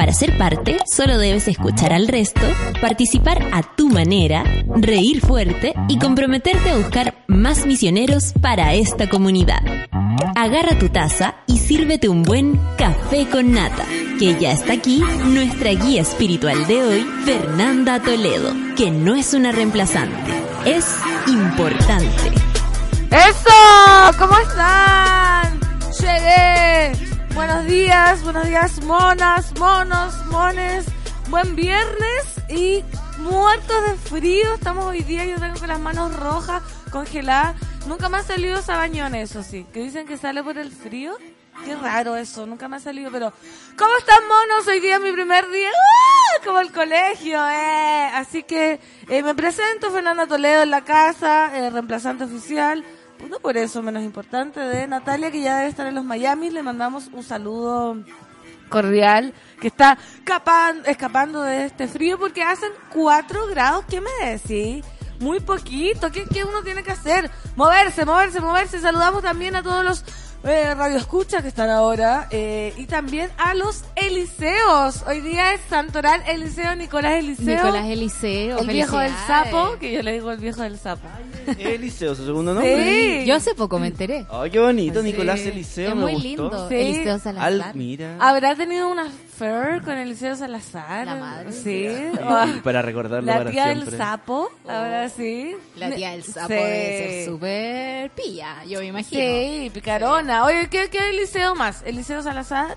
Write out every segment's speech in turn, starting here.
Para ser parte, solo debes escuchar al resto, participar a tu manera, reír fuerte y comprometerte a buscar más misioneros para esta comunidad. Agarra tu taza y sírvete un buen café con nata, que ya está aquí nuestra guía espiritual de hoy, Fernanda Toledo, que no es una reemplazante, es importante. ¡Eso! ¿Cómo están? Llegué. Buenos días, buenos días, monas, monos, mones. Buen viernes y muertos de frío. Estamos hoy día, yo tengo con las manos rojas, congeladas. Nunca me ha salido sabañón, eso sí. Que dicen que sale por el frío. Qué raro eso, nunca me ha salido, pero... ¿Cómo están, monos? Hoy día es mi primer día. ¡Ah! Como el colegio, eh. Así que eh, me presento, Fernanda Toledo en la casa, eh, reemplazante oficial no por eso menos importante, de Natalia, que ya debe estar en los Miami. Le mandamos un saludo cordial, que está escapando de este frío porque hacen 4 grados. ¿Qué me decís? Muy poquito. ¿Qué, ¿Qué uno tiene que hacer? Moverse, moverse, moverse. Saludamos también a todos los eh, Radio Escucha que están ahora eh, y también a los Eliseos. Hoy día es Santoral Eliseo Nicolás Eliseo. Nicolás Eliseo. El viejo del sapo, que yo le digo el viejo del sapo. Eliseo, su segundo nombre. Sí. Yo hace poco me enteré. Ay, qué bonito, Nicolás Eliseo. Es muy lindo. Eliseo Salazar. mira. ¿Habrá tenido una affair con Eliseo Salazar? La madre. Sí. para recordarlo La para tía siempre. del sapo, ahora sí. La tía del sapo Sí. debe ser súper pilla, yo me imagino. Sí, picarona. Oye, ¿qué, qué Eliseo más? Eliseo Salazar,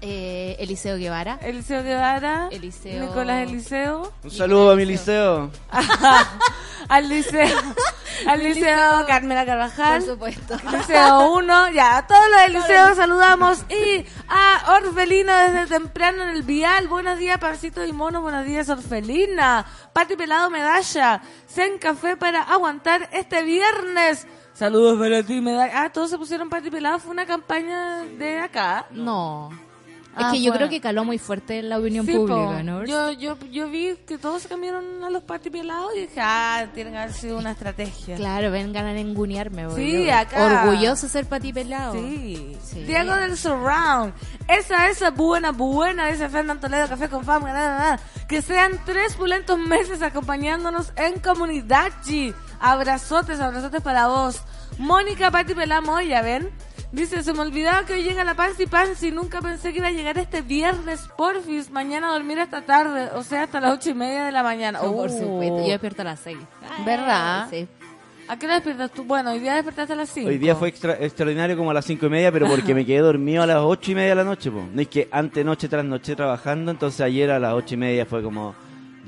Eh, Eliseo Guevara. Eliseo Guevara, Eliseo- Nicolás Eliseo, Un saludo a mi liceo. al liceo, al liceo Carmela Carvajal. Por supuesto. Liceo 1, ya, a todos los del liceo saludamos y a Orfelina desde temprano en el vial. Buenos días, Pancito y Mono, buenos días, Orfelina. Pati Pelado Medalla, Zen Café para aguantar este viernes. Saludos para ti, Medalla. Ah, todos se pusieron Pati Pelado, fue una campaña de acá. No. Ah, es que yo bueno. creo que caló muy fuerte en la opinión Sí, pública, po. ¿no? Yo, yo, yo vi que todos se cambiaron a los Pati Pelados y dije, ah, tiene que haber sido una estrategia. Claro, vengan a engunearme, Sí, yo- acá. Orgulloso ser pati pelado. Sí. Sí. Diego del Surround. Esa, esa buena, buena, dice Fernando Toledo, Café con Fama. na, na, na. Que sean tres pulentos meses acompañándonos en comunidad, G. Abrazotes, abrazotes para vos. Mónica Pati Pelamoya, ¿ven? Dice, se me olvidaba que hoy llega la Pansy Pansy. Nunca pensé que iba a llegar este viernes, porfis. Mañana a dormir hasta tarde, o sea, hasta las ocho y media de la mañana. Oh, por supuesto. Yo despierto a las seis. ¿Verdad? Sí. ¿A qué hora despiertas tú? Bueno, hoy día despertaste a las cinco. Hoy día fue extra- extraordinario como a las cinco y media, pero porque me quedé dormido a las ocho y media de la noche. Po. No es que ante noche tras noche trabajando, entonces ayer a las ocho y media fue como,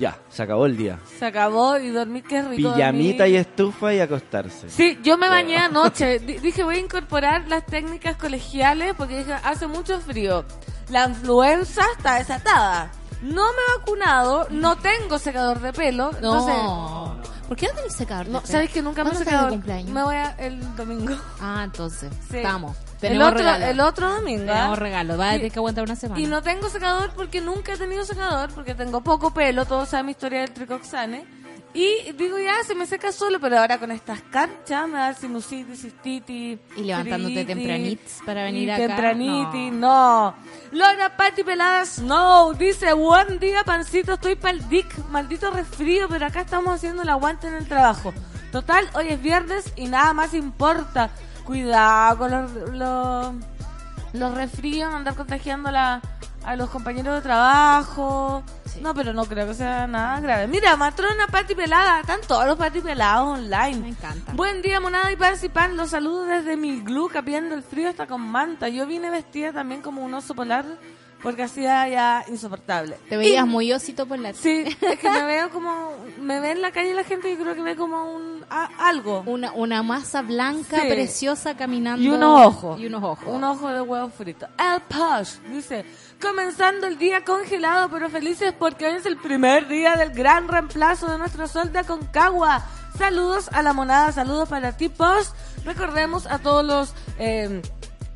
ya, se acabó el día. Se acabó y dormí, qué rico. Pijamita dormir. y estufa y acostarse. Sí, yo me bañé anoche. Di- dije, voy a incorporar las técnicas colegiales porque dije, hace mucho frío. La influenza está desatada. No me he vacunado, no tengo secador de pelo. Entonces, No. ¿Por qué no tenés secador? no? ¿sabes que nunca me he ¿Cuándo estás de secador? cumpleaños? Me voy a, el domingo. Ah, entonces. Sí. Estamos. El otro, regalo. el otro domingo. ¿ah? Tenemos regalo. Va a tener que aguantar una semana. Y no tengo secador porque nunca he tenido secador, porque tengo poco pelo, todos saben mi historia del tricoxane. Y digo, ya, se me seca solo, pero ahora con estas canchas me da sinusitis, cistitis. Y levantándote tempranitis para venir y acá, Tempranitis, no. Laura Patti Peladas, no. Dice, buen día, pancito, estoy pa'l dick. Maldito resfrío, pero acá estamos haciendo el aguante en el trabajo. Total, hoy es viernes y nada más importa. Cuidado con los, los, los resfríos, andar contagiando a la- a los compañeros de trabajo. No, pero no creo que sea nada grave. Mira, matrona Pati Pelada, están todos los Pati Pelados online. Me encanta. Buen día, monada y pan y pan. Los saludo desde mi glue, capiendo el frío hasta con manta. Yo vine vestida también como un oso polar porque hacía ya insoportable. Te veías Y- muy osito por la... Sí, es que me veo como. Me ve en la calle la gente y creo que ve como un. a- algo. Una, una masa blanca Sí. preciosa caminando. Y unos ojos. Y unos ojos. Un ojo de huevo frito. El Posh dice, comenzando el día congelado pero felices porque hoy es el primer día del gran reemplazo de nuestro sol de Aconcagua. Saludos a la monada, saludos para ti, Post. Recordemos a todos los eh,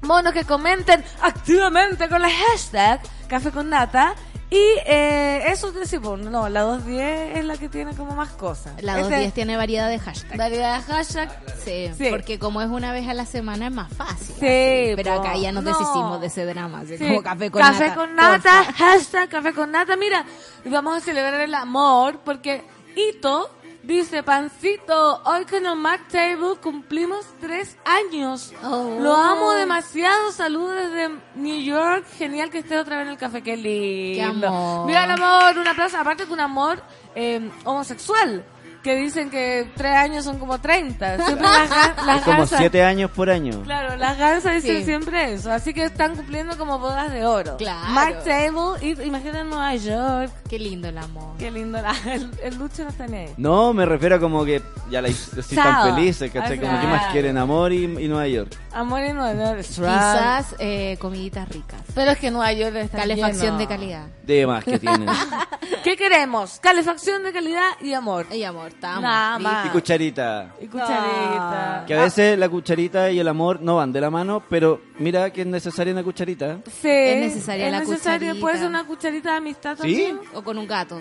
monos que comenten activamente con la hashtag Café con Nata. Y eh, eso decimos, no, la 210 es la que tiene como más cosas. La Ese- 210 tiene variedad de hashtags. Variedad de hashtag. Sí, Sí. porque como es una vez a la semana es más fácil. Sí, así. pero po. acá ya nos No. deshicimos de ese drama, así Sí. como café con Café nata. con nata, porfa. hashtag café con nata. Mira, vamos a celebrar el amor porque Ito dice, Pancito, hoy con el Mac Table cumplimos tres años. Oh. Lo amo demasiado. Saludos desde New York. Genial que esté otra vez en el café. Qué lindo. Qué amor. Mira el amor, un aplauso. Aparte que un amor eh, homosexual. Que dicen que tres años son como 30. Siempre las, las Es como gansas- siete años por año. Claro, las gansas dicen Sí. siempre eso, así que están cumpliendo como bodas de oro. Claro. Mark Table, y imagínate en Nueva York, Qué lindo el amor. qué lindo, la, el, el Lucho no está ni ahí. No, me refiero a como que ya la Chao. tan felices, ¿cachai? Como que más quieren amor y, y Nueva York. Amor en Nueva York. Quizás eh, comiditas ricas. Pero es que Nueva York está Calefacción lleno. de calidad. De más que tienen. ¿Qué queremos? Calefacción de calidad y amor. Y amor, estamos. Nada listos. más. Y cucharita. Y cucharita. Que a veces la cucharita y el amor no van de la mano, pero mira que es necesaria una cucharita. Sí, Es necesaria es la necesario, cucharita. Puede ser una cucharita de amistad ¿Sí? también. O con un gato.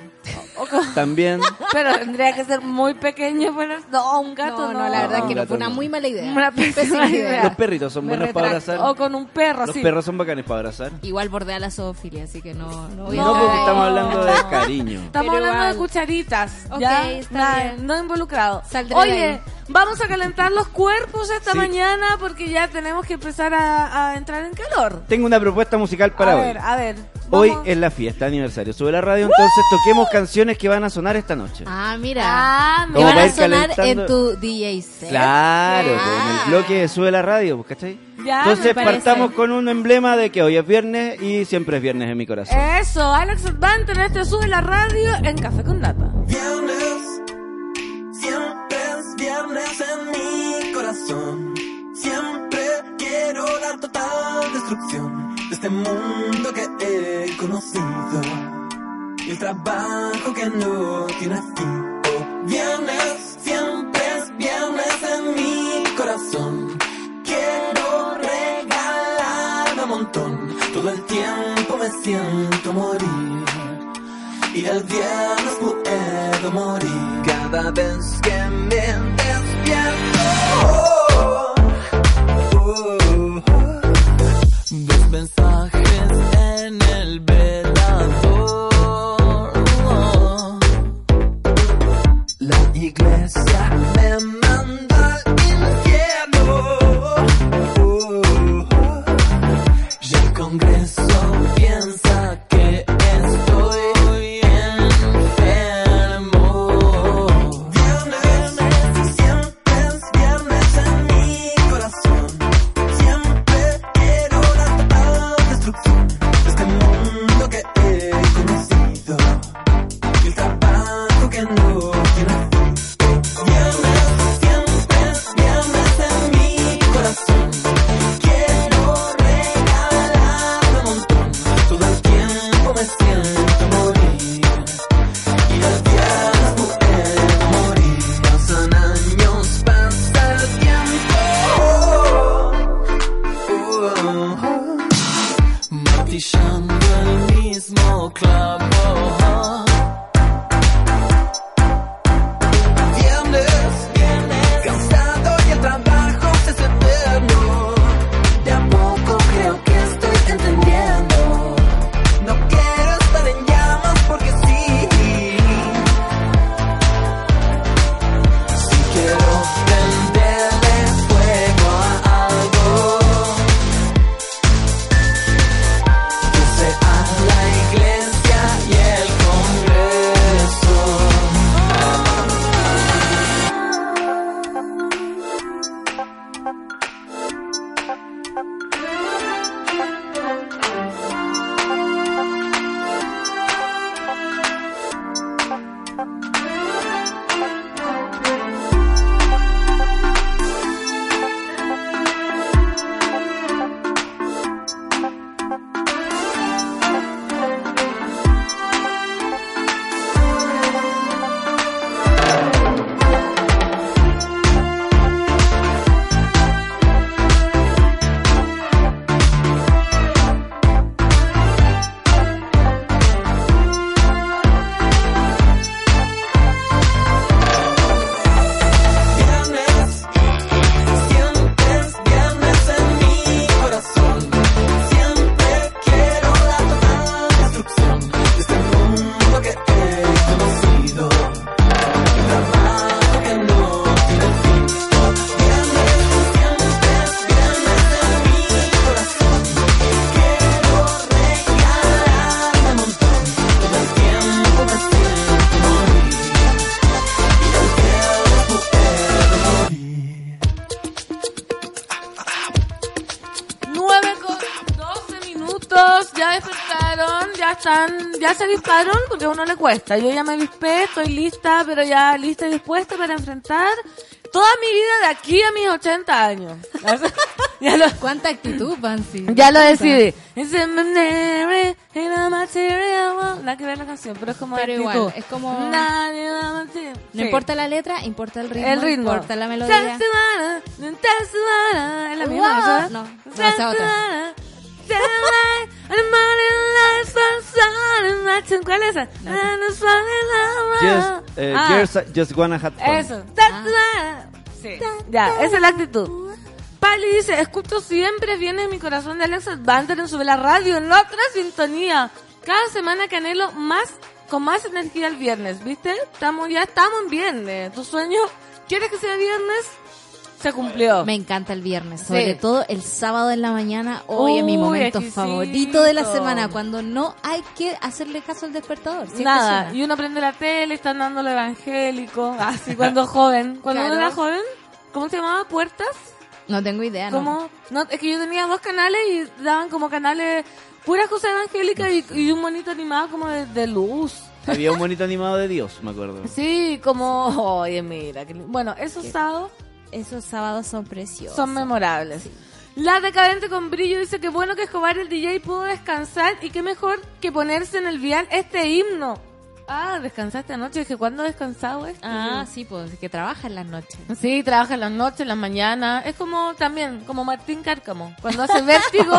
O con- También. Pero tendría que ser muy pequeño. Para... No, un gato no, no. no, la verdad es que no fue una no. muy mala idea. Una pésima idea. Los perritos son Me buenos para abrazar. O con un perro, Los sí. perros son bacanes para abrazar. Igual bordea la zoofilia, así que no, no voy a No, entrar porque estamos hablando de cariño. Estamos Pero hablando de cucharitas. Ok, ya, está bien. no involucrado. Saldré Oye, vamos a calentar los cuerpos esta Sí. mañana porque ya tenemos que empezar a, a entrar en calor. Tengo una propuesta musical para a hoy. ver, a ver. Hoy es la fiesta aniversario. Sube la radio, entonces toquemos canciones que van a sonar esta noche. Ah, mira. Ah, que van a ir sonar calentando. en tu DJ set. Claro, Ah. en el bloque de Sube la radio, pues, ¿cachai? Ya, Entonces partamos con un emblema de que hoy es viernes y siempre es viernes en mi corazón. Eso, Alex Advante en este sube la radio en Café con Nata. Viernes, siempre es viernes en mi corazón. Siempre quiero la total destrucción de este mundo que he conocido. Y el trabajo que no tiene fin. Viernes, siempre es viernes en mi corazón. Quiero regalarme un montón. Todo el tiempo me siento morir. Y el viernes puedo morir cada vez que me despierto. Avisparon porque a uno le cuesta. Yo ya me avispé, estoy lista, pero ya lista y dispuesta para enfrentar toda mi vida de aquí a mis 80 años. ya lo, ¿Cuánta actitud, Pansy? ya lo decidí. Nada que ver la canción, pero es como Pero de igual, actitud. es como- No Sí. importa la letra, importa el ritmo. el ritmo. Importa la melodía. Es la misma, Wow. No, no, es otra. ¿Cuál es esa? Just, eh, Ah, just, just wanna have fun. Eso. Sí. Ya, esa es la actitud. Pali dice, escucho siempre viene mi corazón de Alexa Banter en Sube la Radio, en otra sintonía. Cada semana que anhelo más, con más energía el viernes, ¿viste? Estamos, ya estamos en viernes. ¿Tu sueño quieres que sea viernes? Se cumplió. Me encanta el viernes, sobre Sí. todo el sábado en la mañana. Hoy es mi momento exquisito. favorito de la semana, cuando no hay que hacerle caso al despertador. Nada, suena. y uno prende la tele, están dando lo evangélico, así cuando joven. Cuando uno era joven, ¿cómo se llamaba? ¿Puertas? No tengo idea, ¿no? Es que yo tenía dos canales y daban como canales puras cosas evangélicas y, y un monito animado como de, de luz. Había un bonito animado de Dios, me acuerdo. Sí, como, oye, mira. qué li- bueno, esos sábados Esos sábados son preciosos. son memorables. La decadente con brillo dice que bueno que Escobar el DJ pudo descansar y qué mejor que ponerse en el vial este himno. Ah, descansaste anoche. Dije, ¿cuándo he descansado esto? Ah, sí, pues que trabaja en las noches. Sí, trabaja en las noches, en las mañanas. Es como también, como Martín Cárcamo. Cuando hace vértigo,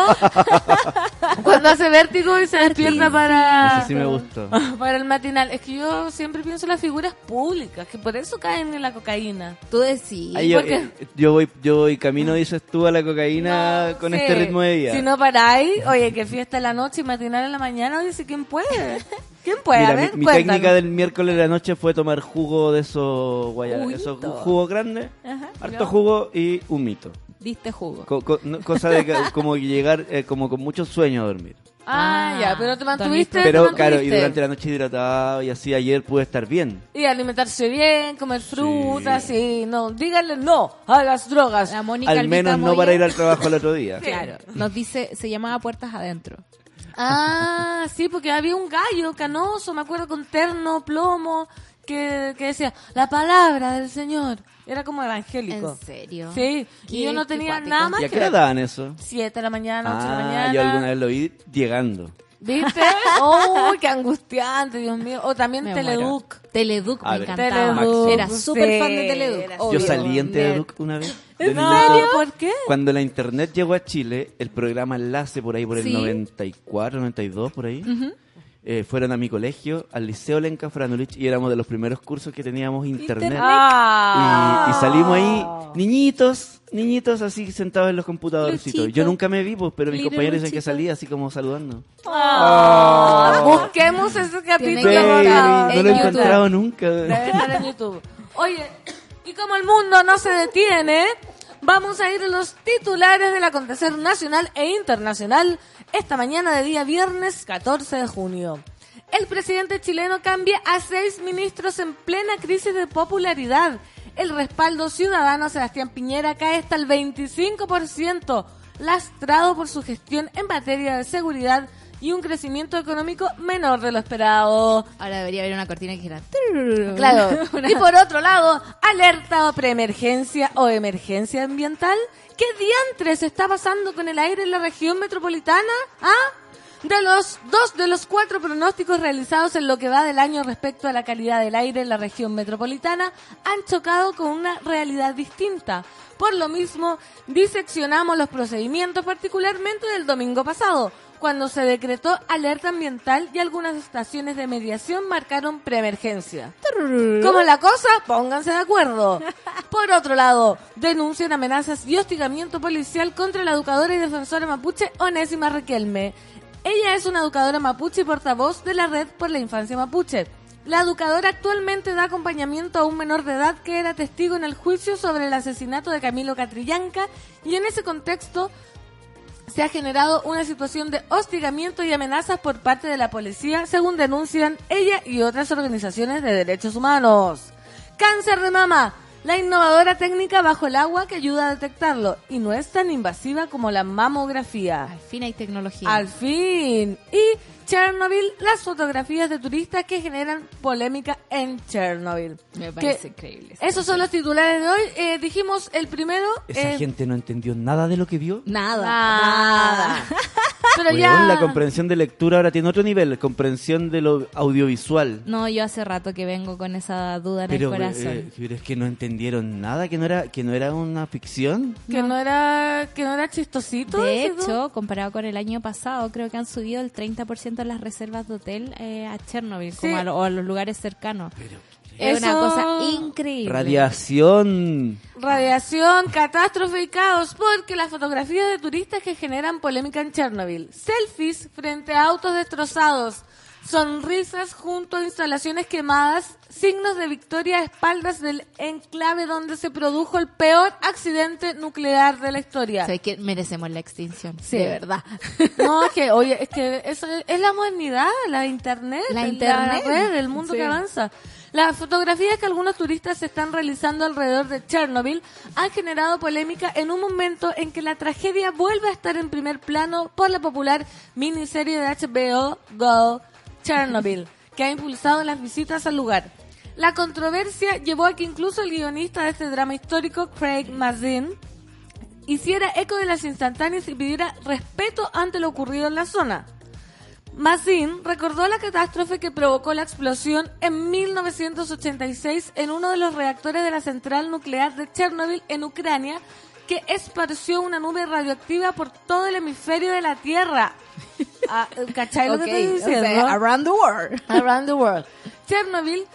cuando hace vértigo y se despierta para, Ese sí me gustó. para el matinal. Es que yo siempre pienso en las figuras públicas, que por eso caen en la cocaína. Tú decís. Ahí yo, eh, yo voy, yo voy camino, dices tú, a la cocaína No con este ritmo de vida. Si no paráis, oye, que fiesta en la noche y matinal en la mañana, dice, ¿quién puede? ¿Quién puede? Mira, a ver, mi, mi técnica del miércoles de la noche fue tomar jugo de esos guayabas, esos jugos grandes, Ajá, harto jugo y un mito. Diste jugo. Co- co- no- cosa de como llegar eh, como con mucho sueño a dormir. Ah, Ah, ya, pero te mantuviste. dormiste. te Pero claro, y mantuviste. durante la noche hidratado y así ayer pude estar bien. Y alimentarse bien, comer frutas, sí. No, díganle no a las drogas. La Mónica Al menos no Moya, para ir al trabajo el otro día. Claro, nos dice, se llamaba Puertas Adentro. Ah, sí, porque había un gallo canoso, me acuerdo, con terno, plomo, que, que decía, la palabra del Señor. Era como evangélico. ¿En serio? Sí, y yo no tenía nada más ¿Y a qué ver. daban eso? Siete de la mañana, ocho de la Ah, mañana. yo alguna vez lo vi llegando. ¿Viste? ¡Oh, qué angustiante, Dios mío! O también Me Teleduc. muero. Teleduc me encantaba. Teleduc, Era súper sí, fan de Teleduc. obvio. Yo salí en. Teleduc una vez. ¿En serio? ¿Por qué? Cuando la internet llegó a Chile, el programa Enlace por ahí por el Sí. 94, 92, por ahí, eh, fueron a mi colegio, al Liceo Lenca Franulich, y éramos de los primeros cursos que teníamos internet. Internet. Ah. Y, y salimos ahí, niñitos, niñitos así sentados en los computadorcitos. Luchito. Yo nunca me vi, pues, pero mis compañeros dicen que salía así como saludando. Ah, Busquemos ese capítulo. no en lo he encontrado nunca. Debe estar en YouTube. Oye, y como el mundo no se detiene, vamos a ir a los titulares del acontecer nacional e internacional esta mañana de día viernes 14 de junio. El presidente chileno cambia a seis ministros en plena crisis de popularidad. El respaldo ciudadano Sebastián Piñera cae hasta el 25%, lastrado por su gestión en materia de seguridad y un crecimiento económico menor de lo esperado. Ahora debería haber una cortina que dijera... Claro. Una- Y por otro lado, alerta o preemergencia o emergencia ambiental. ¿Qué diantres está pasando con el aire en la región metropolitana? ¿Ah? De los dos de los cuatro pronósticos realizados en lo que va del año respecto a la calidad del aire en la región metropolitana han chocado con una realidad distinta. Por lo mismo, diseccionamos los procedimientos particularmente del domingo pasado, cuando se decretó alerta ambiental y algunas estaciones de mediación marcaron preemergencia. ¿Cómo es la cosa? Pónganse de acuerdo. Por otro lado, denuncian amenazas y hostigamiento policial contra la educadora y defensora mapuche Onésima Requelme. Ella es una educadora mapuche y portavoz de la Red por la Infancia Mapuche. La educadora actualmente da acompañamiento a un menor de edad que era testigo en el juicio sobre el asesinato de Camilo Catrillanca y en ese contexto se ha generado una situación de hostigamiento y amenazas por parte de la policía, según denuncian ella y otras organizaciones de derechos humanos. Cáncer de mama, la innovadora técnica bajo el agua que ayuda a detectarlo y no es tan invasiva como la mamografía. Al fin hay tecnología. Al fin. Y Chernobyl, las fotografías de turistas que generan polémica en Chernobyl. Me Que- parece increíble. Esos son los titulares de hoy. Eh, dijimos el primero. Esa eh, gente no entendió nada de lo que vio. Nada, Nada. Pero Weón, ya. la comprensión de lectura ahora tiene otro nivel, comprensión de lo audiovisual. No, yo hace rato que vengo con esa duda en Pero, el corazón. eh, pero es que no entendieron nada, que no era que no era una ficción. Que no era, que no era chistosito. de ¿no? hecho, comparado con el año pasado, creo que han subido el 30% las reservas de hotel eh, a Chernobyl, Sí. como a, lo- o a los lugares cercanos. Es una Eso- cosa increíble. Radiación. Radiación, catástrofe y caos, porque las fotografías de turistas que generan polémica en Chernobyl. Selfies frente a autos destrozados. Sonrisas junto a instalaciones quemadas. Signos de victoria a espaldas del enclave donde se produjo el peor accidente nuclear de la historia. Sé que merecemos la extinción, Sí. de verdad. No, es que, oye, es que eso es, la modernidad, la internet, La internet. red, el mundo Sí. que avanza. Las fotografías que algunos turistas están realizando alrededor de Chernobyl han generado polémica en un momento en que la tragedia vuelve a estar en primer plano por la popular miniserie de HBO Go Chernobyl, que ha impulsado las visitas al lugar. La controversia llevó a que incluso el guionista de este drama histórico, Craig Mazin, hiciera eco de las instantáneas y pidiera respeto ante lo ocurrido en la zona. Mazin recordó la catástrofe que provocó la explosión en 1986 en uno de los reactores de la central nuclear de Chernobyl en Ucrania, que esparció una nube radioactiva por todo el hemisferio de la Tierra. Ah, ¿Cachai lo que estoy o diciendo? sea, around the world. Around the World. Chernobyl,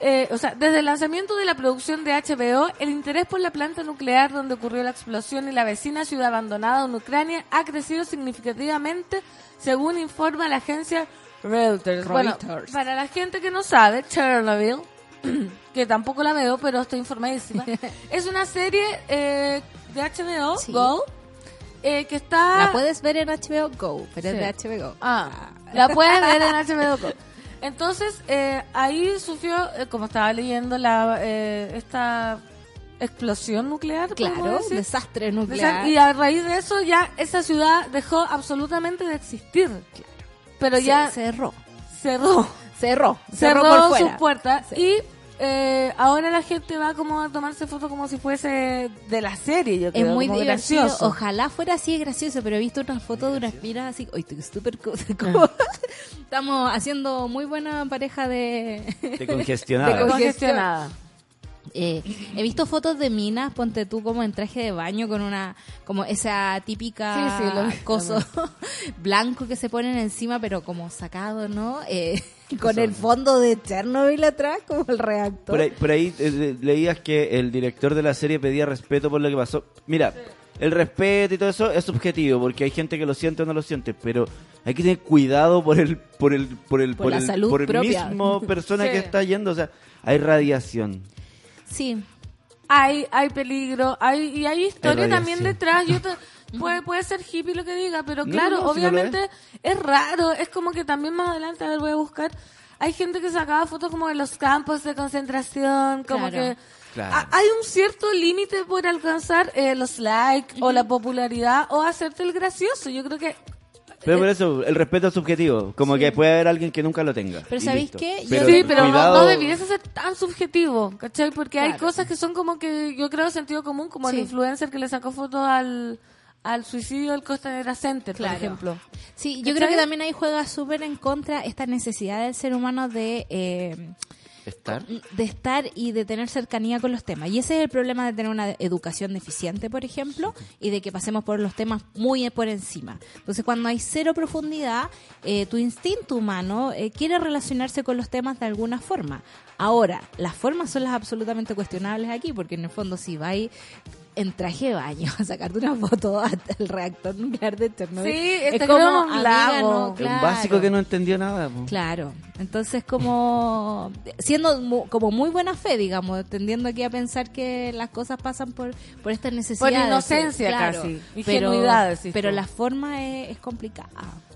eh, o sea, desde el lanzamiento de la producción de HBO, el interés por la planta nuclear donde ocurrió la explosión y la vecina ciudad abandonada en Ucrania ha crecido significativamente, según informa la agencia Reuters. Bueno, Reuters. para la gente que no sabe, Chernobyl, que tampoco la veo, pero estoy informadísima, es una serie eh, de HBO, Sí. Go, eh, que está... La puedes ver en HBO Go, pero Sí. es de HBO. Ah, la puedes ver en HBO Go. Entonces, eh, ahí sufrió, eh, como estaba leyendo, la eh, esta explosión nuclear. Claro, desastre nuclear. Y a raíz de eso ya esa ciudad dejó absolutamente de existir. Pero Se- ya cerró. cerró. Cerró. Cerró, por sus puertas Sí. y eh, ahora la gente va como a tomarse fotos como si fuese de la serie, yo Es muy como divertido. gracioso. Ojalá fuera así de gracioso, pero he visto unas fotos de unas miras así. Oye, estoy súper. co- como- Estamos haciendo muy buena pareja de. De Congestionada. Eh, he visto fotos de minas, ponte tú como en traje de baño con una, como esa típica Sí, sí, lo coso blanco que se ponen encima, pero como sacado, ¿no? Eh, con el fondo de Chernobyl atrás, como el reactor. Por ahí, por ahí eh, leías que el director de la serie pedía respeto por lo que pasó. Mira, el respeto y todo eso es subjetivo, porque hay gente que lo siente o no lo siente, pero hay que tener cuidado por el por el por el Por la el, salud por el propia. mismo persona Sí. que está yendo, o sea, hay radiación. Sí, hay hay peligro, hay y hay historia también detrás. Yo te- puede puede ser hippie lo que diga, pero No, claro, no, no obviamente es raro, es como que también más adelante, a ver, voy a buscar, hay gente que sacaba fotos como de los campos de concentración, como Claro. que Claro. hay un cierto límite por alcanzar eh, los likes o la popularidad o hacerte el gracioso. Yo creo que Pero por eso, el respeto es subjetivo, como que puede haber alguien que nunca lo tenga. Pero ¿sabéis listo. qué? Sí, pero no- cuidado- no, debiese ser tan subjetivo, ¿cachai? Porque hay cosas que son como que yo creo sentido común, como el influencer que le sacó fotos al, al suicidio del Costanera Center, Claro. por ejemplo. Sí, yo ¿Cachai? creo que también ahí juega súper en contra esta necesidad del ser humano de... eh, Estar. de estar y de tener cercanía con los temas. Y ese es el problema de tener una educación deficiente, por ejemplo, y de que pasemos por los temas muy por encima. Entonces, cuando hay cero profundidad, eh, tu instinto humano eh, quiere relacionarse con los temas de alguna forma. Ahora, las formas son las absolutamente cuestionables aquí, porque en el fondo si vais en traje de baño a sacarte una foto hasta el reactor nuclear de Chernobyl, Sí, es este como, un lago. no, básico que no entendió nada. po. Claro, entonces como siendo mu- como muy buena fe, digamos, tendiendo aquí a pensar que las cosas pasan por por esta necesidad, Por inocencia casi, pero, ingenuidad, pero la forma es, es complicada.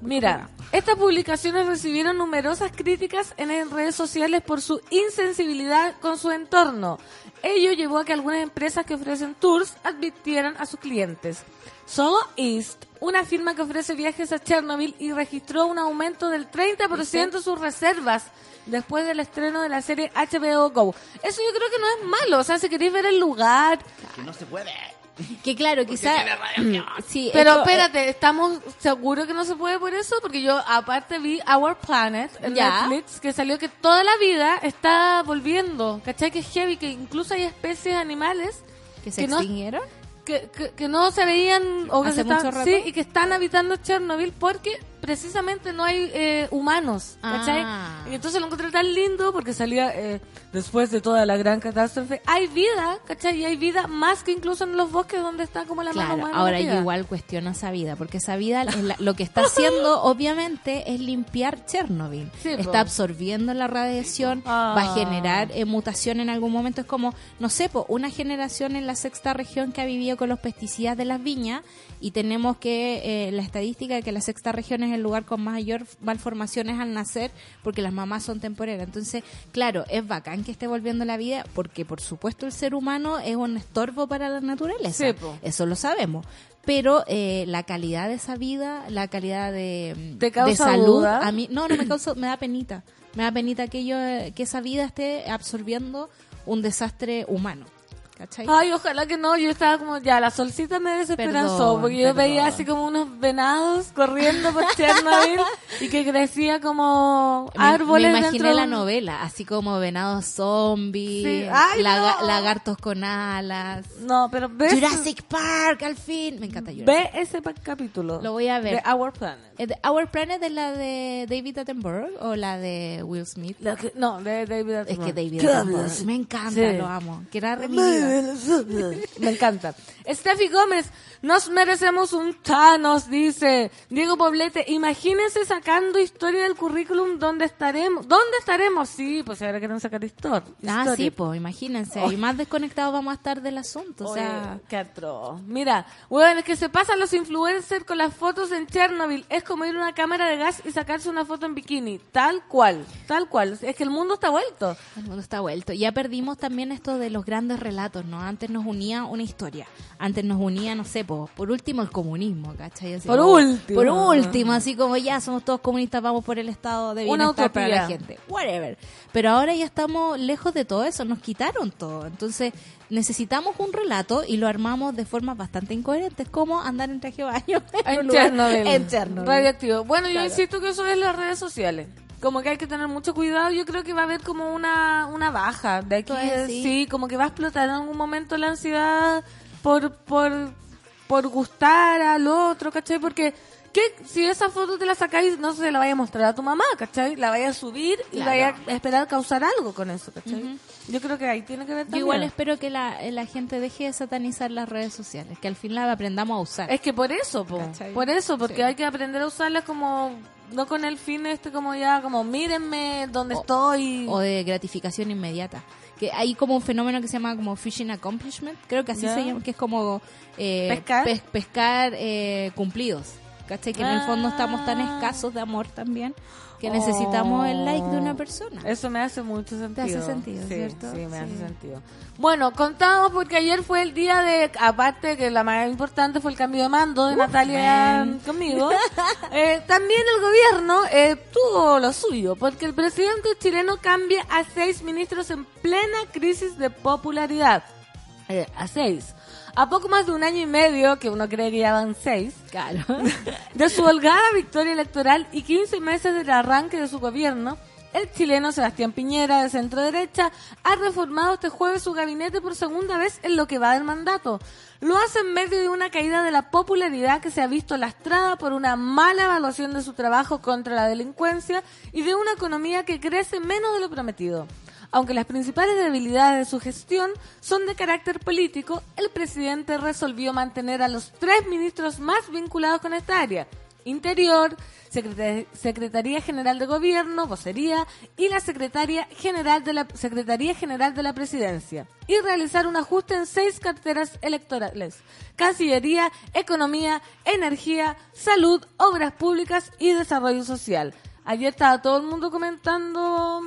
Mira, estas publicaciones recibieron numerosas críticas en las redes sociales por su insensibilidad con su entorno. Ello llevó a que algunas empresas que ofrecen tours advirtieran a sus clientes. Solo East, una firma que ofrece viajes a Chernobyl y registró un aumento del 30% de sus reservas después del estreno de la serie HBO Go. Eso yo creo que no es malo, o sea, si queréis ver el lugar, Que no se puede. Que claro, quizá... Sí, Pero esto- espérate, ¿estamos seguros que no se puede por eso? Porque yo aparte vi Our Planet en Ya. Netflix, que salió que toda la vida está volviendo. ¿Cachai? Que es heavy, que incluso hay especies animales que se que no- extinguieron. que, que, que no se veían o que ¿Hace se rato? sí, y que están habitando Chernobyl porque precisamente no hay eh, humanos, ¿cachai? Ah. Y entonces lo encontré tan lindo porque salía eh, después de toda la gran catástrofe. Hay vida, ¿cachai? Y hay vida más que incluso en los bosques donde está como la mano Claro, humana. ahora yo igual cuestiono esa vida, porque esa vida es la- lo que está haciendo, obviamente, es limpiar Chernobyl. Sí, po. está absorbiendo la radiación, Ah. va a generar eh, mutación en algún momento. Es como, no sé, po, una generación en la sexta región que ha vivido con los pesticidas de las viñas y tenemos que, eh, la estadística de que la sexta región es el lugar con mayor malformaciones al nacer porque las mamás son temporeras. Entonces, claro, es bacán que esté volviendo la vida porque, por supuesto, el ser humano es un estorbo para la naturaleza. Sí. Eso lo sabemos. Pero eh, la calidad de esa vida, la calidad de, ¿Te causa de salud, duda? a mí no, no me causa, me da penita. Me da penita que yo, eh, que esa vida esté absorbiendo un desastre humano. ¿Cachai? Ay, ojalá que no. Yo estaba como, ya, la solcita me desesperanzó. Perdón, porque yo veía así como unos venados corriendo por Chernobyl y que crecía como Me- árboles me, dentro imaginé la un- novela, así como venados zombies, Sí. Ay, no. lagartos con alas. No, pero ve, Jurassic Park, al fin. Me encanta Jurassic ve ese capítulo. Lo voy a ver. De Our Planet. Eh, de Our Planet es la de David Attenborough o la de Will Smith. Que- no, de David Es Attenborough. que David ¿Qué Attenborough me encanta, Sí. lo amo. Que era. Me encanta. Steffi Gómez, nos merecemos un Thanos, dice. Diego Poblete, imagínense sacando historia del currículum, ¿dónde estaremos? ¿Dónde estaremos? Sí, pues ahora quieren sacar historia. Ah, sí, pues imagínense. Y más desconectados vamos a estar del asunto. O sea, Oye, qué atroz. Mira, bueno, es que se pasan los influencers con las fotos en Chernobyl. Es como ir a una cámara de gas y sacarse una foto en bikini. Tal cual, tal cual. Es que el mundo está vuelto. el mundo está vuelto. Ya perdimos también esto de los grandes relatos, ¿no? Antes nos unía una historia. Antes nos unía, no sé, po, por último el comunismo, ¿cachai? Así Por como- último. Por último, así como ya somos todos comunistas, vamos por el estado de bienestar para la gente. Whatever. Pero ahora ya estamos lejos de todo eso, nos quitaron todo. Entonces necesitamos un relato y lo armamos de formas bastante incoherentes, como andar en traje de baño En Chernobyl. En Chernobyl. Radioactivo. Bueno, yo insisto que eso es las redes sociales. Como que hay que tener mucho cuidado. Yo creo que va a haber como una, una baja de aquí. ¿Tú ves? sí. Sí. como que va a explotar en algún momento la ansiedad por, por, por gustar al otro, ¿cachai? Porque ¿qué? si esa foto te la sacáis, no se la vaya a mostrar a tu mamá, ¿cachai? La vaya a subir y Claro. vaya a esperar causar algo con eso, ¿cachai? Yo creo que ahí tiene que ver Yo también. igual espero que la, la gente deje de satanizar las redes sociales, que al final aprendamos a usar. Es que por eso, po. Por eso, porque Sí. hay que aprender a usarlas como, no con el fin este como ya, como mírenme dónde O- estoy. o de gratificación inmediata. Que hay como un fenómeno que se llama como fishing accomplishment, creo que así se llama, que es como eh, ¿Pescar? pes- pescar eh, cumplidos. ¿Cachai? Que en el fondo estamos tan Ah. escasos de amor también que necesitamos el like de una persona. Eso me hace mucho sentido. hace sentido, sí, ¿cierto? Sí, me hace Sí. sentido. Bueno, contamos porque ayer fue el día de, aparte que la más importante fue el cambio de mando de Natalia man. conmigo, eh, también el gobierno eh, tuvo lo suyo, porque el presidente chileno cambia a seis ministros en plena crisis de popularidad. Eh, a seis. A poco más de un año y medio, que uno cree que ya van seis, Claro. de su holgada victoria electoral y 15 meses del arranque de su gobierno, el chileno Sebastián Piñera, de centro derecha, ha reformado este jueves su gabinete por segunda vez en lo que va del mandato. Lo hace en medio de una caída de la popularidad que se ha visto lastrada por una mala evaluación de su trabajo contra la delincuencia y de una economía que crece menos de lo prometido. Aunque las principales debilidades de su gestión son de carácter político, el presidente resolvió mantener a los tres ministros más vinculados con esta área. Interior, Secreta- Secretaría General de Gobierno, Vocería y la Secretaría General de la Secretaría General de la Presidencia y realizar un ajuste en seis carteras electorales: Cancillería, Economía, Energía, Salud, Obras Públicas y Desarrollo Social. Ayer estaba todo el mundo comentando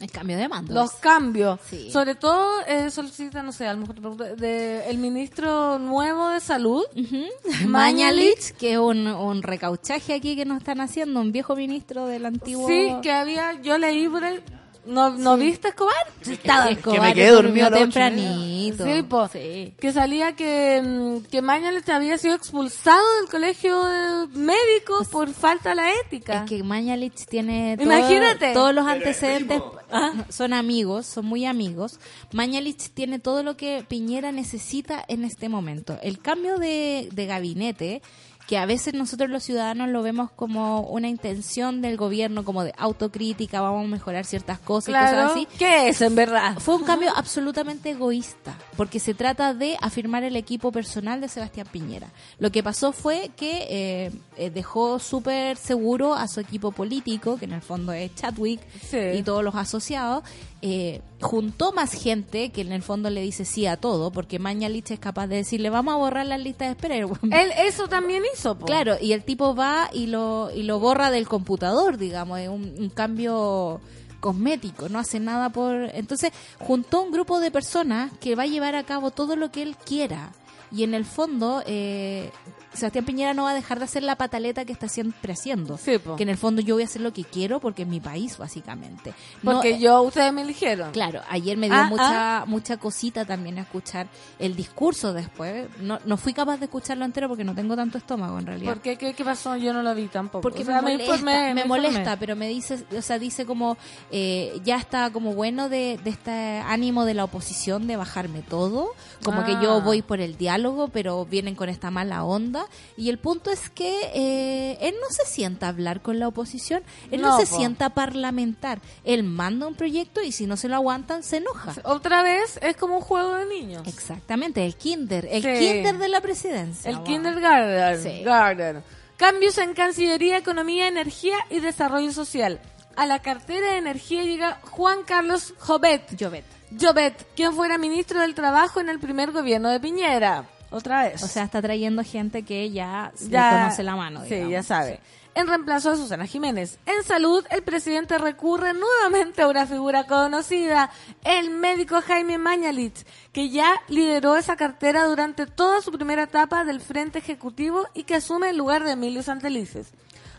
El cambio de mando. los cambios. Sí. Sobre todo eh, solicita, no sé, a lo mejor te pregunto, de el ministro nuevo de salud, Ujú. Mañalich, que es un, un recauchaje aquí que nos están haciendo, un viejo ministro del antiguo... Sí, que había, yo leí por él. ¿No, ¿no viste Escobar? Estaba que Escobar, me quedé dormido a y tempranito. Sí, po. Sí. Que salía que, mm, que Mañalich había sido expulsado del colegio de médicos por falta de la ética. Es que Mañalich tiene todo- Imagínate. todos los antecedentes, ah, son amigos, son muy amigos. Mañalich tiene todo lo que Piñera necesita en este momento. El cambio de, de gabinete, que a veces nosotros los ciudadanos lo vemos como una intención del gobierno, como de autocrítica, vamos a mejorar ciertas cosas y cosas así. ¿Qué es en verdad? Fue un cambio absolutamente egoísta, porque se trata de afirmar el equipo personal de Sebastián Piñera. Lo que pasó fue que eh, eh, dejó súper seguro a su equipo político, que en el fondo es Chadwick Sí. y todos los asociados, eh, juntó más gente que en el fondo le dice sí a todo, porque Mañalich es capaz de decirle vamos a borrar las listas de espera. Él eso también hizo, po. Claro, y el tipo va y lo, y lo borra del computador, digamos, es un, un cambio cosmético, no hace nada por... Entonces, juntó un grupo de personas que va a llevar a cabo todo lo que él quiera. Y en el fondo, eh, Sebastián Piñera no va a dejar de hacer la pataleta que está siempre haciendo. Sí, po. Que en el fondo yo voy a hacer lo que quiero porque es mi país, básicamente. No, Porque eh, yo, ustedes me eligieron. Claro, ayer me dio Ah, mucha mucha cosita también escuchar el discurso después. No, no fui capaz de escucharlo entero porque no tengo tanto estómago en realidad. ¿Por qué? ¿Qué, qué pasó? Yo no lo vi tampoco. Porque O sea, me molesta, informé, me, informé. molesta, pero me dice, o sea, dice como, eh, ya está como bueno de, de este ánimo de la oposición de bajarme todo, como que Ah. yo voy por el diálogo, pero vienen con esta mala onda. Y el punto es que eh, él no se sienta a hablar con la oposición, él no, No, se po. sienta a parlamentar, él manda un proyecto y si no se lo aguantan, se enoja. Otra vez es como un juego de niños. Exactamente, el kinder, el Sí. kinder de la presidencia. El wow. kindergarten. Sí. garden. Cambios en Cancillería, Economía, Energía y Desarrollo Social. A la cartera de Energía llega Juan Carlos Jovet. Llovet. Jovet, quien fuera ministro del Trabajo en el primer gobierno de Piñera. Otra vez. O sea, está trayendo gente que ya, Ya- le conoce la mano. Sí, ya sabe. En reemplazo de Susana Jiménez. En salud, el presidente recurre nuevamente a una figura conocida, el médico Jaime Mañalich, que ya lideró esa cartera durante toda su primera etapa del Frente Ejecutivo y que asume el lugar de Emilio Santelices.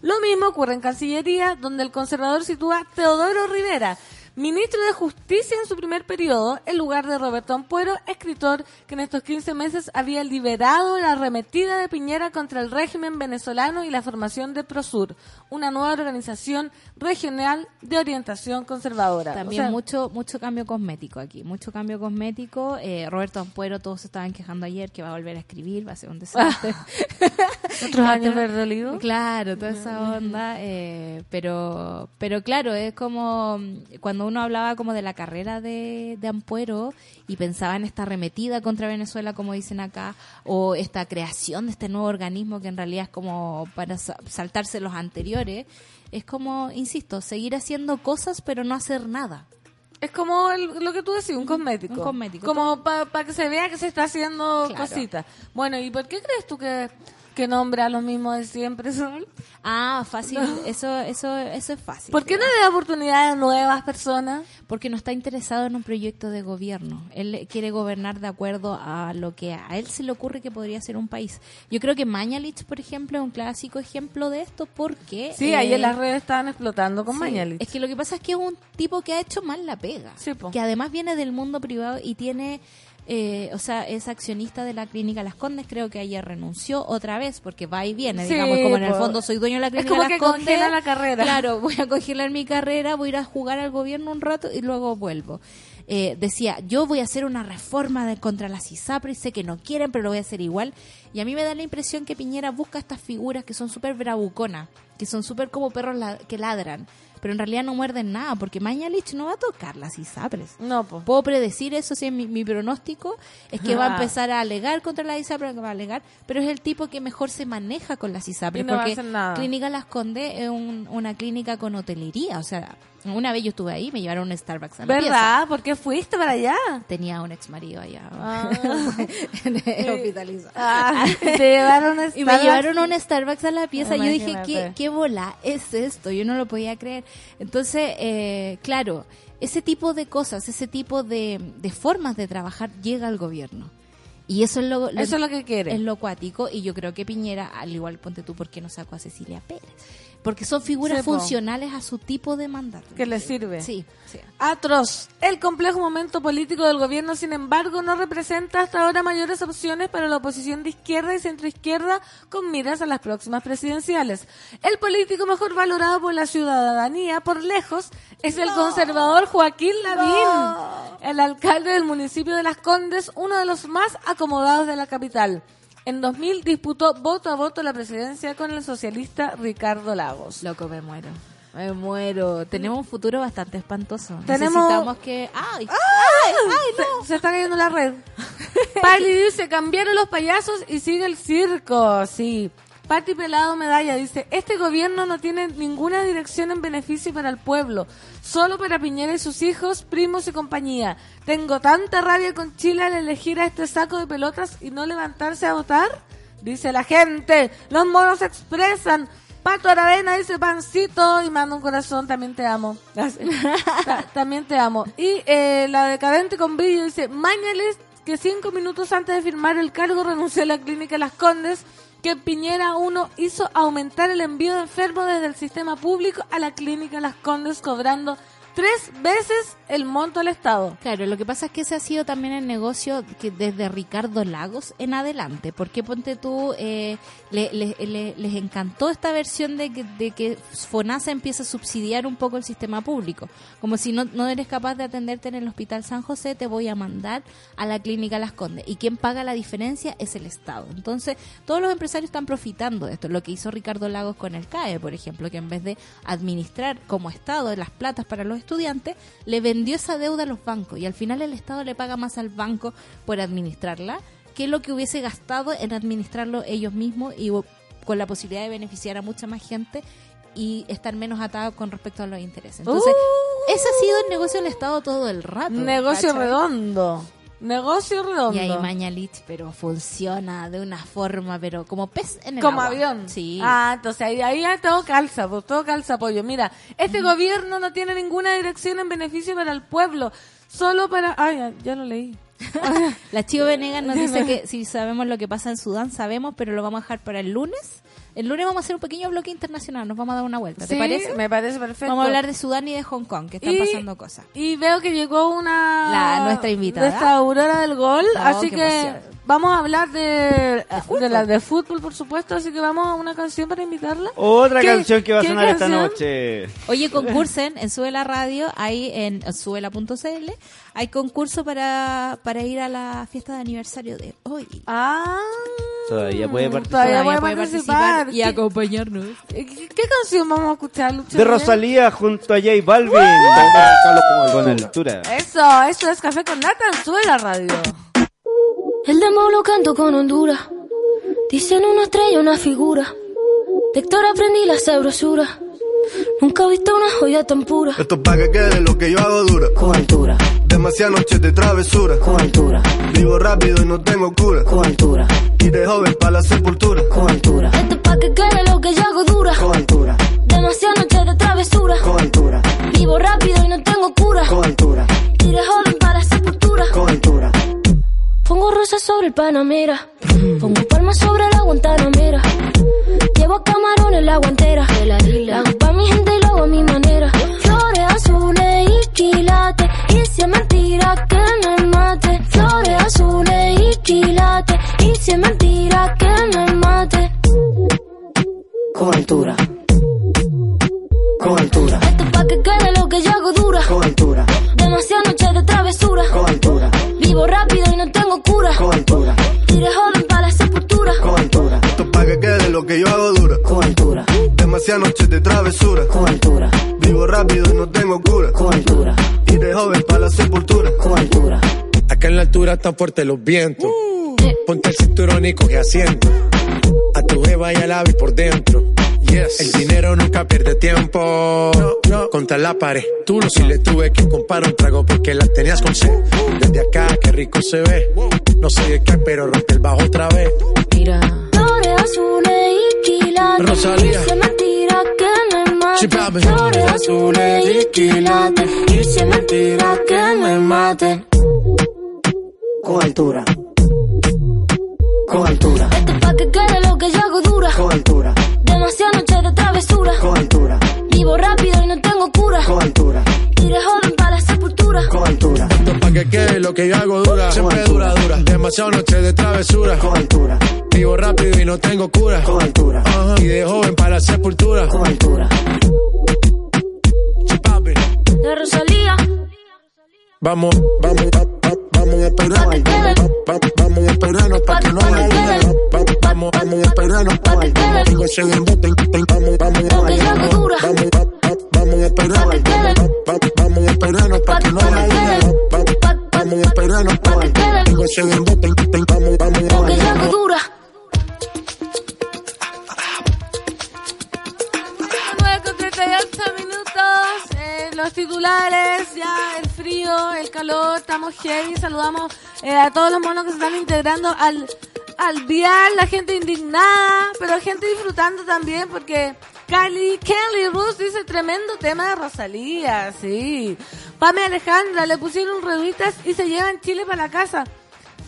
Lo mismo ocurre en Cancillería, donde el conservador sitúa a Teodoro Rivera, ministro de Justicia en su primer periodo, en lugar de Roberto Ampuero, escritor que en estos 15 meses había liberado la arremetida de Piñera contra el régimen venezolano y la formación de Prosur, una nueva organización regional de orientación conservadora. También O sea, mucho mucho cambio cosmético aquí, mucho cambio cosmético. Eh, Roberto Ampuero, todos se estaban quejando ayer que va a volver a escribir, va a ser un desastre. otros años verde olivo. claro, toda esa onda. eh, pero pero claro, es como mm, cuando uno hablaba como de la carrera de, de Ampuero y pensaba en esta arremetida contra Venezuela, como dicen acá, o esta creación de este nuevo organismo que en realidad es como para sa- saltarse los anteriores. Es como, insisto, seguir haciendo cosas pero no hacer nada. Es como el- lo que tú decís, un cosmético. Un cosmético. Como para que se vea que se está haciendo Claro. cositas. Bueno, ¿y por qué crees tú que, que nombra a los mismos de siempre, Sol? Ah, fácil, eso, eso, eso es fácil. ¿Por qué no le da oportunidad a nuevas personas? Porque no está interesado en un proyecto de gobierno. Él quiere gobernar de acuerdo a lo que a él se le ocurre que podría ser un país. Yo creo que Mañalich, por ejemplo, es un clásico ejemplo de esto porque... Sí, eh, ahí en las redes estaban explotando con sí, Mañalich. Es que lo que pasa es que es un tipo que ha hecho mal la pega. Sí. Que además viene del mundo privado y tiene... eh, o sea, es accionista de la clínica Las Condes, creo que ayer renunció otra vez, porque va y viene, Sí, digamos, como en el fondo soy dueño de la Es clínica como Las que Condes. congela la carrera. Claro, voy a congelar mi carrera, voy a ir a jugar al gobierno un rato y luego vuelvo. Eh, decía, yo voy a hacer una reforma de, contra las ISAPRE y sé que no quieren, pero lo voy a hacer igual. Y a mí me da la impresión que Piñera busca estas figuras que son súper bravuconas, que son súper como perros la- que ladran, pero en realidad no muerden nada, porque Mañalich no va a tocar las ISAPRES. No, pues. Puedo predecir eso, si es mi, mi pronóstico, es que va a empezar a alegar contra la ISAPRES, va a alegar, pero es el tipo que mejor se maneja con las ISAPRES, Y no va a porque hacer nada. Clínica Las Condes es un- una clínica con hotelería, o sea, una vez yo estuve ahí, me llevaron un Starbucks a la pieza. ¿Verdad? ¿Por qué fuiste para allá? Tenía un ex marido allá Ah. hospitalizado. Ah, te llevaron a Y me Starbucks. llevaron a un Starbucks a la pieza. Yo dije, Imagínate. ¿qué, qué bola es esto? Yo no lo podía creer. Entonces, eh, claro, ese tipo de cosas, ese tipo de, de formas de trabajar llega al gobierno. Y eso es lo, lo- Eso es lo que quiere. es lo cuático. Y yo creo que Piñera, al igual ponte tú, ¿por qué no sacó a Cecilia Pérez? Porque son figuras funcionales a su tipo de mandato. Que le sirve. Sí, sí. Atroz. El complejo momento político del gobierno, sin embargo, no representa hasta ahora mayores opciones para la oposición de izquierda y centroizquierda con miras a las próximas presidenciales. El político mejor valorado por la ciudadanía, por lejos, es el conservador Joaquín Lavín, el alcalde del municipio de Las Condes, uno de los más acomodados de la capital. En 2000 disputó voto a voto la presidencia con el socialista Ricardo Lagos. Loco, me muero. Me muero. Tenemos un futuro bastante espantoso. Tenemos- Necesitamos que... ¡Ay! Se, se está cayendo la red. Pali dice, cambiaron los payasos y sigue el circo. Sí. Pati Pelado Medalla dice, este gobierno no tiene ninguna dirección en beneficio para el pueblo, solo para Piñera y sus hijos, primos y compañía. Tengo tanta rabia con Chile al elegir a este saco de pelotas y no levantarse a votar. Dice la gente, los monos expresan. Pato Aravena dice pancito y manda un corazón, también te amo. Ta- también te amo. Y eh, la decadente con brillo dice, Mañales que cinco minutos antes de firmar el cargo renunció a la clínica Las Condes, que Piñera 1 hizo aumentar el envío de enfermos desde el sistema público a la clínica Las Condes cobrando tres veces el monto al Estado. Claro, lo que pasa es que ese ha sido también el negocio que desde Ricardo Lagos en adelante. Porque ponte tú, eh, le- le- le- les encantó esta versión de que, de que FONASA empieza a subsidiar un poco el sistema público. Como si no, no eres capaz de atenderte en el Hospital San José, te voy a mandar a la clínica Las Condes. Y quien paga la diferencia es el Estado. Entonces, todos los empresarios están profitando de esto. Lo que hizo Ricardo Lagos con el CAE, por ejemplo, que en vez de administrar como Estado las platas para los estudiantes, le vendió esa deuda a los bancos y al final el Estado le paga más al banco por administrarla que lo que hubiese gastado en administrarlo ellos mismos y con la posibilidad de beneficiar a mucha más gente y estar menos atado con respecto a los intereses. Entonces, ese ha sido el negocio del Estado todo el rato. Negocio ¿cachai? redondo. Negocio redondo. Y ahí Mañalich, pero funciona de una forma, pero como pez en el Como agua. avión. Sí. Ah, entonces ahí, ahí ya todo calza, pues, todo calza apoyo. Mira, este gobierno no tiene ninguna dirección en beneficio para el pueblo, solo para... Ay, ya, ya lo leí. La Chivo Venegas nos dice que si sabemos lo que pasa en Sudán, sabemos, pero lo vamos a dejar para el lunes. El lunes vamos a hacer un pequeño bloque internacional, nos vamos a dar una vuelta, ¿te Sí, parece? Me parece perfecto. Vamos a hablar de Sudán y de Hong Kong, que están Y- pasando cosas. Y veo que llegó una... La- nuestra invitada. Nuestra Aurora del Gol, Oh, así que emoción. vamos a hablar de, de, la de fútbol, por supuesto, así que vamos a una canción para invitarla. Otra ¿Qué- canción que va a sonar esta canción? noche. Oye, concursen en Sube la Radio, ahí en suela.cl, hay concurso para, para ir a la fiesta de aniversario de hoy. Ah, Todavía puede participar. Todavía puede participar. y ¿Qué- acompañarnos. ¿Qué, qué canción vamos a escuchar, Lucho? De Rosalía junto a J Balvin. Con altura. Eso, eso es Café con Nata en Sube la Radio. El demo lo canto con Honduras. Dicen una estrella, una figura. De Héctor aprendí la sabrosura. Nunca he visto una joya tan pura. Esto es pa' que quede lo que yo hago dura. Con altura, Demasiadas noches de travesura. con altura, Vivo rápido y no tengo cura. con altura, Y de joven pa' la sepultura. con altura. Esto es pa' que quede lo que yo hago dura. Con altura, Demasiadas noches de travesura. con altura, Vivo rápido y no tengo cura. con altura, Y de joven para la sepultura. con altura. Pongo rosas sobre el Panamera. Pongo palmas sobre la Guantanamera. Llevo camarones en la guantera. La hago pa' mi gente y lo hago a mi manera. Flores azules quilates. Y si es mentira que me mate. Flores azules y quilates. Y si es mentira que me mate. Con altura. Con altura, Esto es pa' que quede lo que yo hago dura. con altura, Demasiadas noches de travesura. con altura, Vivo rápido y no tengo cura. con altura, de joven para la sepultura. con altura. Esto es pa' que quede lo que yo hago dura. Con altura, Demasiadas noches de travesura. con altura, vivo rápido, no tengo cura. Con. Y de joven para la sepultura. Con. Acá en la altura están fuertes los vientos. Uh. Ponte el cinturón y coge asiento. A tu jeva y al ave por dentro. Yes. El dinero nunca pierde tiempo. No, no. Contra la pared. Tú no si le tuve que comprar un trago porque la tenías con sed. Desde acá, qué rico se ve. No sé de qué, pero rompe el bajo otra vez. Mira. Flores. Rosalía papi. Flores azules y quilates. Dice mentira que me mate. Con altura. Con altura. Esto es pa' que quede lo que yo hago dura. Con altura. Demasiadas noches de travesura. Con altura. Vivo rápido y no tengo cura. Con altura. Iré joven para la sepultura. Con altura. Esto es pa' que quede lo que yo hago dura. Siempre dura, dura. Demasiado noche de travesura. Con altura. Vivo rápido y no tengo cura. Con altura. Ajá. Y de joven para la sepultura. Con altura. De Rosalía. Vamos, vamos, va- va- vamos a esperar. Pa' que quede. Va- va- Vamos a esperarnos pa' que no Pa' que haya Vamos, vamos a esperarnos Pa' que quede. Tengo ese embuste, ten- Vamos, vamos, vamos, va- va- vamos a esperar. Pa' que quede. Va- va- Vamos a esperarnos pa' Pa' que no haya Vamos a esperarnos pa' que quede. Tengo ese embuste, ten- Vamos, vamos, los titulares, ya el frío, el calor, estamos heavy. Saludamos eh, a todos los monos que se están integrando al, al dial, la gente indignada, pero gente disfrutando también porque Kylie, Kelly Rus dice tremendo tema de Rosalía, sí. Pame Alejandra, le pusieron rueditas y se llevan Chile para la casa.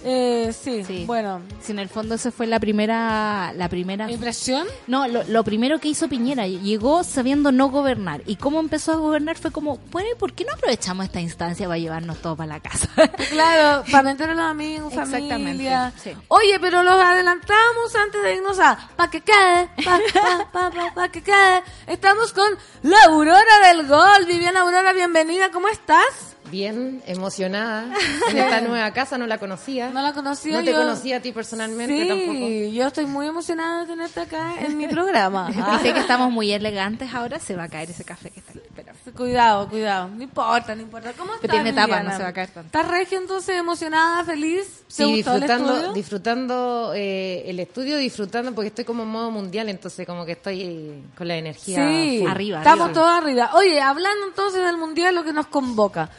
Eh, sí, Sí. bueno. Si en el fondo esa fue la primera, la primera ¿Impresión? No, lo, lo primero que hizo Piñera, llegó sabiendo no gobernar. Y cómo empezó a gobernar fue como, bueno, ¿y por qué no aprovechamos esta instancia para llevarnos todos para la casa? Claro, para meter a los amigos, Exactamente, familia. sí. Oye, pero los adelantamos antes de irnos a pa que quede, pa, pa, pa, pa, pa que quede. Estamos con la Aurora del Gol. Viviana Aurora, bienvenida, ¿cómo estás? Bien, emocionada en esta nueva casa, no la conocía. No la conocía No te yo. conocía a ti personalmente sí, tampoco. yo estoy muy emocionada de tenerte acá en mi programa. Dice que estamos muy elegantes ahora, se va a caer ese café que está ahí. Pero... Cuidado, cuidado. No importa, no importa. ¿Cómo estás, Que tiene tapa, no se va a caer tanto. ¿Estás regia entonces, emocionada, feliz? ¿Te Sí, gustó el disfrutando, estudio? disfrutando eh, el estudio, disfrutando porque estoy como en modo mundial, entonces como que estoy eh, con la energía Sí. Arriba, Estamos arriba. todos arriba. Oye, hablando entonces del mundial, lo que nos convoca.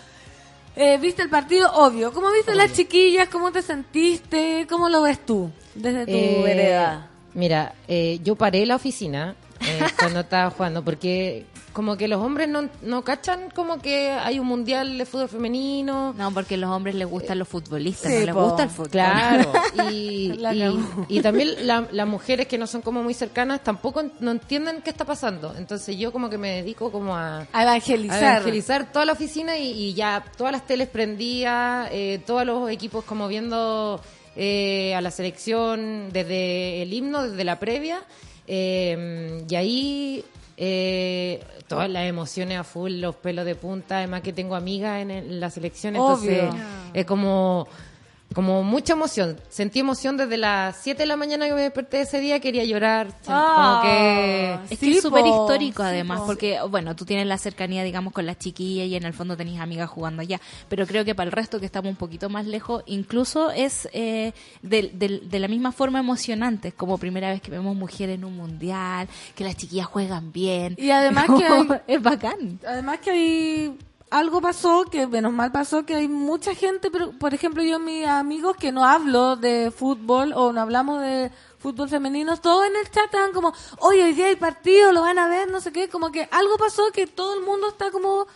Eh, ¿Viste el partido? Obvio. ¿Cómo viste las chiquillas? ¿Cómo te sentiste? ¿Cómo lo ves tú desde tu Eh, vereda? Mira, eh, yo paré la oficina eh, cuando estaba jugando porque como que los hombres no, no cachan como que hay un mundial de fútbol femenino. No, porque a los hombres les gustan los futbolistas, Sí, no les po. gusta el fútbol. Claro, y, y, también la- las mujeres que no son como muy cercanas tampoco no entienden qué está pasando. Entonces yo como que me dedico como a, A evangelizar. a evangelizar toda la oficina y, y ya todas las teles prendidas, eh, todos los equipos como viendo eh, a la selección desde el himno, desde la previa. eh, y ahí eh, todas las emociones a full, los pelos de punta, además que tengo amigas en, el- la selección, entonces Obvio. es como como mucha emoción. Sentí emoción desde las 7 de la mañana que me desperté ese día, quería llorar. Ah. como que Es Sí, que es súper histórico Sí, además, po. porque, bueno, tú tienes la cercanía, digamos, con las chiquillas y en el fondo tenés amigas jugando allá, pero creo que para el resto que estamos un poquito más lejos, incluso es eh, del- del- de, la misma forma emocionante, es como primera vez que vemos mujeres en un mundial, que las chiquillas juegan bien. Y además que hay- es bacán. Además que hay algo pasó que menos mal pasó que hay mucha gente, pero por ejemplo yo mis amigos que no hablo de fútbol o no hablamos de fútbol femenino, todos en el chat estaban como, oye, hoy día hay partido, lo van a ver, no sé qué, como que algo pasó que todo el mundo está como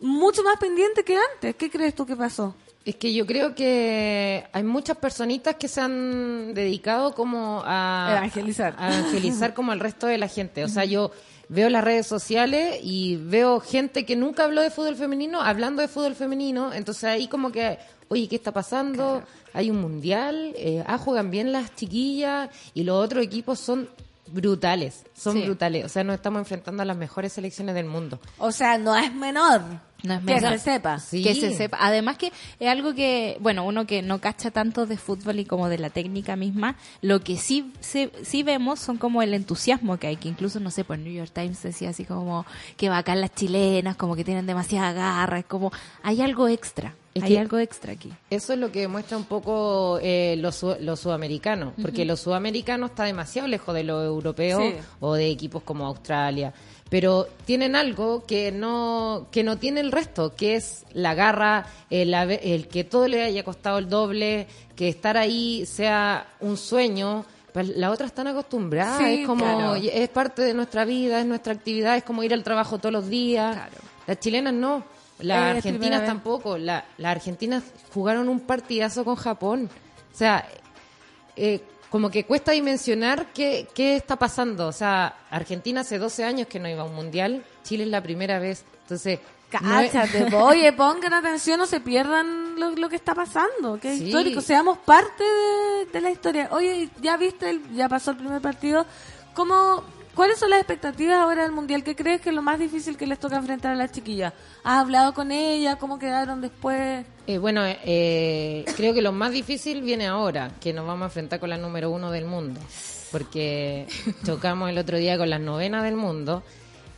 mucho más pendiente que antes. ¿Qué crees tú que pasó? Es que yo creo que hay muchas personitas que se han dedicado como a Evangelizar. a evangelizar como al resto de la gente. O sea, yo veo las redes sociales y veo gente que nunca habló de fútbol femenino hablando de fútbol femenino. Entonces ahí como que, oye, ¿qué está pasando? Hay un mundial, eh, ah, juegan bien las chiquillas y los otros equipos son brutales, son Sí. brutales. O sea, nos estamos enfrentando a las mejores selecciones del mundo. O sea, no es menor. No es que se sepa. Sí. Que se sepa. Además que es algo que, bueno, uno que no cacha tanto de fútbol y como de la técnica misma, lo que sí, sí, sí vemos son como el entusiasmo que hay, que incluso, no sé, por New York Times decía así como que bacán las chilenas, como que tienen demasiada garra, es como, hay algo extra. Es Hay algo extra aquí. Eso es lo que demuestra un poco eh, los, su- los sudamericanos, porque los sudamericanos está demasiado lejos de los europeos Sí. o de equipos como Australia, pero tienen algo que no que no tiene el resto, que es la garra, el, el que todo le haya costado el doble, que estar ahí sea un sueño. Pues Las otras están acostumbradas, Sí, es como claro. es parte de nuestra vida, es nuestra actividad, es como ir al trabajo todos los días. Claro. Las chilenas no. Las argentinas tampoco. La, las argentinas jugaron un partidazo con Japón. O sea, eh, como que cuesta dimensionar qué, qué está pasando. O sea, Argentina hace 12 años que no iba a un mundial. Chile es la primera vez. Entonces, no es- Cáchate, po. oye, pongan atención, no se pierdan lo, lo que está pasando, que es Sí. histórico, seamos parte de, de la historia. Oye, ya viste, el- ya pasó el primer partido, ¿cómo, ¿cuáles son las expectativas ahora del Mundial? ¿Qué crees que es lo más difícil que les toca enfrentar a las chiquillas? ¿Has hablado con ellas? ¿Cómo quedaron después? Eh, bueno, eh, creo que lo más difícil viene ahora, que nos vamos a enfrentar con la número uno del mundo. Porque chocamos el otro día con las novenas del mundo,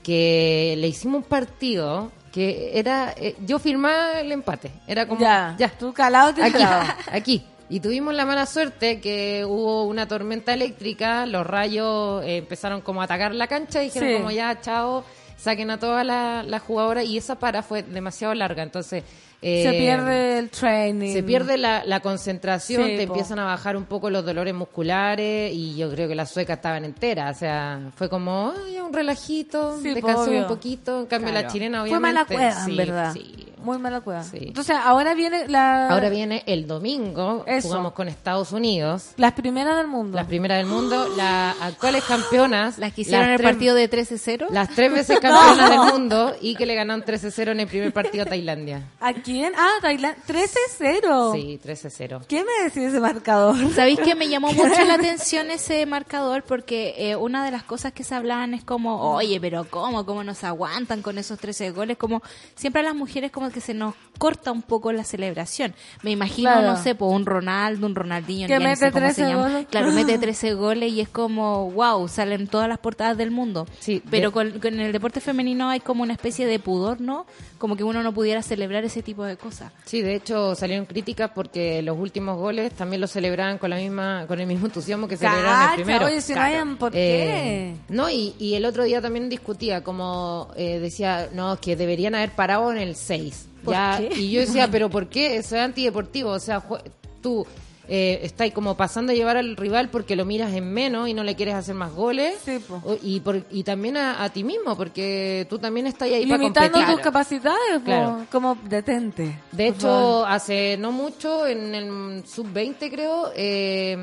que le hicimos un partido que era. eh, yo firmaba el empate. Era como. ya, ya, tú calado te aquí, aquí. Y tuvimos la mala suerte que hubo una tormenta eléctrica, los rayos eh, empezaron como a atacar la cancha y dijeron Sí. como ya, chao, saquen a todas las las jugadoras y esa para fue demasiado larga, entonces... eh, se pierde el training. se pierde la, la concentración, Sí, te po. empiezan a bajar un poco los dolores musculares y yo creo que las suecas estaban enteras, o sea, fue como "Ay, un relajito, Sí, obvio. un poquito, en cambio la Claro. chilena Fue obviamente... mala cueva, sí, en verdad. sí. Muy mala cueva. Sí. Entonces, ahora viene la, Ahora viene el domingo, Eso. jugamos con Estados Unidos, las primeras del mundo. las primeras del mundo, las actuales campeonas. Las que hicieron el tres- partido de 13-0. Las tres veces campeonas del mundo y que le ganaron 13-0 en el primer partido a Tailandia. ¿A quién? Ah, Tailandia. 13-0. Sí, 13-0. ¿Qué me decís ese marcador? ¿Sabéis que me llamó mucho la atención ese marcador? Porque eh, una de las cosas que se hablaban es como, oye, pero ¿cómo? ¿Cómo nos aguantan con esos 13 goles? Como siempre a las mujeres como que se nos corta un poco la celebración. Me imagino, Claro. no sé, por un Ronaldo, un Ronaldinho, Que ya mete sé cómo 13 se llama. goles. Claro, mete 13 goles y es como, wow, salen todas las portadas del mundo. Sí, pero de- con, con el deporte femenino hay como una especie de pudor, ¿no? Como que uno no pudiera celebrar ese tipo de cosas. Sí, de hecho salieron críticas porque los últimos goles también los celebraban con la misma con el mismo entusiasmo que celebraron el Cacha, primero. oye, si no por Eh, qué. no, y, y el otro día también discutía, como eh, decía, no, que deberían haber parado en el 6. ¿Por Ya, qué? Y yo decía, pero ¿por qué? Eso es antideportivo. O sea, tú eh, estás como pasando a llevar al rival porque lo miras en menos y no le quieres hacer más goles. Sí, po. O- y, por- y también a, a ti mismo, porque tú también estás ahí para Limitando competir. tus capacidades, Claro. como detente. De favor. hecho, hace no mucho, en el sub-20 creo, eh,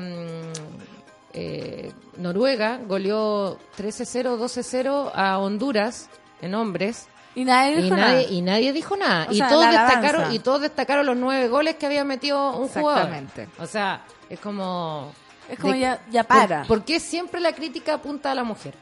eh, Noruega goleó 13-0, 12-0 a Honduras en hombres. Y nadie Y dijo nadie, nada. y nadie dijo nada. O y, sea, todos destacaron, y todos destacaron los nueve goles que había metido un jugador. Exactamente. O sea, es como... Es como de- ya, ya ¿por- para. ¿Por qué siempre la crítica apunta a la mujer?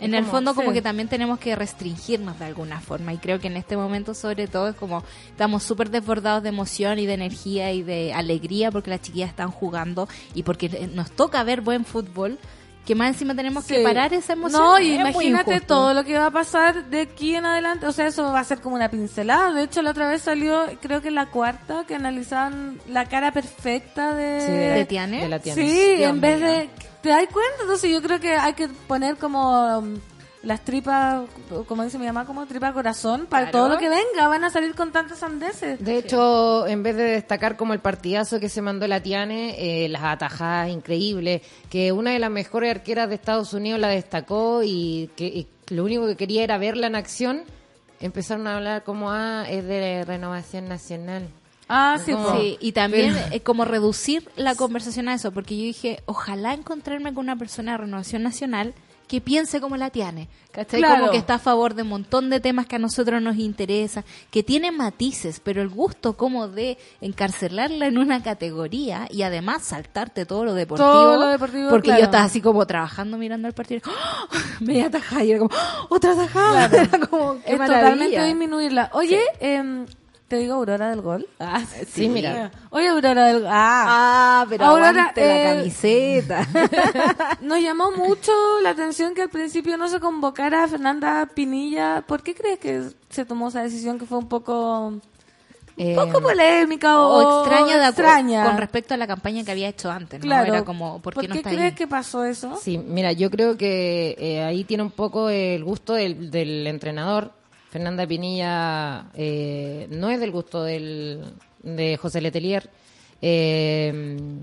En el fondo como sí. que también tenemos que restringirnos de alguna forma y creo que en este momento sobre todo es como estamos súper desbordados de emoción y de energía y de alegría porque las chiquillas están jugando y porque nos toca ver buen fútbol que más encima tenemos que parar esa emoción. No, y Es muy imagínate todo lo que va a pasar de aquí en adelante. O sea, eso va a ser como una pincelada. De hecho, la otra vez salió, creo que la cuarta, que analizaban la cara perfecta de... Sí, ¿De Tiane? de la Tiane. Sí, Dios en vez mío. de... ¿Te das cuenta? Entonces yo creo que hay que poner como um, las tripas, como dice mi mamá, como tripa corazón, para Claro. todo lo que venga. Van a salir con tantas sandeces. De hecho, en vez de destacar como el partidazo que se mandó la Tiane, eh, las atajadas increíbles, que una de las mejores arqueras de Estados Unidos la destacó y que y lo único que quería era verla en acción, empezaron a hablar como, ah, es de renovación nacional. Ah, sí, Como- po. Sí, y también Pero- eh, como reducir la conversación a eso, porque yo dije, ojalá encontrarme con una persona de Renovación Nacional que piense como la Tiane, ¿cachai? Claro. Como que está a favor de un montón de temas que a nosotros nos interesan, que tiene matices, pero el gusto como de encarcelarla en una categoría y además saltarte todo lo deportivo. Todo lo deportivo, Porque claro. yo estaba así como trabajando mirando el partido, ¡oh! media tajada y era como, ¡oh! otra tajada, era como, qué es maravilla. totalmente disminuirla. Oye, em, te digo Aurora del Gol. Ah, Sí, mira. Oye, Aurora del Ah, Ah, pero Aurora, aguante la eh, camiseta. Nos llamó mucho la atención que al principio no se convocara a Fernanda Pinilla. ¿Por qué crees que se tomó esa decisión que fue un poco Eh, poco polémica o, o extraña, de acu- extraña. con respecto a la campaña que había hecho antes, ¿no? Claro. Era como, ¿por qué no está crees ahí? que pasó eso? Sí, mira, yo creo que eh, ahí tiene un poco el gusto del, del entrenador. Fernanda Pinilla eh, no es del gusto del, de José Letelier. Eh,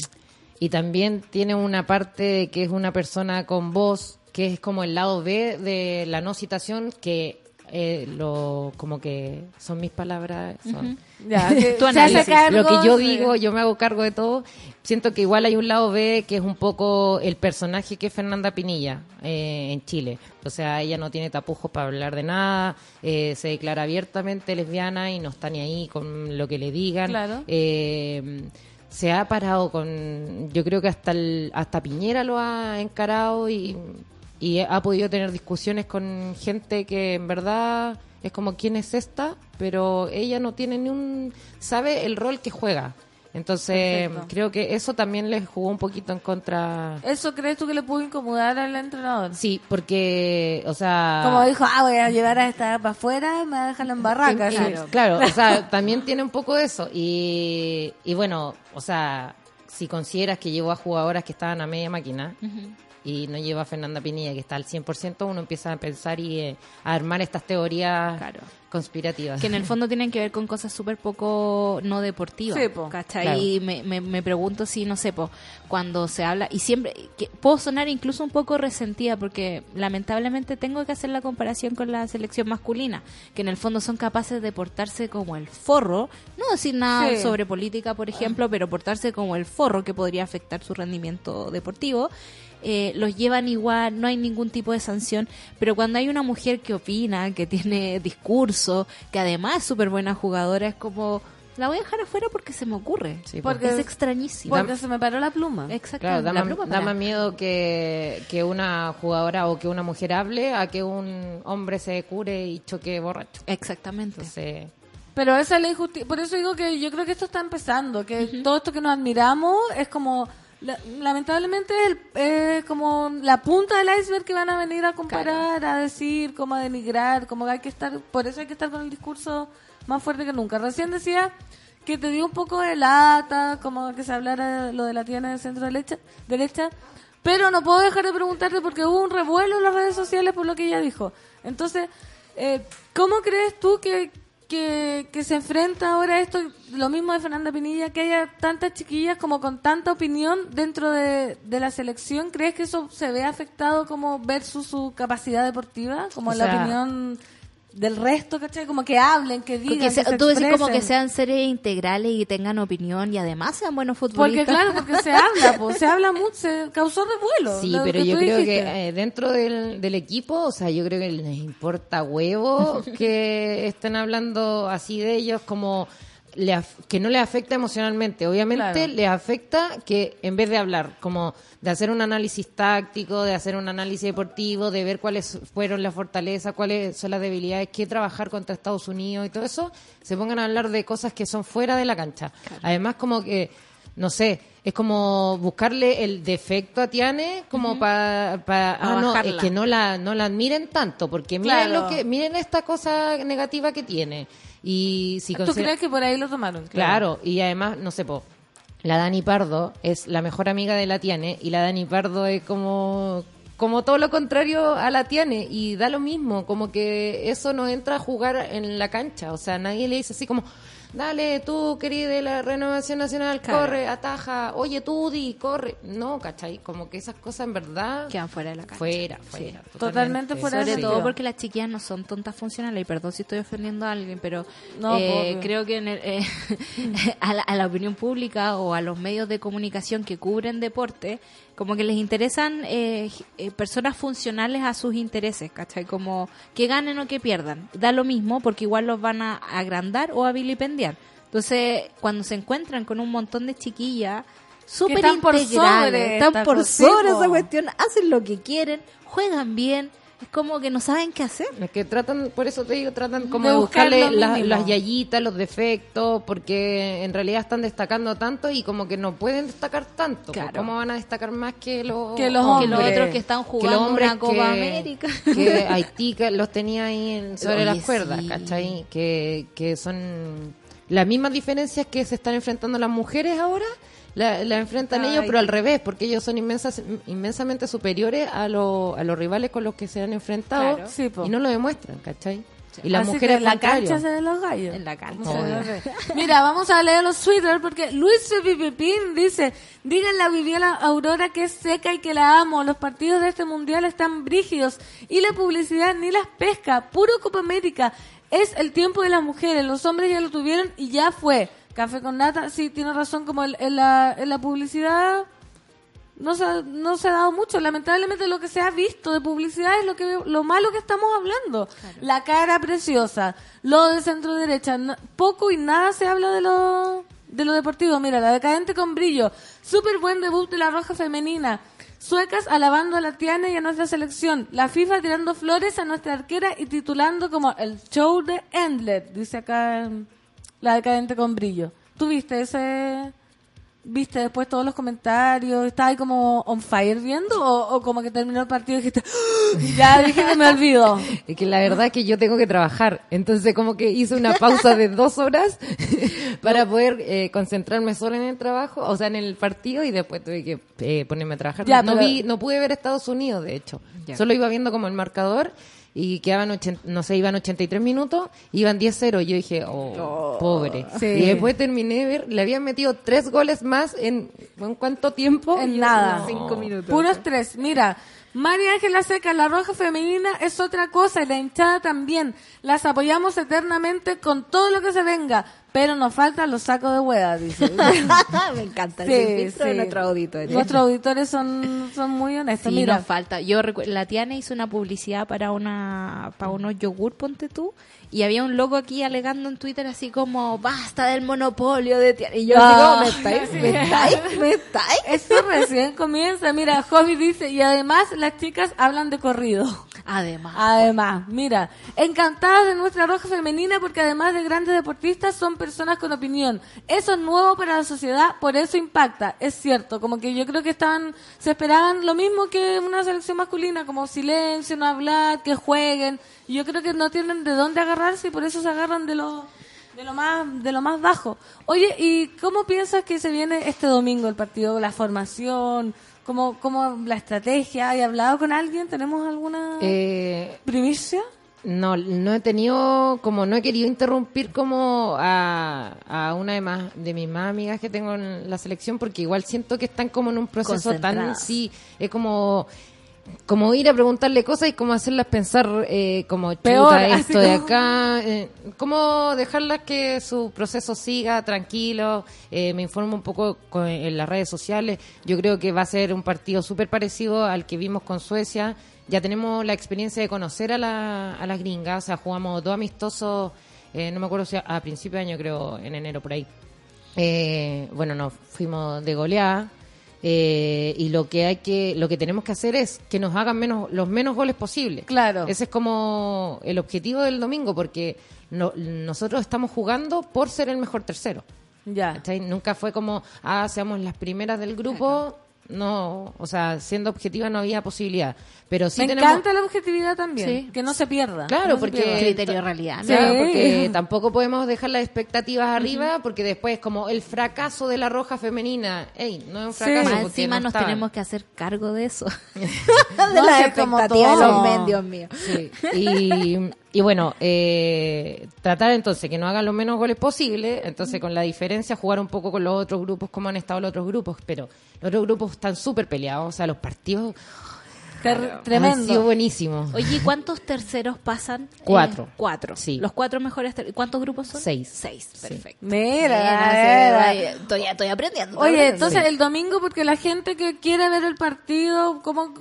y también tiene una parte que es una persona con voz, que es como el lado B de la no citación, que eh, lo como que son mis palabras. Son, Ya, que Tu análisis. cargo, lo que yo digo, yo me hago cargo de todo. Siento que igual hay un lado B que es un poco el personaje que es Fernanda Pinilla eh, en Chile. O sea, ella no tiene tapujos para hablar de nada, eh, se declara abiertamente lesbiana y no está ni ahí con lo que le digan. Claro. Eh, se ha parado con, yo creo que hasta el, hasta Piñera lo ha encarado y, y ha podido tener discusiones con gente que en verdad es como quién es esta, pero ella no tiene ni un, sabe el rol que juega. Entonces Perfecto. creo que eso también le jugó un poquito en contra. ¿Eso crees tú que le pudo incomodar al entrenador? Sí, porque, o sea, Como dijo, ah, voy a llevar a esta para afuera, me va a dejar en barraca. Sí, Claro, o sea, también tiene un poco de eso. Y, y bueno, o sea, si consideras que llevó a jugadoras que estaban a media máquina y no lleva a Fernanda Pinilla, que está al 100%, uno empieza a pensar y eh, a armar estas teorías Claro. conspirativas. Que en el fondo tienen que ver con cosas súper poco no deportivas. Sí, po. ¿cachai? Claro. Y me, me, me pregunto si, no sé, po, cuando se habla, y siempre, que puedo sonar incluso un poco resentida porque lamentablemente tengo que hacer la comparación con la selección masculina, que en el fondo son capaces de portarse como el forro, no decir nada Sí. sobre política, por ejemplo, pero portarse como el forro que podría afectar su rendimiento deportivo. Eh, los llevan igual, no hay ningún tipo de sanción, pero cuando hay una mujer que opina, que tiene discurso, que además es súper buena jugadora, es como, la voy a dejar afuera porque se me ocurre, Sí, porque porque- es extrañísimo. Porque se me paró la pluma. Exactamente. Claro, da, la más- pluma da para- más miedo que, que una jugadora o que una mujer hable a que un hombre se cure y choque borracho. Exactamente. Entonces, Pero esa es la injusticia. Por eso digo que yo creo que esto está empezando. Que todo esto que nos admiramos es como. La- lamentablemente el- es como la punta del iceberg que van a venir a comparar, a decir, como a denigrar, como que hay que estar. Por eso hay que estar con el discurso más fuerte que nunca. Recién decía que te dio un poco de lata, como que se hablara lo de la tienda de centro derecha, derecha. Pero no puedo dejar de preguntarte porque hubo un revuelo en las redes sociales por lo que ella dijo. Entonces, eh, ¿cómo crees tú que, que, que se enfrenta ahora esto, lo mismo de Fernanda Pinilla, que haya tantas chiquillas como con tanta opinión dentro de, de la selección? ¿Crees que eso se ve afectado como versus su capacidad deportiva? Como O la sea- opinión del resto, ¿cachai? Como que hablen, que digan, Porque se- que se tú decís como que sean seres integrales y tengan opinión y además sean buenos Porque futbolistas. claro, porque se habla, pues, se habla mucho, se causó revuelo. Sí, pero yo creo dijiste. que eh, dentro del, del equipo, o sea, yo creo que les importa huevo que estén hablando así de ellos como le que no les afecta emocionalmente. Obviamente Claro. les afecta que en vez de hablar, como de hacer un análisis táctico, de hacer un análisis deportivo, de ver cuáles fueron las fortalezas, cuáles son las debilidades, qué trabajar contra Estados Unidos y todo eso, se pongan a hablar de cosas que son fuera de la cancha. Además, como que no sé, es como buscarle el defecto a Tiane como para A ah no, es que no la no la admiren tanto, porque miren Claro. lo que miren esta cosa negativa que tiene. Y si ¿Tú considera- crees que por ahí lo tomaron? Claro, y además, no sé, po, la Dani Pardo es la mejor amiga de la Tiane y la Dani Pardo es como como todo lo contrario a la Tiane y da lo mismo, como que eso no entra a jugar en la cancha, o sea, nadie le dice así como Dale, tú, querida de la Renovación Nacional, Claro. corre, ataja. Oye, tú, di, corre. No, ¿cachai? Como que esas cosas en verdad... Quedan fuera de la cancha. Fuera, fuera. Totalmente fuera de Sobre sentido. todo porque las chiquillas no son tontas funcionales. Y perdón si estoy ofendiendo a alguien, pero No, eh, creo que en el- eh, a, la, a la opinión pública o a los medios de comunicación que cubren deporte, como que les interesan eh, eh, personas funcionales a sus intereses, ¿cachai? Como que ganen o que pierdan. Da lo mismo porque igual los van a agrandar o a vilipendiar. Entonces, cuando se encuentran con un montón de chiquillas súper están por integrales, sobre están por sobre esa cuestión, hacen lo que quieren, juegan bien, es como que no saben qué hacer. Es que tratan, por eso te digo, tratan como De de, buscar buscarle la- las yayitas, los defectos, porque en realidad están destacando tanto y como que no pueden destacar tanto. pues, Claro. ¿Cómo van a destacar más que los, Que los Que los otros que están que jugando los hombres una Copa que- América. Que Haití que los tenía ahí en- sobre Oye, las cuerdas, sí. ¿cachai? Que, que son las mismas diferencias que se están enfrentando las mujeres ahora, la, la enfrentan Ay. ellos, pero al revés, porque ellos son inmensas, inmensamente superiores a, lo- a los rivales con los que se han enfrentado Claro. sí, po. y no lo demuestran, ¿cachai? Y las Así mujeres que en la cancha se ven los gallos. En la cancha. Mira, vamos a leer los Twitter porque Luis Pipipín dice, díganle a Viviana Aurora que es seca y que la amo. Los partidos de este mundial están brígidos y la publicidad ni las pesca. Puro Copa América. Es el tiempo de las mujeres. Los hombres ya lo tuvieron y ya fue. Café con nata, sí, tiene razón, como el- en, la, en la publicidad no se, ha- no se ha dado mucho. Lamentablemente lo que se ha visto de publicidad es lo que lo malo que estamos hablando. La cara preciosa, lo de centro derecha, no- poco y nada se habla de lo de lo deportivo. Mira, la decadente con brillo, súper buen debut de la roja femenina. Suecas alabando a la Tiana y a nuestra selección. La FIFA tirando flores a nuestra arquera y titulando como el show de Endlet, dice acá la decadente con brillo. ¿Tú viste ese, viste después todos los comentarios, ¿estabas ahí como on fire viendo o, o como que terminó el partido y dijiste, "Ah", ya dije que me olvido? Es que la verdad es que yo tengo que trabajar, entonces como que hice una pausa de dos horas para poder eh, concentrarme solo en el trabajo, o sea, en el partido y después tuve que eh, ponerme a trabajar. Ya, no pero- vi, no pude ver Estados Unidos, de hecho. Ya. Solo iba viendo como el marcador y quedaban, ochen- no sé, iban 83 minutos, iban 10-0. Yo dije, oh, pobre. Sí. Y después terminé de ver, le habían metido tres goles más en, ¿en cuánto tiempo? En nada. no. Cinco minutos. Puros tres. Mira, María Ángela Seca, la roja femenina es otra cosa y la hinchada también. Las apoyamos eternamente con todo lo que se venga, pero nos faltan los sacos de hueá, dice. Me encanta Sí, filtro de sí. nuestro auditorio. Nuestros auditores son, son muy honestos. Sí, Mira, nos falta. Yo la Tiana hizo una publicidad para una para unos yogur, ponte tú, y había un loco aquí alegando en Twitter así como basta del monopolio de Tiana. Y yo Ah, así como, ¿me estáis? ¿Me estáis? ¿Me estáis? esto recién comienza. Mira, Hobby dice, y además las chicas hablan de corrido. Además. Además, mira, encantadas de nuestra roja femenina porque además de grandes deportistas son personas con opinión. Eso es nuevo para la sociedad, por eso impacta. Es cierto, como que yo creo que estaban, se esperaban lo mismo que una selección masculina, como silencio, no hablar, que jueguen. Y yo creo que no tienen de dónde agarrarse y por eso se agarran de lo, de lo más, de lo más bajo. Oye, ¿y cómo piensas que se viene este domingo el partido, la formación? ¿Cómo, cómo la estrategia? ¿Hay hablado con alguien? ¿Tenemos alguna Eh, primicia? No, no he tenido, como no he querido interrumpir como a, a una de, más, de mis más amigas que tengo en la selección porque igual siento que están como en un proceso tan, sí, es como como ir a preguntarle cosas y como hacerlas pensar eh, como chuta, Peor, esto de como- acá, eh, como dejarlas que su proceso siga tranquilo, eh, me informo un poco con- en las redes sociales, yo creo que va a ser un partido súper parecido al que vimos con Suecia, ya tenemos la experiencia de conocer a, la, a las gringas, o sea, jugamos dos amistosos, eh, no me acuerdo si a, a principio de año creo, en enero por ahí. Eh, bueno, nos fuimos de goleada. eh, y lo que hay que lo que tenemos que hacer es que nos hagan menos los menos goles posibles Claro. ese es como el objetivo del domingo porque no- nosotros estamos jugando por ser el mejor tercero Ya. ¿cachai? nunca fue como ah seamos las primeras del grupo no o sea siendo objetiva no había posibilidad pero sí Me tenemos encanta la objetividad también, Sí. que no se pierda. Claro, no porque- pierda. criterio realidad. ¿no? Claro, Sí. porque tampoco podemos dejar las expectativas arriba porque después como el fracaso de la roja femenina, ey, no es un Sí. fracaso. Más encima no nos tenemos que hacer cargo de eso. de No, las sí, expectativas de todo. los men, Dios mío. Sí. Y, y bueno, eh, tratar entonces que no hagan los menos goles posible, entonces con la diferencia jugar un poco con los otros grupos como han estado los otros grupos, pero los otros grupos están súper peleados, o sea, los partidos Ter- han sido tremendo. buenísimos. Oye, ¿y cuántos terceros pasan? Cuatro. Eh, cuatro. Sí. Los cuatro mejores. ¿Cuántos grupos son? Seis. Seis, Sí. perfecto. Mira, Mira, mira. estoy, estoy aprendiendo. estoy Oye, aprendiendo. entonces el domingo, porque la gente que quiere ver el partido, ¿cómo,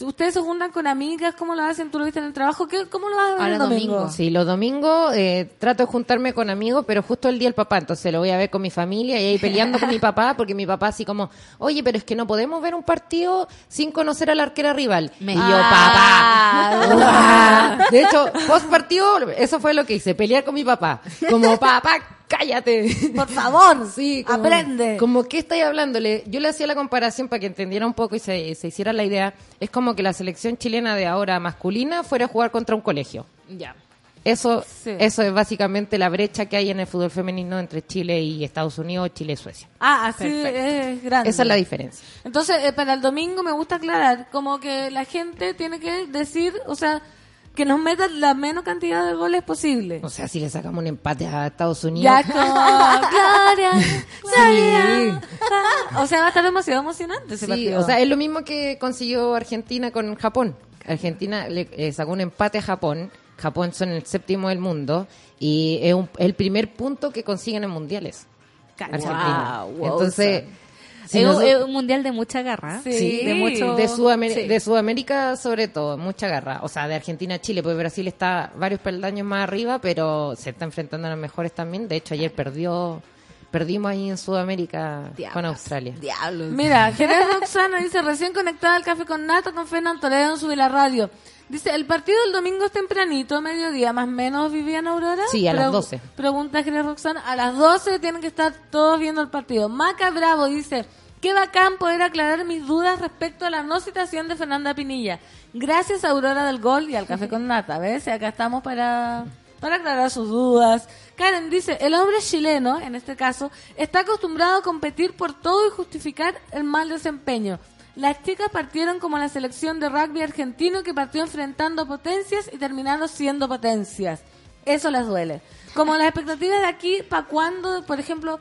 ustedes se juntan con amigas, ¿cómo lo hacen? ¿Tú lo viste en el trabajo? ¿Qué, ¿Cómo lo vas a ver Ahora el domingo? domingo. Sí, los domingos eh, trato de juntarme con amigos, pero justo el día del papá, entonces lo voy a ver con mi familia y ahí peleando con mi papá, porque mi papá así como, oye, pero es que no podemos ver un partido sin conocer a la arquera rival. Me- y yo, Ah. papá. De hecho, post partido, eso fue lo que hice, pelear con mi papá. Como, papá, cállate. Por favor, Sí, como, aprende. Como, ¿qué estáis hablándole? Yo le hacía la comparación para que entendiera un poco y se, se hiciera la idea. Es como que la selección chilena de ahora masculina fuera a jugar contra un colegio. Ya. Eso, Sí. eso es básicamente la brecha que hay en el fútbol femenino entre Chile y Estados Unidos, Chile y Suecia. Ah, así es grande. Esa es la diferencia. Entonces, eh, para el domingo me gusta aclarar, como que la gente tiene que decir, o sea, que nos metan la menos cantidad de goles posible. O sea, si le sacamos un empate a Estados Unidos. Ya con Gloria, Gloria. O sea, va a estar demasiado emocionante ese Sí, partido. o sea, es lo mismo que consiguió Argentina con Japón. Argentina le eh, sacó un empate a Japón. Japón son el séptimo del mundo y es un- el primer punto que consiguen en mundiales. Argentina. Wow, wow, Entonces, si es, un- nosotros- es un mundial de mucha garra. Sí. Sí, de mucho- de, Sudamer- sí. de Sudamérica sobre todo, mucha garra. O sea, de Argentina a Chile, pues Brasil está varios peldaños más arriba, pero se está enfrentando a los mejores también. De hecho, ayer perdió, perdimos ahí en Sudamérica con Australia. Diablos. Mira, Jerez Roxana dice, recién conectada al café con Nato con Fernando Toledo en Sube la Radio. Dice, el partido del domingo es tempranito, mediodía, más o menos, Viviana Aurora. Sí, a las Pregu- 12. Pregunta Jerez Roxana, a las 12 tienen que estar todos viendo el partido. Maca Bravo dice, qué bacán poder aclarar mis dudas respecto a la no citación de Fernanda Pinilla. Gracias a Aurora del Gol y al café con Nata, ¿ves? Y acá estamos para, para aclarar sus dudas. Karen dice, el hombre chileno, en este caso, está acostumbrado a competir por todo y justificar el mal desempeño. Las chicas partieron como la selección de rugby argentino que partió enfrentando potencias y terminaron siendo potencias. Eso les duele. Como las expectativas de aquí, ¿para cuándo, por ejemplo,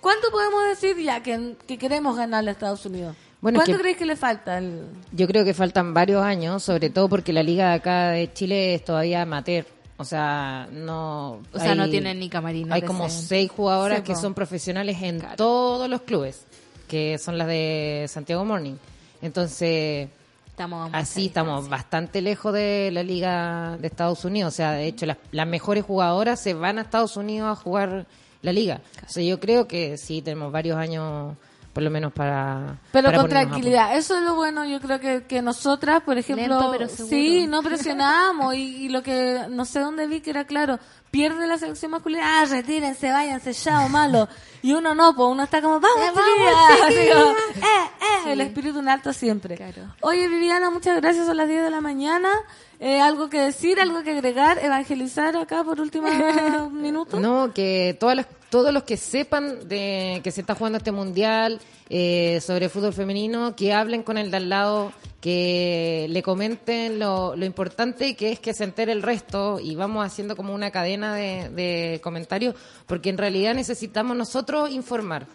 cuánto podemos decir ya que, que queremos ganarle a Estados Unidos? Bueno, ¿Cuánto que- creéis que le falta? El... Yo creo que faltan varios años, sobre todo porque la liga de acá de Chile es todavía amateur. O sea, no. O sea, no tienen ni camarines Hay como seis jugadoras Sí, que son profesionales en todos los clubes, que son las de Santiago Morning. Entonces, Estamos así estamos bastante lejos de la liga de Estados Unidos. O sea, de hecho, las, las mejores jugadoras se van a Estados Unidos a jugar la liga. O sea, yo creo que sí tenemos varios años, por lo menos, para. Pero para con tranquilidad. Eso es lo bueno, yo creo que, que nosotras, por ejemplo, Lento, pero seguro. sí, no presionamos y, y lo que no sé dónde vi que era claro, pierde la selección masculina, ah, retírense, váyanse, chao, malo. Y uno no, pues uno está como, vamos, chiquillas", así como, eh, eh, el espíritu en alto siempre. Claro. Oye, Viviana, muchas gracias, son las 10 de la mañana. Eh, ¿Algo que decir, algo que agregar, evangelizar acá por último minuto? No, que todas las, todos los que sepan de que se está jugando este mundial eh, sobre fútbol femenino, que hablen con el de al lado, que le comenten lo, lo importante que es que se entere el resto y vamos haciendo como una cadena de, de comentarios, porque en realidad necesitamos nosotros informar.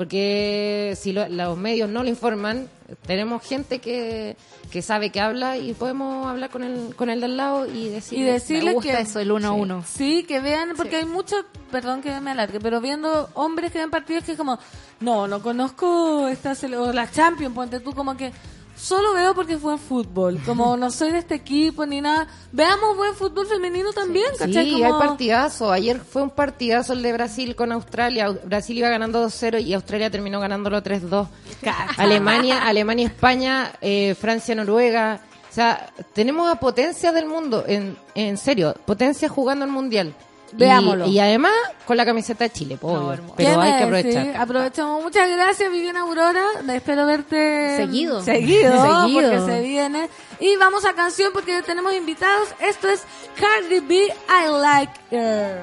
Porque si lo- los medios no lo informan, tenemos gente que, que sabe que habla y podemos hablar con el, con el de al lado y decir y decirle Me gusta que eso, el uno a uno. Sí, que vean, porque hay muchos, perdón que me alargue, pero viendo hombres que ven partidos que es como, no, no conozco esta o la Champions, ponte tú como que solo veo porque fue fútbol, como no soy de este equipo ni nada. Veamos buen fútbol femenino también, ¿cachai? Sí, Como- hay partidazo. Ayer fue un partidazo el de Brasil con Australia. Au- Brasil iba ganando 2-0 y Australia terminó ganándolo 3-2. Alemania, Alemania, España, eh, Francia, Noruega. O sea, tenemos a potencias del mundo, en, en serio, potencias jugando el mundial. Y- Veámoslo. Y, además con la camiseta de Chile, hermoso. pero ¿Qué hay que aprovechar. Aprovechamos. Muchas gracias, Viviana Aurora. Espero verte Seguido. Seguido, Seguido. porque se viene. Y vamos a canción porque tenemos invitados. Esto es Cardi B, I Like Her.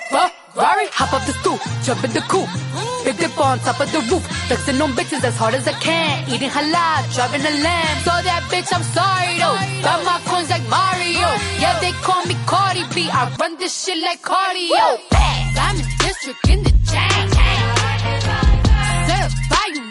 Ferrari, hop up the stoop, jump in the coupe. Big dip on top of the roof, flexing on bitches as hard as I can. Eating halal, driving a lamb. So that bitch, I'm sorry though. Got my coins like Mario. Yeah, they call me Cardi B. I run this shit like cardio. I'm in district in the chain. Certified, you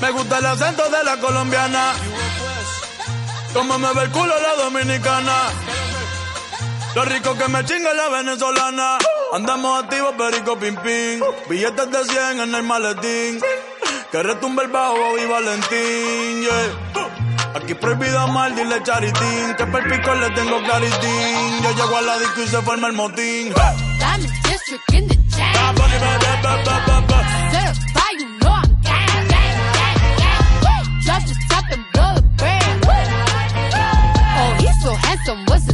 Me gusta el acento de la colombiana. Como me ve el culo la dominicana. Lo rico que me chinga la venezolana. Andamos activos, perico pim pim. Billetes de 100 en el maletín. Que retumbe el bajo y Valentín, yeah. Aquí prohibido amar, dile charitín. Que per pico le tengo claritín. Yo llego a la disco y se forma el motín. some was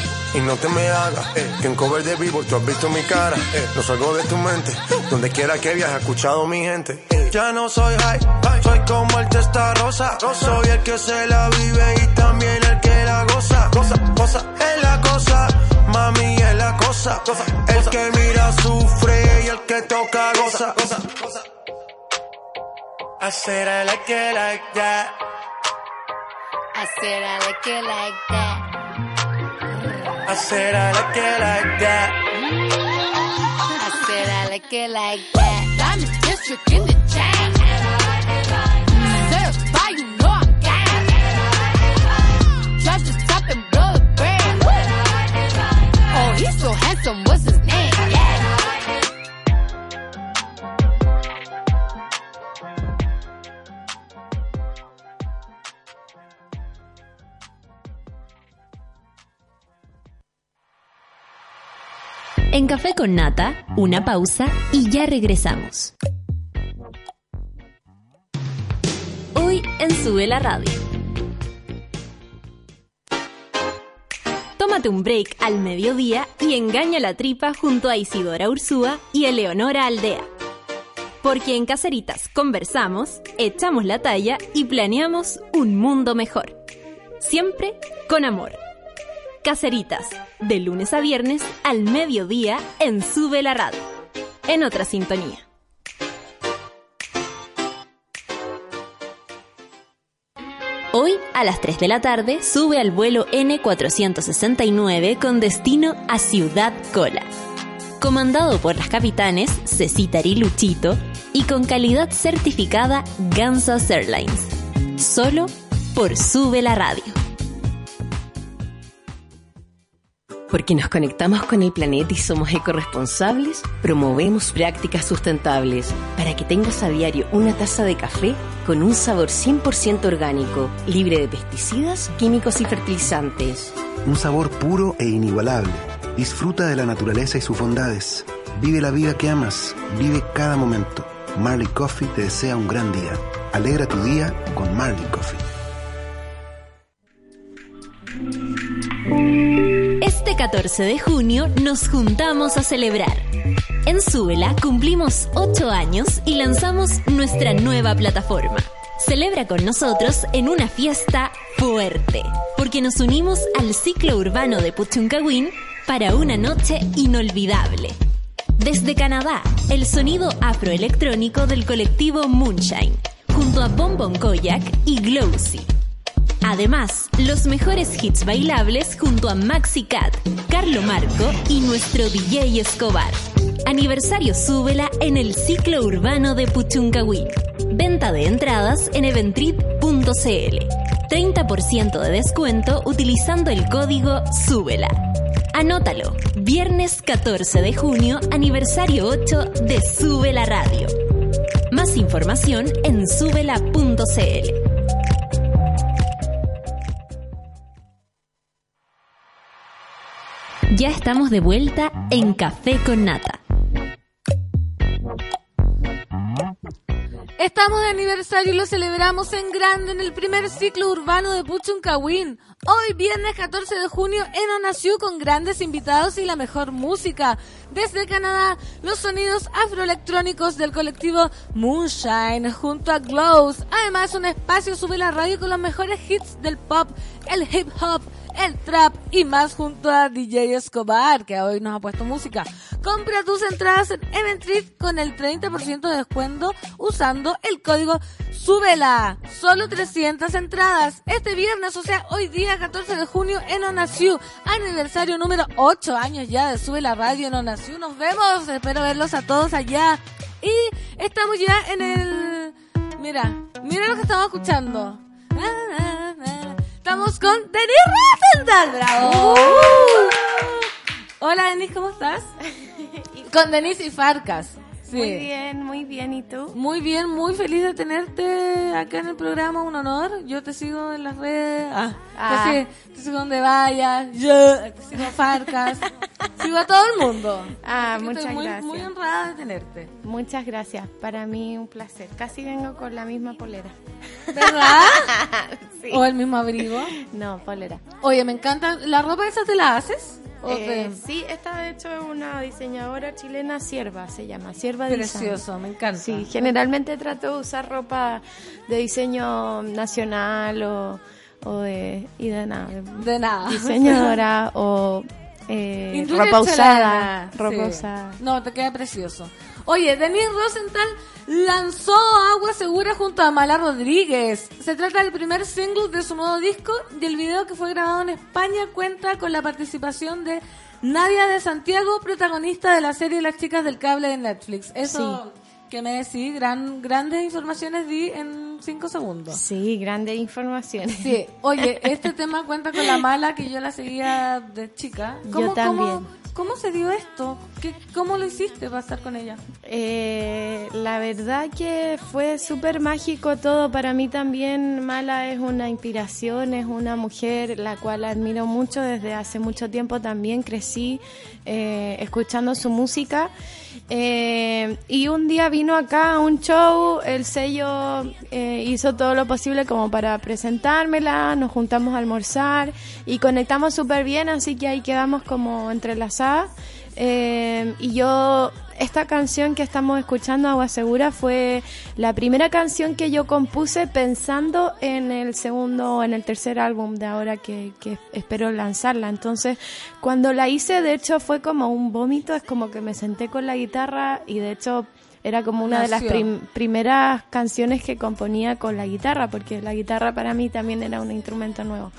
Y no te me hagas, eh, que en cover de vivo tú has visto mi cara, eh, no salgo de tu mente, donde quiera que viajes, he escuchado mi gente. eh. Ya no soy high, soy como el testa rosa, soy el que se la vive y también el que la goza, goza, goza, es la cosa, mami es la cosa, el que mira sufre y el que toca goza, goza, goza. I said I like it like that. I said I like it like that. I said I like it like that. I said I like it like that. Diamond District in the chain. Café con Nata, una pausa y ya regresamos. Hoy en Sube la Radio. Tómate un break al mediodía y engaña la tripa junto a Isidora Ursúa y Eleonora Aldea. Porque en Caseritas conversamos, echamos la talla y planeamos un mundo mejor. Siempre con amor. Caseritas, de lunes a viernes al mediodía en Sube la Radio. En otra sintonía. Hoy, a las 3 de la tarde, sube al vuelo N469 con destino a Ciudad Cola. Comandado por las capitanes Cecita y Luchito y con calidad certificada Gansas Airlines. Solo por Sube la Radio. Porque nos conectamos con el planeta y somos ecorresponsables, promovemos prácticas sustentables para que tengas a diario una taza de café con un sabor 100% orgánico, libre de pesticidas, químicos y fertilizantes. Un sabor puro e inigualable. Disfruta de la naturaleza y sus bondades. Vive la vida que amas. Vive cada momento. Marley Coffee te desea un gran día. Alegra tu día con Marley Coffee. Este 14 de junio nos juntamos a celebrar. En Súbela cumplimos 8 años y lanzamos nuestra nueva plataforma. Celebra con nosotros en una fiesta fuerte, porque nos unimos al ciclo urbano de Puchuncahuín para una noche inolvidable. Desde Canadá, el sonido afroelectrónico del colectivo Moonshine, junto a Bonbon Koyak y Glowsy. Además, los mejores hits bailables junto a Maxi Cat, Carlo Marco y nuestro DJ Escobar. Aniversario Súbela en el ciclo urbano de Puchuncahuín. Venta de entradas en eventrit.cl. 30% de descuento utilizando el código Súbela. Anótalo. Viernes 14 de junio, aniversario 8 de Sube la Radio. Más información en subela.cl. Ya estamos de vuelta en Café con Nata. Estamos de aniversario y lo celebramos en grande en el primer ciclo urbano de Puchuncahuín. Hoy, viernes 14 de junio, Eno nació con grandes invitados y la mejor música. Desde Canadá, los sonidos afroelectrónicos del colectivo Moonshine junto a Glows. Además, un espacio sube la radio con los mejores hits del pop, el hip hop, el trap y más junto a DJ Escobar, que hoy nos ha puesto música. Compra tus entradas en Eventrit con el 30% de descuento usando el código SUBELA. Solo 300 entradas. Este viernes, o sea, hoy día 14 de junio en Onasiu. Aniversario número 8 años ya de Sube la Radio en. Nos vemos. Espero verlos a todos allá. Y estamos ya en el... Mira, mira lo que estamos escuchando. Estamos con Denis ¡Bravo! Hola Denis, ¿cómo estás? con Denis y Farcas. Sí. Muy bien, muy bien. ¿Y tú? Muy bien, muy feliz de tenerte acá en el programa, un honor. Yo te sigo en las redes, ah, Ah. Te, sigo, te sigo donde vayas, yo te sigo a Farcas, sigo a todo el mundo. Ah, muchas estoy muy, gracias. muy honrada de tenerte. Muchas gracias. Para mí un placer. Casi vengo con la misma polera. ¿Verdad? Sí. ¿O el mismo abrigo? No, polera. Oye, me encanta. ¿La ropa esa te la haces? ¿O Eh, sí, esta de hecho es una diseñadora chilena, Sierva se llama, Sierva Design. Precioso, me encanta. Sí, generalmente trato de usar ropa de diseño nacional o, o de... y de nada. De nada. Diseñadora o eh, ropa usada. chilena. Ropa Sí. usada. No, te queda precioso. Oye, Denis Rosenthal lanzó Agua Segura junto a Mala Rodríguez. Se trata del primer single de su nuevo disco y el video que fue grabado en España cuenta con la participación de Nadia de Santiago, protagonista de la serie Las chicas del cable de Netflix. Eso que me decís, gran, grandes informaciones di en cinco segundos. Sí, grandes informaciones. Sí, oye, este tema cuenta con la mala que yo la seguía de chica. Yo también. ¿Cómo se dio esto? ¿Qué, ¿Cómo lo hiciste para estar con ella? Eh, la verdad que fue súper mágico todo. Para mí también Mala es una inspiración, es una mujer la cual admiro mucho desde hace mucho tiempo. También crecí eh, escuchando su música. Eh, y un día vino acá a un show, el sello eh, hizo todo lo posible como para presentármela, nos juntamos a almorzar y conectamos súper bien, así que ahí quedamos como entrelazadas. Eh, y yo, esta canción que estamos escuchando, Agua Segura, fue la primera canción que yo compuse pensando en el segundo, en el tercer álbum de ahora que, que espero lanzarla. Entonces, cuando la hice, de hecho, fue como un vómito, es como que me senté con la guitarra y de hecho era como una de las prim- primeras canciones que componía con la guitarra, porque la guitarra para mí también era un instrumento nuevo.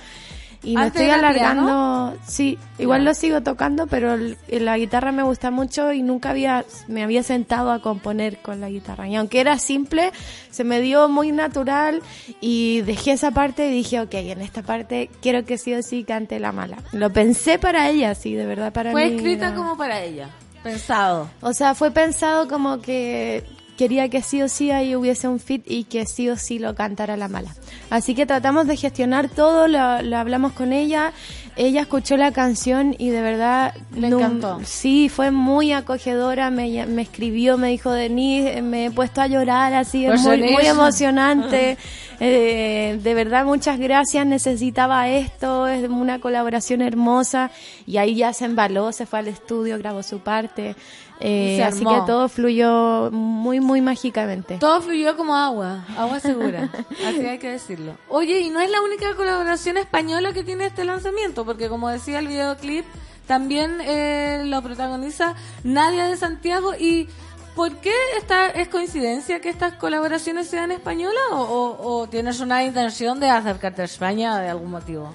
Y me ¿Antes estoy alargando, sí, igual lo sigo tocando, pero el- la guitarra me gusta mucho y nunca había, me había sentado a componer con la guitarra. Y aunque era simple, se me dio muy natural y dejé esa parte y dije, ok, en esta parte quiero que sí o sí cante la mala. Lo pensé para ella, sí, de verdad para Fue mí. escrita era- como para ella, pensado. o sea, fue pensado como que quería que sí o sí ahí hubiese un fit y que sí o sí lo cantara la mala. Así que tratamos de gestionar todo, lo, lo hablamos con ella, ella escuchó la canción y de verdad... Le no- encantó. Sí, fue muy acogedora, me, escribió, me dijo, Denise, me he puesto a llorar así, es muy, muy emocionante. Eh, de verdad, muchas gracias, necesitaba esto, es una colaboración hermosa y ahí ya se embaló, se fue al estudio, grabó su parte. Eh, así que todo fluyó muy, muy mágicamente. Todo fluyó como agua, agua segura, así hay que decirlo. Oye, y no es la única colaboración española que tiene este lanzamiento, porque como decía el videoclip, también eh, lo protagoniza Nadia de Santiago y... ¿Por qué esta, es coincidencia que estas colaboraciones sean españolas o, o- tienes una intención de acercarte a España de algún motivo?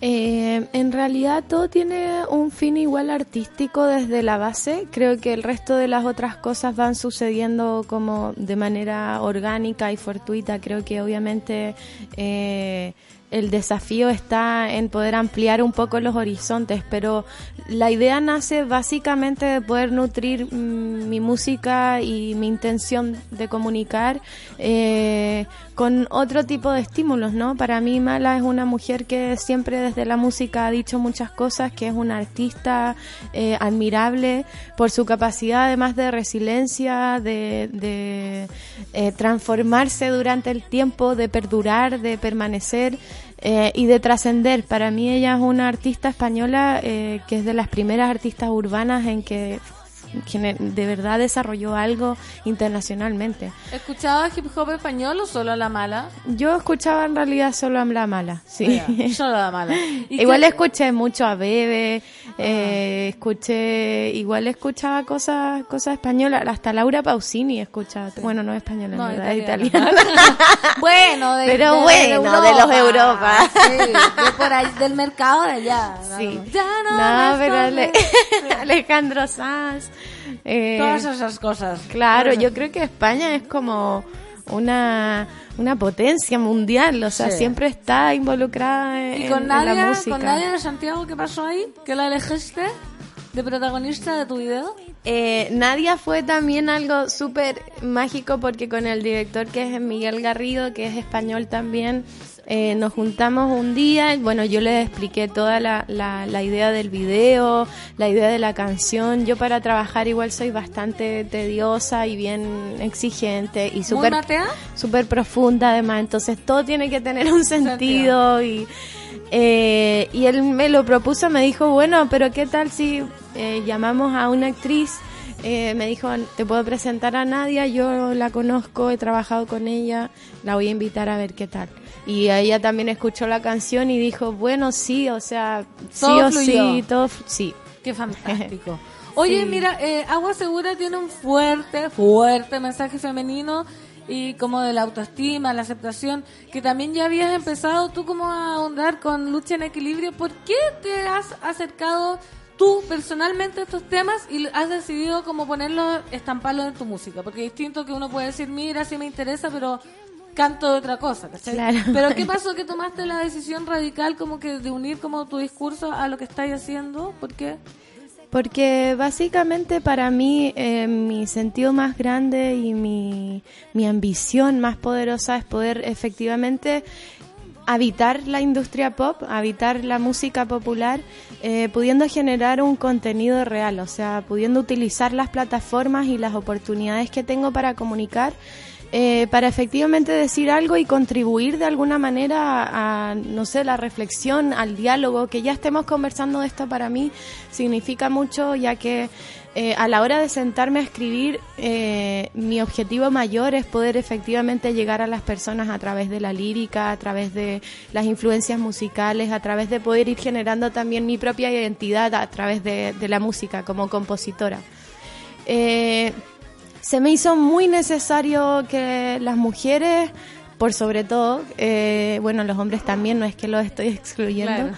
Eh, en realidad todo tiene un fin igual artístico desde la base. Creo que el resto de las otras cosas van sucediendo como de manera orgánica y fortuita. Creo que obviamente eh, el desafío está en poder ampliar un poco los horizontes, pero la idea nace básicamente de poder nutrir mm, mi música y mi intención de comunicar eh, con otro tipo de estímulos, ¿no? Para mí Mala es una mujer que siempre desde la música ha dicho muchas cosas, que es una artista eh, admirable por su capacidad además de resiliencia, de, de eh, transformarse durante el tiempo, de perdurar, de permanecer. Eh, y de trascender. Para mí ella es una artista española eh, que es de las primeras artistas urbanas en que, que de verdad desarrolló algo internacionalmente. ¿Escuchabas hip hop español o solo la mala? Yo escuchaba en realidad solo a La Mala, sí. Ah, solo la mala. ¿Y Igual qué- escuché mucho a Bebe, eh, escuché, igual escuchaba cosas, cosas españolas, hasta Laura Pausini escuchaba, bueno, no es española, en No, verdad, italiana. italiana. bueno, de, Pero de- bueno, de los Europa. Sí, de por ahí, del mercado de allá. Sí. Ya no, No, me pero. Ale- Alejandro Sanz. Eh, Todas esas cosas. Claro, yo creo que España es como una, una potencia mundial, o sea, Sí. siempre está involucrada en, ¿Y con en la Nadia, música. con Nadia de Santiago qué pasó ahí? ¿Que la elegiste de protagonista de tu video? Eh, Nadia fue también algo súper mágico porque con el director que es Miguel Garrido, que es español también, eh, nos juntamos un día, bueno, yo le expliqué toda la, la, la idea del video, la idea de la canción. Yo para trabajar igual soy bastante tediosa y bien exigente y súper súper profunda además, entonces todo tiene que tener un sentido y eh, y él me lo propuso, me dijo, bueno, pero ¿qué tal si eh, llamamos a una actriz? Eh, me dijo, te puedo presentar a Nadia, yo la conozco, he trabajado con ella, la voy a invitar a ver qué tal. Y ella también escuchó la canción y dijo, bueno, sí, o sea, Todo sí o fluyó. sí, todo, sí. Qué fantástico. Oye, Sí. mira, eh, Agua Segura tiene un fuerte, fuerte mensaje femenino y como de la autoestima, la aceptación, que también ya habías empezado tú como a ahondar con Lucha en Equilibrio. ¿Por qué te has acercado tú personalmente estos temas y has decidido como ponerlos, estamparlos en tu música? Porque es distinto que uno puede decir, mira, sí me interesa, pero canto de otra cosa, ¿cachai? Claro. Pero ¿qué pasó que tomaste la decisión radical como que de unir como tu discurso a lo que estáis haciendo? ¿Por qué? Porque básicamente para mí eh, mi sentido más grande y mi, mi ambición más poderosa es poder efectivamente habitar la industria pop, habitar la música popular, eh, pudiendo generar un contenido real, o sea, pudiendo utilizar las plataformas y las oportunidades que tengo para comunicar eh, para efectivamente decir algo y contribuir de alguna manera a, a, no sé, la reflexión, al diálogo, que ya estemos conversando de esto para mí significa mucho, ya que eh, a la hora de sentarme a escribir, eh, mi objetivo mayor es poder efectivamente llegar a las personas a través de la lírica, a través de las influencias musicales, a través de poder ir generando también mi propia identidad a través de, la música como compositora. Eh, se me hizo muy necesario que las mujeres, por sobre todo, eh, bueno, los hombres también, no es que los estoy excluyendo, Claro.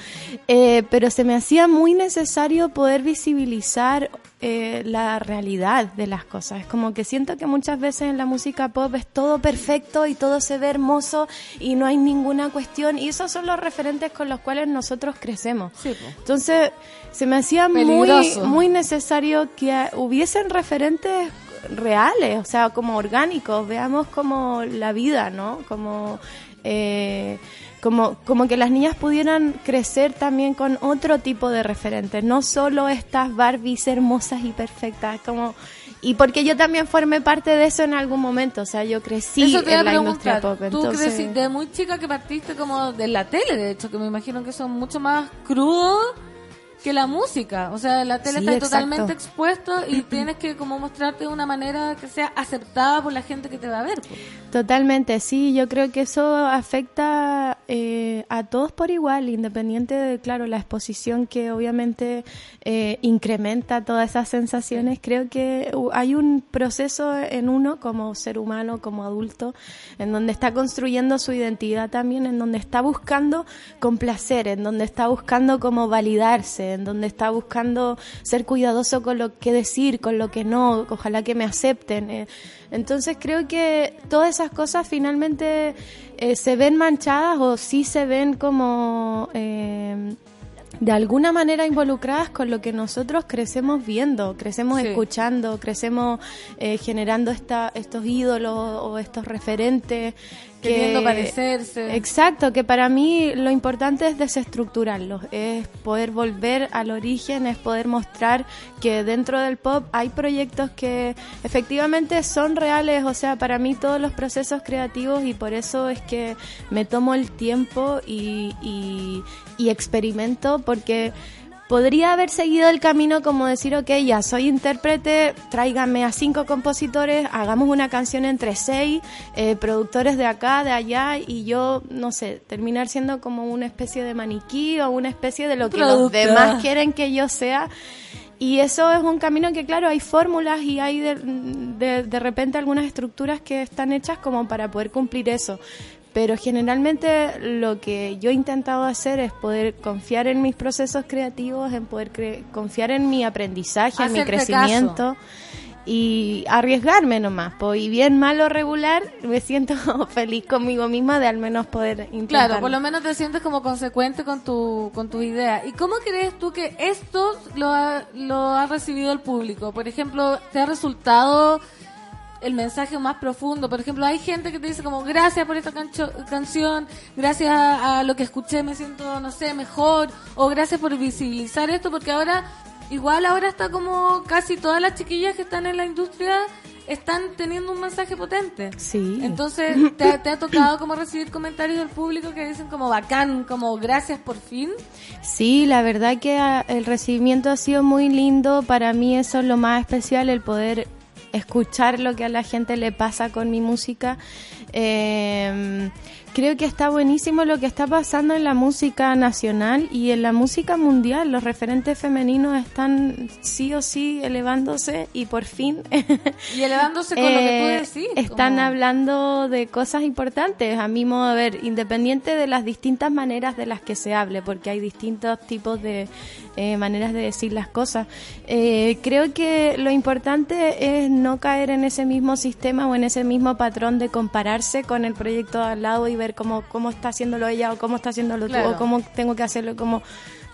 eh, pero se me hacía muy necesario poder visibilizar eh, la realidad de las cosas. Es como que siento que muchas veces en la música pop es todo perfecto y todo se ve hermoso y no hay ninguna cuestión y esos son los referentes con los cuales nosotros crecemos. Entonces, se me hacía muy, Peligroso. muy necesario que hubiesen referentes reales, o sea, como orgánicos, veamos como la vida, ¿no? Como, eh, como, como que las niñas pudieran crecer también con otro tipo de referentes, no solo estas Barbies hermosas y perfectas, como y porque yo también formé parte de eso en algún momento, o sea, yo crecí Eso te en la industria pop, Tú entonces crecí- de muy chica que partiste como de la tele, de hecho, que me imagino que son mucho más crudos que la música. O sea, la tele Sí, está exacto. totalmente expuesto y tienes que como mostrarte de una manera que sea aceptada por la gente que te va a ver. pues. Totalmente, sí, yo creo que eso afecta eh, a todos por igual, independiente de, claro, la exposición que obviamente eh, incrementa todas esas sensaciones. Creo que hay un proceso en uno como ser humano, como adulto, en donde está construyendo su identidad también, en donde está buscando complacer, en donde está buscando como validarse, en donde está buscando ser cuidadoso con lo que decir, con lo que no, ojalá que me acepten. eh. Entonces creo que todas esas cosas finalmente eh, se ven manchadas o sí se ven como eh, de alguna manera involucradas con lo que nosotros crecemos viendo, crecemos Sí. escuchando, crecemos eh, generando esta, estos ídolos o estos referentes. Que- Queriendo parecerse. Exacto, que para mí lo importante es desestructurarlos, es poder volver al origen, es poder mostrar que dentro del pop hay proyectos que efectivamente son reales, o sea, para mí todos los procesos creativos y por eso es que me tomo el tiempo y, y, y experimento porque... Podría haber seguido el camino como decir, ok, ya soy intérprete, tráigame a cinco compositores, hagamos una canción entre seis, eh, productores de acá, de allá, y yo, no sé, terminar siendo como una especie de maniquí o una especie de lo que los demás quieren que yo sea. Y eso es un camino que, claro, hay fórmulas y hay de, de, de repente algunas estructuras que están hechas como para poder cumplir eso. Pero generalmente lo que yo he intentado hacer es poder confiar en mis procesos creativos, en poder cre- confiar en mi aprendizaje, en mi crecimiento y arriesgarme nomás. po. Y bien malo regular, me siento feliz conmigo misma de al menos poder intentar. Claro, por lo menos te sientes como consecuente con tu, con tu idea. ¿Y cómo crees tú que esto lo ha, lo ha recibido el público? Por ejemplo, ¿te ha resultado el mensaje más profundo? Por ejemplo, hay gente que te dice como, gracias por esta cancho- canción, gracias a, a lo que escuché me siento, no sé, mejor, o gracias por visibilizar esto, porque ahora, igual ahora está como casi todas las chiquillas que están en la industria están teniendo un mensaje potente. Sí. Entonces, ¿te, te ha tocado como recibir comentarios del público que dicen como bacán, como gracias por fin? Sí, la verdad que ah, el recibimiento ha sido muy lindo. Para mí eso es lo más especial, el poder escuchar lo que a la gente le pasa con mi música. Eh, creo que está buenísimo lo que está pasando en la música nacional y en la música mundial. Los referentes femeninos están sí o sí elevándose y por fin Y elevándose con lo que eh, tú decís. están hablando de cosas importantes, a mi modo de ver, independiente de las distintas maneras de las que se hable, porque hay distintos tipos de eh, maneras de decir las cosas. Eh, creo que lo importante es no caer en ese mismo sistema o en ese mismo patrón de compararse con el proyecto al lado y ver cómo, cómo está haciéndolo ella o cómo está haciéndolo tú Claro. o cómo tengo que hacerlo, como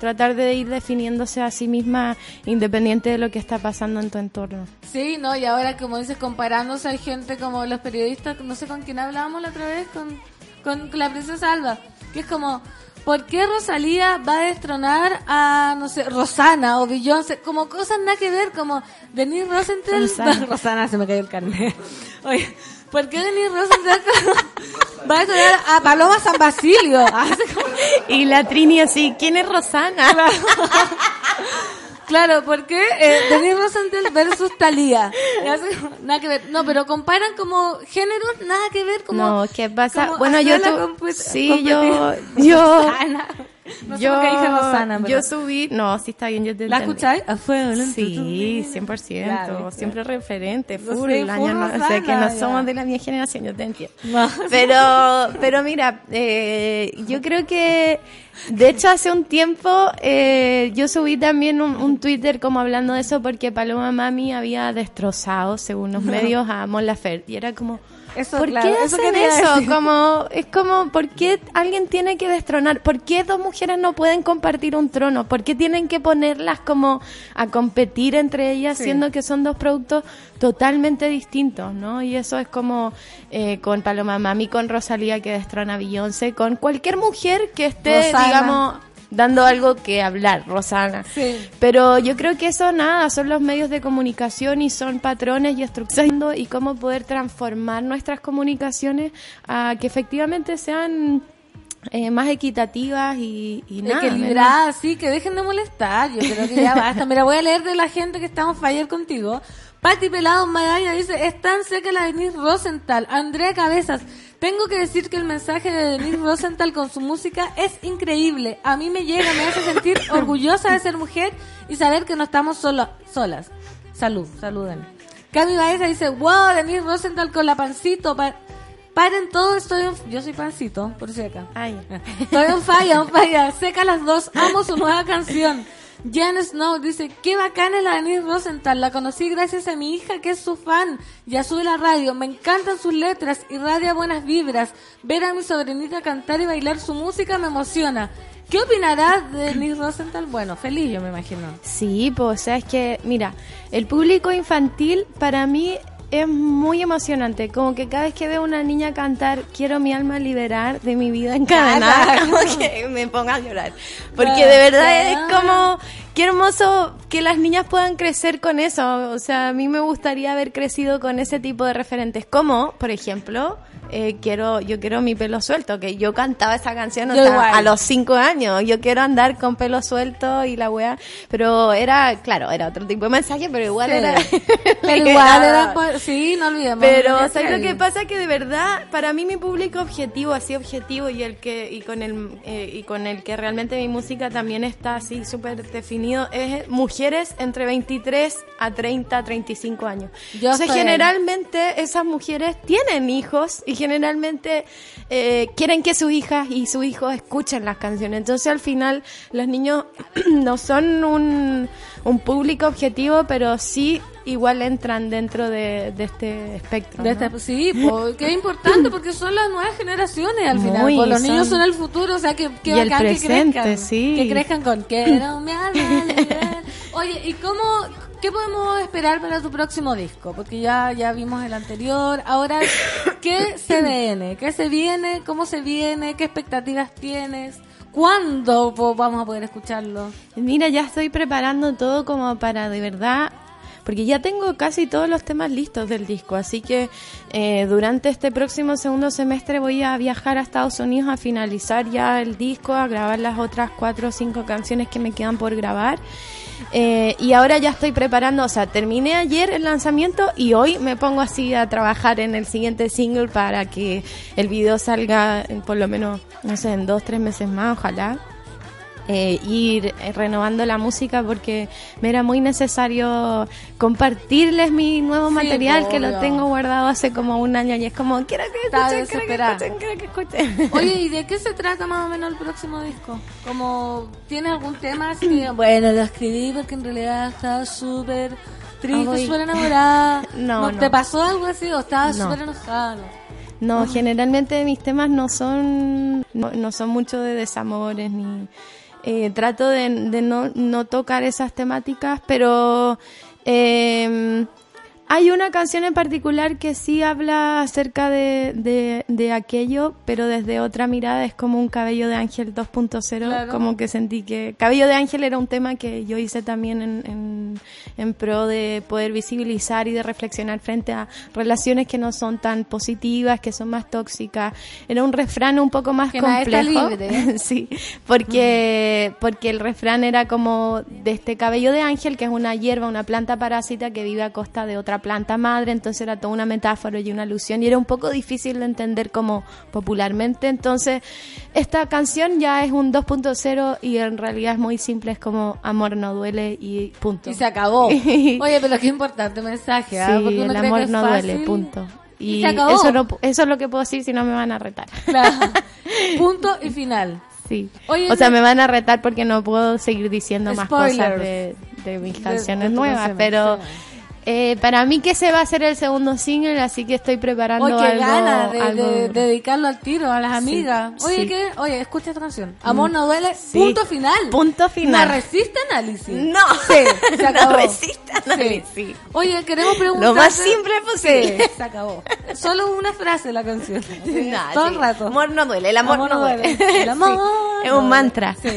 tratar de ir definiéndose a sí misma independiente de lo que está pasando en tu entorno. Sí, no, y ahora como dices, comparándose hay gente como los periodistas, no sé con quién hablábamos la otra vez, con, con la princesa Alba, que es como, ¿por qué Rosalía va a destronar a, no sé, Rosana o Beyoncé? Como cosas nada que ver, como Denise Rosenthal, Rosana. Rosana se me cayó el carnet. Oye, ¿por qué Denise Rosenthal va a destronar a Paloma San Basilio? Y la Trini así, ¿quién es Rosana? Claro, porque eh, Denise Rosenthal versus como- Nada que ver. No, pero comparan como géneros, nada que ver. Como, No, ¿qué pasa? Bueno, yo tu- sí, yo, yo. No sé yo, qué dije Rosana, pero- yo subí, no, sí está bien, yo te ¿La escucháis? A fuego, lento, Sí, tú. 100%, Claro, siempre referente, No full, sé, año no- o sea que no ya. somos de la misma generación, yo te entiendo. No. Pero, pero mira, eh, yo creo que, de hecho, hace un tiempo eh, yo subí también un, un Twitter como hablando de eso porque Paloma Mami había destrozado, según los medios, a Mon Laferte y era como, Eso, ¿por claro, qué eso hacen eso? Como, es como, ¿por qué alguien tiene que destronar? ¿Por qué dos mujeres no pueden compartir un trono? ¿Por qué tienen que ponerlas como a competir entre ellas, Sí. siendo que son dos productos totalmente distintos, ¿no? Y eso es como eh, con Paloma Mami, con Rosalía que destrona a Beyoncé, con cualquier mujer que esté, Rosana. digamos, dando algo que hablar, Rosana. Sí. Pero yo creo que eso nada, son los medios de comunicación y son patrones y estructuras y cómo poder transformar nuestras comunicaciones a que efectivamente sean eh, más equitativas y, y nada. Equilibrada, sí, que dejen de molestar. Yo creo que ya basta. Mira, voy a leer de la gente que estamos fire contigo. Patti Pelado Medalla dice, es tan seca la Denise Rosenthal. Andrea Cabezas, tengo que decir que el mensaje de Denise Rosenthal con su música es increíble. A mí me llega, me hace sentir orgullosa de ser mujer y saber que no estamos solo, solas. Salud, saluden. Cami Baeza dice, wow, Denise Rosenthal con la pancito. pa- paren todo, estoy en... Yo soy pancito, por si acá. Ay. Estoy en falla, en falla. Seca las dos. Amo su nueva canción. Jan Snow dice, qué bacana es la Denise Rosenthal, la conocí gracias a mi hija que es su fan, ya sube la radio, me encantan sus letras, irradia buenas vibras, ver a mi sobrinita cantar y bailar su música me emociona. ¿Qué opinarás de Denise Rosenthal? Bueno, feliz yo me imagino. Sí, pues, o sea, es que, mira, el público infantil para mí es muy emocionante. Como que cada vez que veo a una niña cantar, quiero mi alma liberar de mi vida encadenada. Como que me ponga a llorar. Porque de verdad es como, qué hermoso que las niñas puedan crecer con eso. O sea, a mí me gustaría haber crecido con ese tipo de referentes. Como, por ejemplo, eh, quiero, yo quiero mi pelo suelto, que yo cantaba esa canción hasta a los cinco años. Yo quiero andar con pelo suelto y la wea. Pero era, claro, era otro tipo de mensaje, pero igual Sí. era. Pero igual era, sí, no olvidemos. Pero, Ya ¿sabes lo que pasa? Que de verdad, para mí mi público objetivo, así objetivo, y el que, y con el, eh, y con el que realmente mi música también está así súper definido, es mujeres entre 23 a 30, 35 años. Yo estoy ahí. generalmente esas mujeres tienen hijos y generalmente eh, quieren que sus hijas y sus hijos escuchen las canciones. Entonces, al final, los niños no son un, un público objetivo, pero sí igual entran dentro de, de este espectro. De ¿no? este- sí, po, que es importante porque son las nuevas generaciones al final. Muy, po, los niños son- el futuro, o sea, que, que Y el bacán presente, que crezcan. sí. Que crezcan con quiero mi alma liberar. Oye, ¿y cómo, qué podemos esperar para tu próximo disco? Porque ya, ya vimos el anterior. Ahora, ¿qué se viene? ¿Qué se viene? ¿Cómo se viene? ¿Qué expectativas tienes? ¿Cuándo vamos a poder escucharlo? Mira, ya estoy preparando todo como para de verdad, porque ya tengo casi todos los temas listos del disco, así que eh, durante este próximo segundo semestre voy a viajar a Estados Unidos a finalizar ya el disco, a grabar las otras cuatro o cinco canciones que me quedan por grabar. Eh, y ahora ya estoy preparando, o sea, terminé ayer el lanzamiento y hoy me pongo así a trabajar en el siguiente single para que el video salga en por lo menos, no sé, en dos, tres meses más, ojalá eh, ir eh, renovando la música porque me era muy necesario compartirles mi nuevo Sí, material que obvio. lo tengo guardado hace como un año y es como quiero que escuchen, quiero que escuchen, quiero que escuchen. Oye, ¿y de qué se trata más o menos el próximo disco? Como, ¿tiene algún tema así bueno, lo escribí porque en realidad estaba súper triste, Ay. súper enamorada? No, no. ¿Te pasó algo así o estabas No. súper enojada? No, generalmente mis temas no son no, no son mucho de desamores ni eh, trato de, no, no tocar esas temáticas, pero eh, hay una canción en particular que sí habla acerca de, de, de aquello, pero desde otra mirada es como un cabello de ángel 2.0, Claro. como que sentí que cabello de ángel era un tema que yo hice también en, en, en pro de poder visibilizar y de reflexionar frente a relaciones que no son tan positivas, que son más tóxicas. Era un refrán un poco más Que complejo. libre. sí, porque, porque el refrán era como de este cabello de ángel, que es una hierba, una planta parásita que vive a costa de otra planta madre, entonces era toda una metáfora y una alusión y era un poco difícil de entender como popularmente, entonces esta canción ya es un 2.0 y en realidad es muy simple, es como amor no duele y punto. Y se acabó. Oye, pero qué importante mensaje, ¿ah? Sí, Porque el amor no fácil. duele, punto. Y, Y, se acabó. Eso, no- eso es lo que puedo decir si no me van a retar. Claro. Punto y final. Sí. Oye, o sea, me- van a retar porque no puedo seguir diciendo más cosas de, de mis canciones de nuevas, pero. Eh, para mí que se va a hacer el segundo single, así que estoy preparando Oye, algo, ganas de, algo- de- de dedicarlo al tiro, a las Sí, amigas. Oye, sí. ¿qué? Oye, escucha esta canción. Amor no duele, Sí. punto final. Punto final. No resiste análisis. No. Se No resiste análisis. Oye, queremos preguntar. Lo más simple posible. Sí, se acabó. Solo una frase la canción. Nah, Todo el rato. Amor no duele, el amor, no duele. El amor. Es no un duele. mantra. Sí.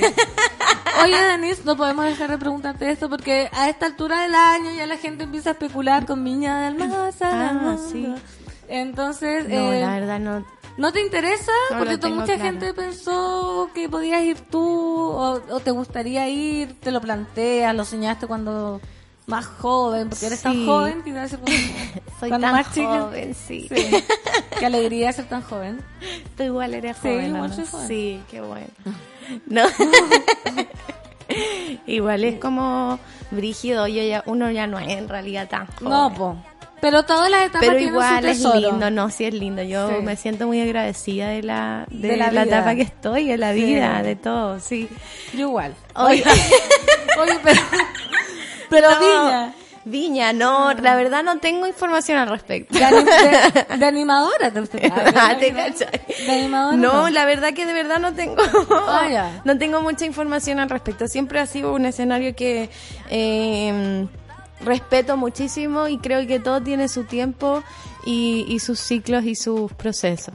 Oye, Denise, no podemos dejar de preguntarte esto porque a esta altura del año ya la gente empieza a especular con Viña del Mar. Ah, sí. Entonces, No, eh, la verdad no. ¿No te interesa? No Porque mucha claro. gente pensó que podías ir tú o, o te gustaría ir, te lo planteas, lo soñaste cuando más joven, porque eres tan joven debe ser Soy tan más chica. joven, sí. Qué alegría ser tan joven. Tú igual eres Sí, joven. Sí, qué bueno. No. igual es como brígido, yo ya, uno ya no es en realidad tan joven. No, po. Pero todas las etapas Pero tienen igual su es lindo, no, sí es lindo. Yo Sí. me siento muy agradecida de la, de, De la etapa que estoy, de la Sí. vida, de todo, sí. Yo igual. Oye, Oye, pero, pero No, Viña. Viña, no, la verdad no tengo información al respecto. De, anim- de- de animadora, te usted. Ah, ¿te cachai? De animadora. No, la verdad que de verdad no tengo Ah, no tengo mucha información al respecto. Siempre ha sido un escenario que eh, respeto muchísimo y creo que todo tiene su tiempo y, y sus ciclos y sus procesos.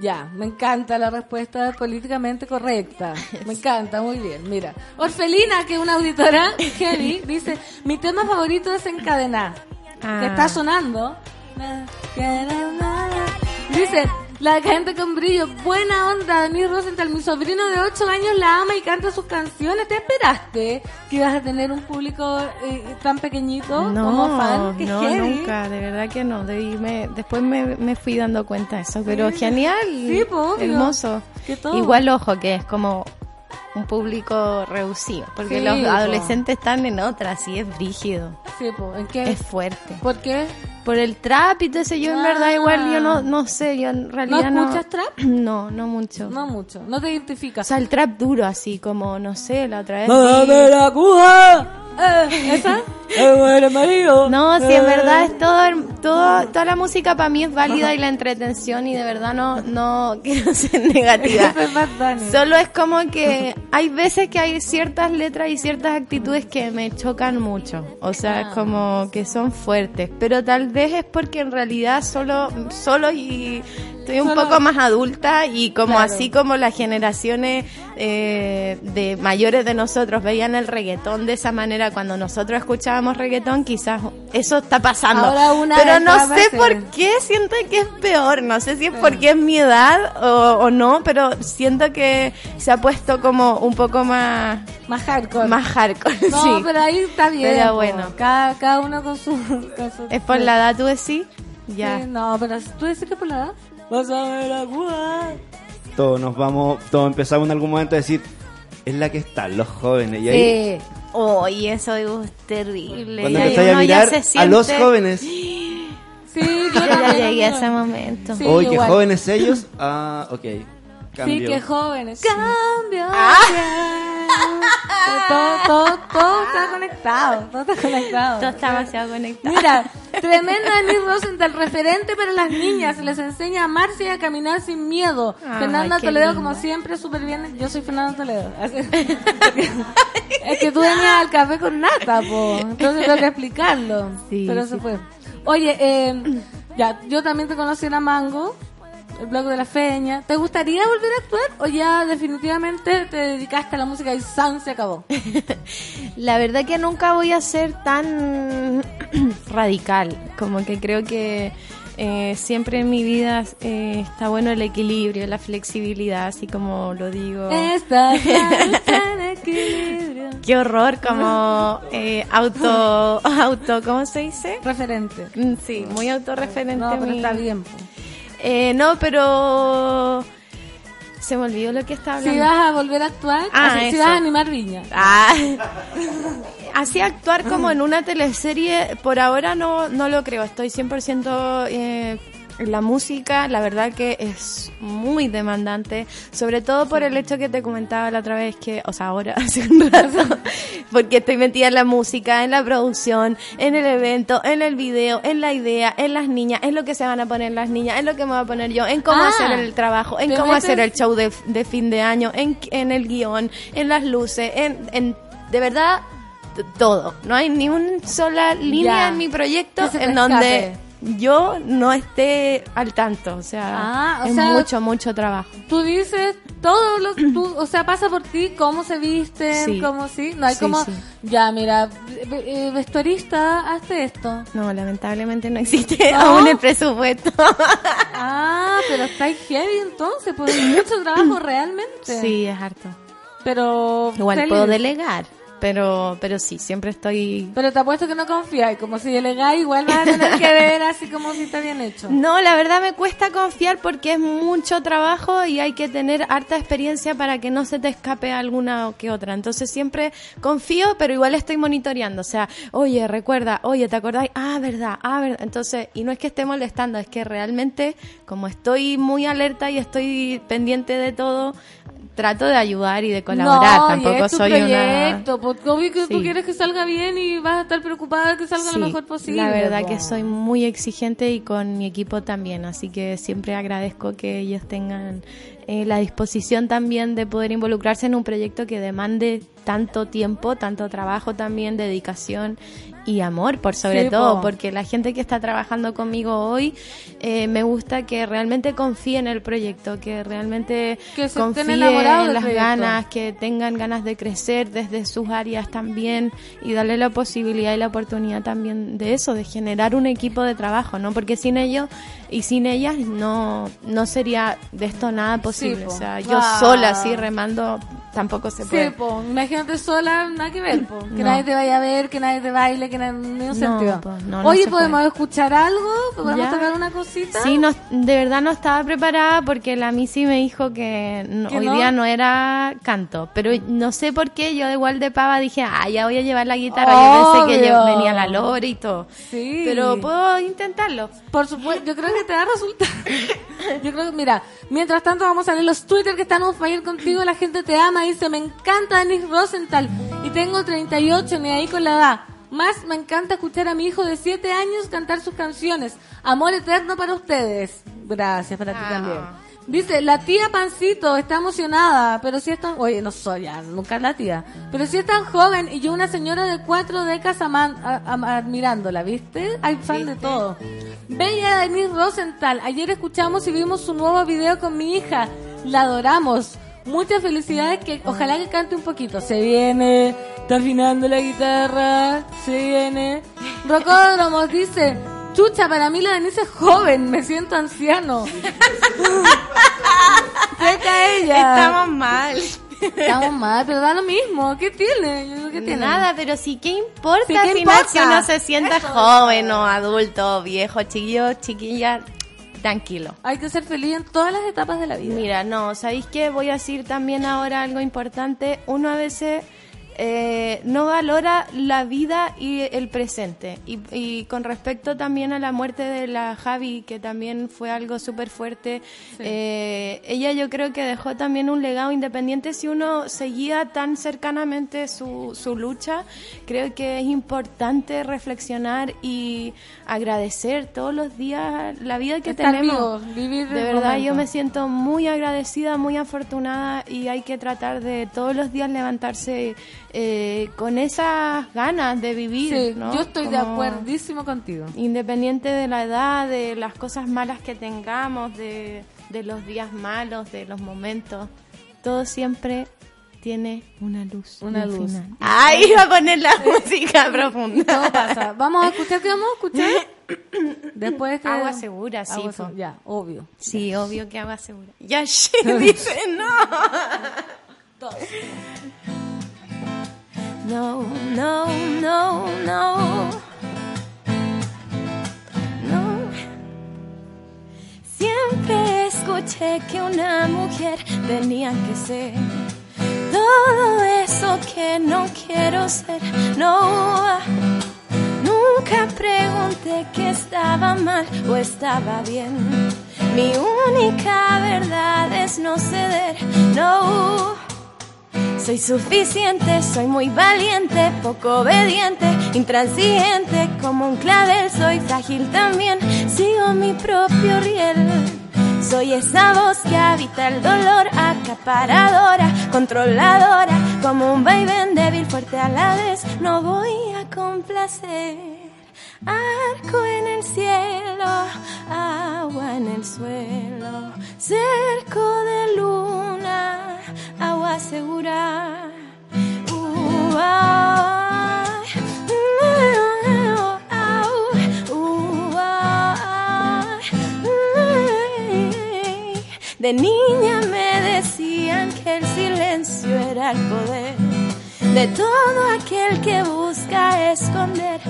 Ya, me encanta la respuesta políticamente correcta. Me encanta, muy bien. Mira, Orfelina, que es una auditora heavy, dice, mi tema favorito es Encadenar, Ah. que está sonando. Dice, la gente con brillo, buena onda, Denis Rosenthal, mi sobrino de 8 años la ama y canta sus canciones. ¿Te esperaste que ibas a tener un público eh, tan pequeñito como fan? No, heavy. nunca, de verdad que no. Me- después me, me fui dando cuenta de eso, pero genial, Sí, pues, hermoso. Que todo. Igual ojo que es como un público reducido, porque Sí, los po. adolescentes están en otra, sí es brígido, Sí, po, ¿en qué? es fuerte. ¿Por qué? Por el trap y todo eso, yo en Ah. verdad igual yo no, no sé, yo en realidad no. escuchas trap? No, no mucho. No mucho, no te identificas. O sea, el trap duro así, como, no sé, la otra vez... ¡Dame la cuja! Eh, ¿Esa? No, sí, en Eh. verdad es todo, todo, toda la música para mí es válida y la entretención y de verdad no, no quiero ser negativa. Solo es como que hay veces que hay ciertas letras y ciertas actitudes que me chocan mucho. O sea, es como que son fuertes. Pero tal vez es porque en realidad solo, solo y estoy un Solo- poco más adulta y como Claro. así como las generaciones eh, de mayores de nosotros veían el reggaetón de esa manera cuando nosotros escuchábamos reggaetón, quizás eso está pasando. Ahora una Pero no sé por qué siento que es peor. No sé si es porque es mi edad o, o no, pero siento que se ha puesto como un poco más Más hardcore. más hardcore. No, sí. pero ahí está bien. Pero bueno. Cada, cada uno con su, con su- Es por la edad, tú decís. Ya. Sí, no, pero tú dices que por la edad. Vas a ver la cuja. Todos nos vamos, todos empezamos en algún momento a decir, es la que están los jóvenes. Y ahí. Uy, eso es terrible. cuando empezáis a mirar a los jóvenes, Sí, yo Yo ya también, llegué a ese momento. Sí, hoy que igual. jóvenes ellos, ah, ok, cambio. Sí, que jóvenes. Cambio. Todo, todo, todo está conectado. Todo está conectado. Todo está demasiado conectado. Mira, tremenda Denise Rosenthal, referente para las niñas. Les enseña a amarse y a caminar sin miedo. Ay, Fernanda Toledo, como siempre, súper bien. Yo soy Fernanda Toledo. Es que tú venías al café con nata, po. Entonces tengo que explicarlo. Sí, Pero sí. se fue. Oye, eh, ya, yo también te conocí en la Mango. El blog de la feña. ¿Te gustaría volver a actuar o ya definitivamente te dedicaste a la música y San se acabó? La verdad que nunca voy a ser tan radical, como que creo que eh, siempre en mi vida eh, está bueno el equilibrio, la flexibilidad, así como lo digo. Esta en equilibrio. Qué horror, como eh, auto, auto, ¿cómo se dice? Referente. Mm, Sí, muy autorreferente. No, pero mi- está bien. Eh, no, pero se me olvidó lo que estaba hablando. Si vas a volver a actuar, Ah, así, si vas a animar Viña. Ah. Así actuar como en una teleserie, por ahora no, no lo creo. Estoy 100% eh, la música, la verdad que es muy demandante, sobre todo por el hecho que te comentaba la otra vez que, o sea, ahora hace un rato, porque estoy metida en la música, en la producción, en el evento, en el video, en la idea, en las niñas, en lo que se van a poner las niñas, en lo que me voy a poner yo, en cómo Ah, hacer el trabajo, en cómo hacer el show de, de fin de año, en, en el guion, en las luces, en, en de verdad todo. No hay ni una sola línea Ya. en mi proyecto en donde. Yo no esté al tanto. O sea, Ah, o es sea- mucho, mucho trabajo. Tú dices todo lo que tú, o sea, pasa por ti, cómo se visten, Sí. cómo sí, no hay Sí, como, sí. ya mira, eh, vestuarista, hazte esto. No, lamentablemente no existe ¿No? aún el presupuesto. Ah, pero estáis heavy entonces, pues mucho trabajo realmente. sí, es harto. Pero Igual feliz. puedo delegar, pero, pero sí, siempre estoy Pero te apuesto que no confías, como si delegáis, igual vas a tener que ver así como si está bien hecho. No, la verdad me cuesta confiar porque es mucho trabajo y hay que tener harta experiencia para que no se te escape alguna o que otra. Entonces siempre confío, pero igual estoy monitoreando. O sea, oye, recuerda, oye, ¿te acordáis? Ah, verdad, ah, verdad. Entonces, y no es que esté molestando, es que realmente, como estoy muy alerta y estoy pendiente de todo, trato de ayudar y de colaborar. no, y Tampoco es tu soy proyecto, porque obvio que tú quieres que salga bien y vas a estar preocupada de que salga Sí, lo mejor posible. La verdad que soy muy exigente y con mi equipo también, así que siempre agradezco que ellos tengan eh, la disposición también de poder involucrarse en un proyecto que demande tanto tiempo, tanto trabajo también, dedicación y amor, por sobre Sí, todo, po. porque la gente que está trabajando conmigo hoy eh, me gusta que realmente confíe en el proyecto, que realmente Que se confíe en las ganas, que tengan ganas de crecer desde sus áreas también y darle la posibilidad y la oportunidad también de eso, de generar un equipo de trabajo, ¿no? Porque sin ellos y sin ellas no, no sería de esto nada posible. po. o sea, yo Ah. sola así remando tampoco se Sí, puede. po, imagínate sola, nada que ver, po. Que No. nadie te vaya a ver, que nadie te baile, que nadie, No, sentido. po, no, no Oye, ¿podemos escuchar algo? ¿Podemos Ya. tocar una cosita? Sí, no, de verdad no estaba preparada porque la Missy me dijo que no- ¿Que hoy no? día no era canto, pero no sé por qué yo igual de pava dije, ah, ya voy a llevar la guitarra, yo pensé que yo venía la Lore y todo. Sí. Pero puedo intentarlo. Por supuesto, yo creo que te va a resultar. Yo creo que, mira, mientras tanto vamos a leer los Twitter que están on fire contigo. La gente te ama, dice, me encanta Denise Rosenthal y tengo 38, ni ahí con la edad. Más me encanta escuchar a mi hijo de 7 años cantar sus canciones. Amor eterno para ustedes. Gracias, para ti también. Dice, la tía Pancito está emocionada, pero si es tan... Oye, no soy ya, nunca la tía. Pero si es tan joven y yo una señora de cuatro décadas aman- a- a- admirándola, ¿viste? Hay fan de todo. Bella Denise Rosenthal, ayer escuchamos y vimos su nuevo video con mi hija. La adoramos. Muchas felicidades, que ojalá que cante un poquito. Se viene, está afinando la guitarra, se viene. Rocódromos dice, chucha, para mí la Denise es joven, me siento anciano. Seca ella. Estamos mal. Estamos mal, pero da lo mismo. ¿Qué tiene? Nada, pero sí, ¿qué importa Sí, ¿qué al final importa? si uno se siente Eso. joven o adulto viejo, chiquillo, chiquilla? Tranquilo. Hay que ser feliz en todas las etapas de la vida. Mira, no, ¿sabéis qué? Voy a decir también ahora algo importante. Uno a veces eh, no valora la vida y el presente. Y, y con respecto también a la muerte de la Javi, que también fue algo súper fuerte, eh, ella yo creo que dejó también un legado independiente. Si uno seguía tan cercanamente su, su lucha, creo que es importante reflexionar y agradecer todos los días la vida que Estar tenemos. vivo, vivir de verdad, yo me siento muy agradecida, muy afortunada y hay que tratar de todos los días levantarse eh, con esas ganas de vivir. Sí, ¿no? yo estoy de Como acuerdísimo contigo. Independiente de la edad, de las cosas malas que tengamos, de, de los días malos, de los momentos, todo siempre tiene una luz. Una luz. final. Ay, iba a poner la música profunda. Todo pasa. Vamos a escuchar, ¿qué vamos a escuchar? Después que... Agua segura, sí, Agua po. se- Ya, obvio. Sí, obvio que agua segura. Ya, sí, dice no. No, no, no, no. No. Siempre escuché que una mujer tenía que ser todo eso que no quiero ser. No. Nunca pregunté que estaba mal o estaba bien. Mi única verdad es no ceder. No. Soy suficiente, soy muy valiente, poco obediente, intransigente, como un clavel, soy frágil también, sigo mi propio riel. Soy esa voz que habita el dolor, acaparadora, controladora, como un vaivén débil, fuerte a la vez, no voy a complacer. Arco en el cielo, agua en el suelo, cerco de luna, agua segura. Uh, ay. De niña me decían que el silencio era el poder de todo aquel que busca esconder.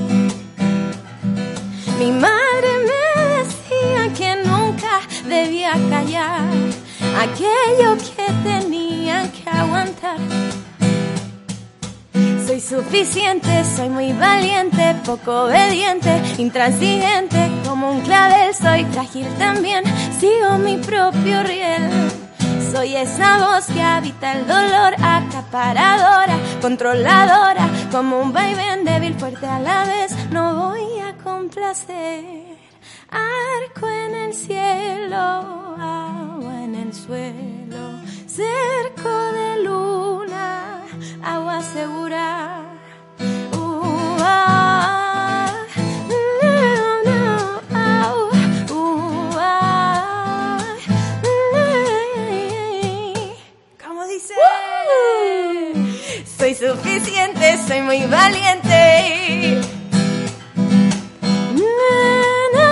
Mi madre me decía que nunca debía callar aquello que tenía que aguantar. Soy suficiente, soy muy valiente, poco obediente, intransigente, como un clavel, soy frágil también, sigo mi propio riel. Soy esa voz que habita el dolor, acaparadora, controladora, como un vaivén débil, fuerte a la vez. No voy a complacer. Arco en el cielo, agua en el suelo, cerco de luna, agua segura. Uh, Soy suficiente, soy muy valiente. No,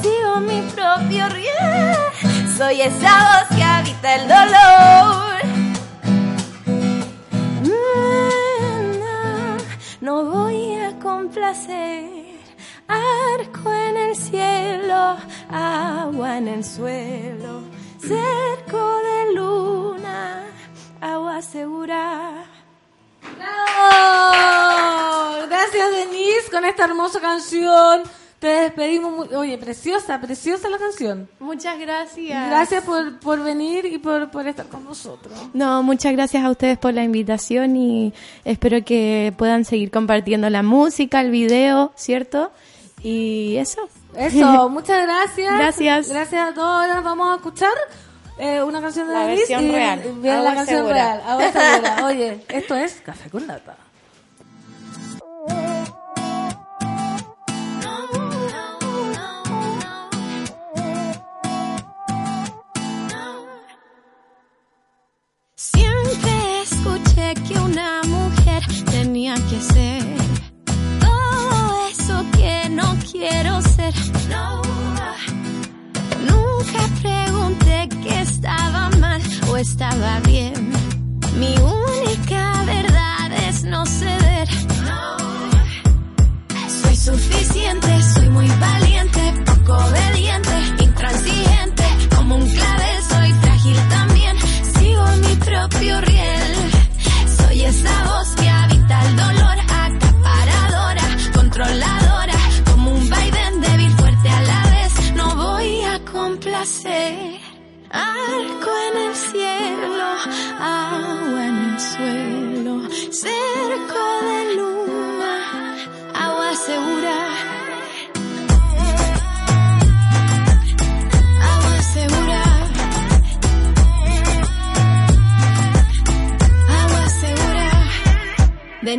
sigo mi propio riel. Soy esa voz que habita el dolor. No, no voy a complacer. Arco en el cielo, agua en el suelo, cerco segura. ¡Bravo! Gracias, Denise, con esta hermosa canción. Te despedimos. Oye, preciosa, preciosa la canción. Muchas gracias. Gracias por, por venir y por, por estar con nosotros. No, muchas gracias a ustedes por la invitación y espero que puedan seguir compartiendo la música, el video, ¿cierto? Y eso. Eso, muchas gracias. Gracias. Gracias a todos. Nos vamos a escuchar eh, una canción de La Denise versión y real. Agua la canción real. Agua segura. Oye, esto es Café con Nata. Nunca pregunté que estaba mal o estaba bien. Mi única verdad es no ceder. Soy suficiente, soy muy valiente, poco obediente, intransigente. Como un clavel soy frágil también, sigo mi propio riel. Soy esa voz que habita el dolor, Arco en el cielo, agua en el suelo, cerco de luna, agua segura. Agua segura. Agua segura. De